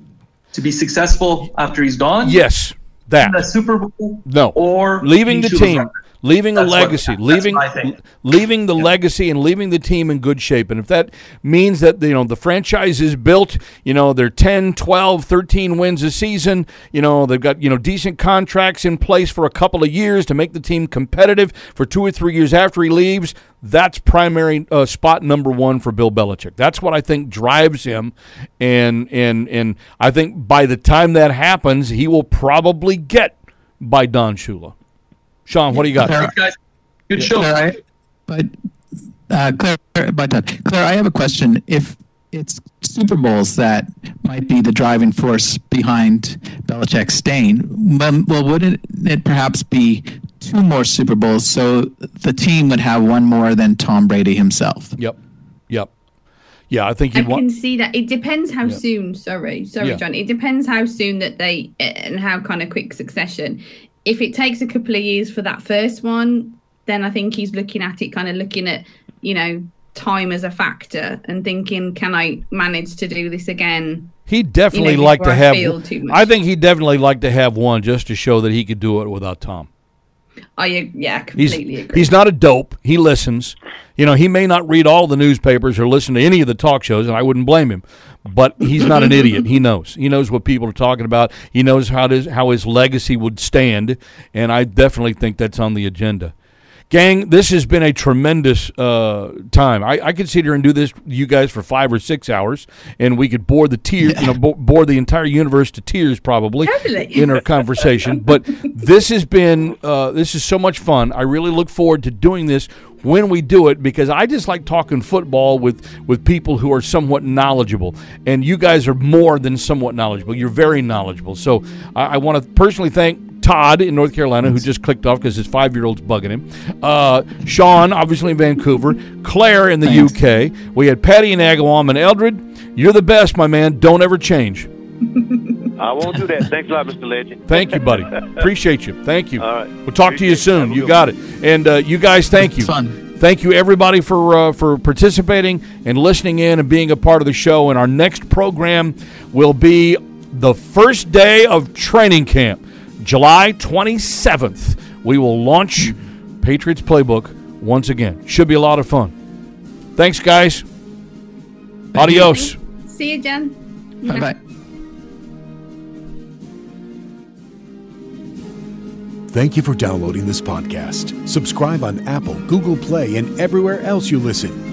to be successful after he's gone? Yes, that. The Super Bowl? No. Or leaving the team? Leaving a That's what- legacy, leaving leaving the legacy and leaving the team in good shape. And if that means that you know the franchise is built, you know, they're 10, 12, 13 wins a season, you know, they've got, you know, decent contracts in place for a couple of years to make the team competitive for 2 or 3 years after he leaves, that's primary uh, spot number 1 for Bill Belichick. That's what I think drives him and and and I think by the time that happens, he will probably get by Don Shula. Sean, what do you got? Claire, guys, good show. Claire, I, but uh, Claire, but uh, Claire, I have a question. If it's Super Bowls that might be the driving force behind Belichick staying, well, well wouldn't it perhaps be two more Super Bowls so the team would have one more than Tom Brady himself? Yep. Yep. Yeah, I think I you want can see that. It depends how soon. Sorry, sorry, Yeah. John. It depends how soon that they and how kind of quick succession. If it takes a couple of years for that first one, then I think he's looking at it, kind of looking at you know time as a factor and thinking, can I manage to do this again? He'd definitely you know, like to I have. feel too much. I think he'd definitely like to have one just to show that he could do it without Tom. Oh, I yeah, He's completely agree. he's not a dope. He listens. You know, he may not read all the newspapers or listen to any of the talk shows, and I wouldn't blame him. But he's not an idiot. He knows. He knows what people are talking about. He knows how his how his legacy would stand, and I definitely think that's on the agenda. Gang, this has been a tremendous uh, time. I, I could sit here and do this, you guys, for five or six hours, and we could bore the tears, you know, bo- bore the entire universe to tears, probably, in our conversation. But this has been, uh, this is so much fun. I really look forward to doing this when we do it because I just like talking football with with people who are somewhat knowledgeable, and you guys are more than somewhat knowledgeable. You're very knowledgeable. So I, I want to personally thank. Todd in North Carolina, who just clicked off because his five year old's bugging him. Uh, Sean, obviously in Vancouver. Claire in the Thanks. UK. We had Patty in Agawam and Eldred. You're the best, my man. Don't ever change. I won't do that. Thanks a lot, Mr. Legend. Thank you, buddy. Appreciate you. Thank you. All right. We'll talk to you soon. You good got it. And uh, you guys, thank you. Fun. Thank you, everybody, for uh, for participating and listening in and being a part of the show. And our next program will be the first day of training camp, July 27th. We will launch Patriots Playbook once again. Should be a lot of fun. Thanks, guys. Adios. See you, Jen. Bye bye. Thank you for downloading this podcast. Subscribe on Apple, Google Play, and everywhere else you listen.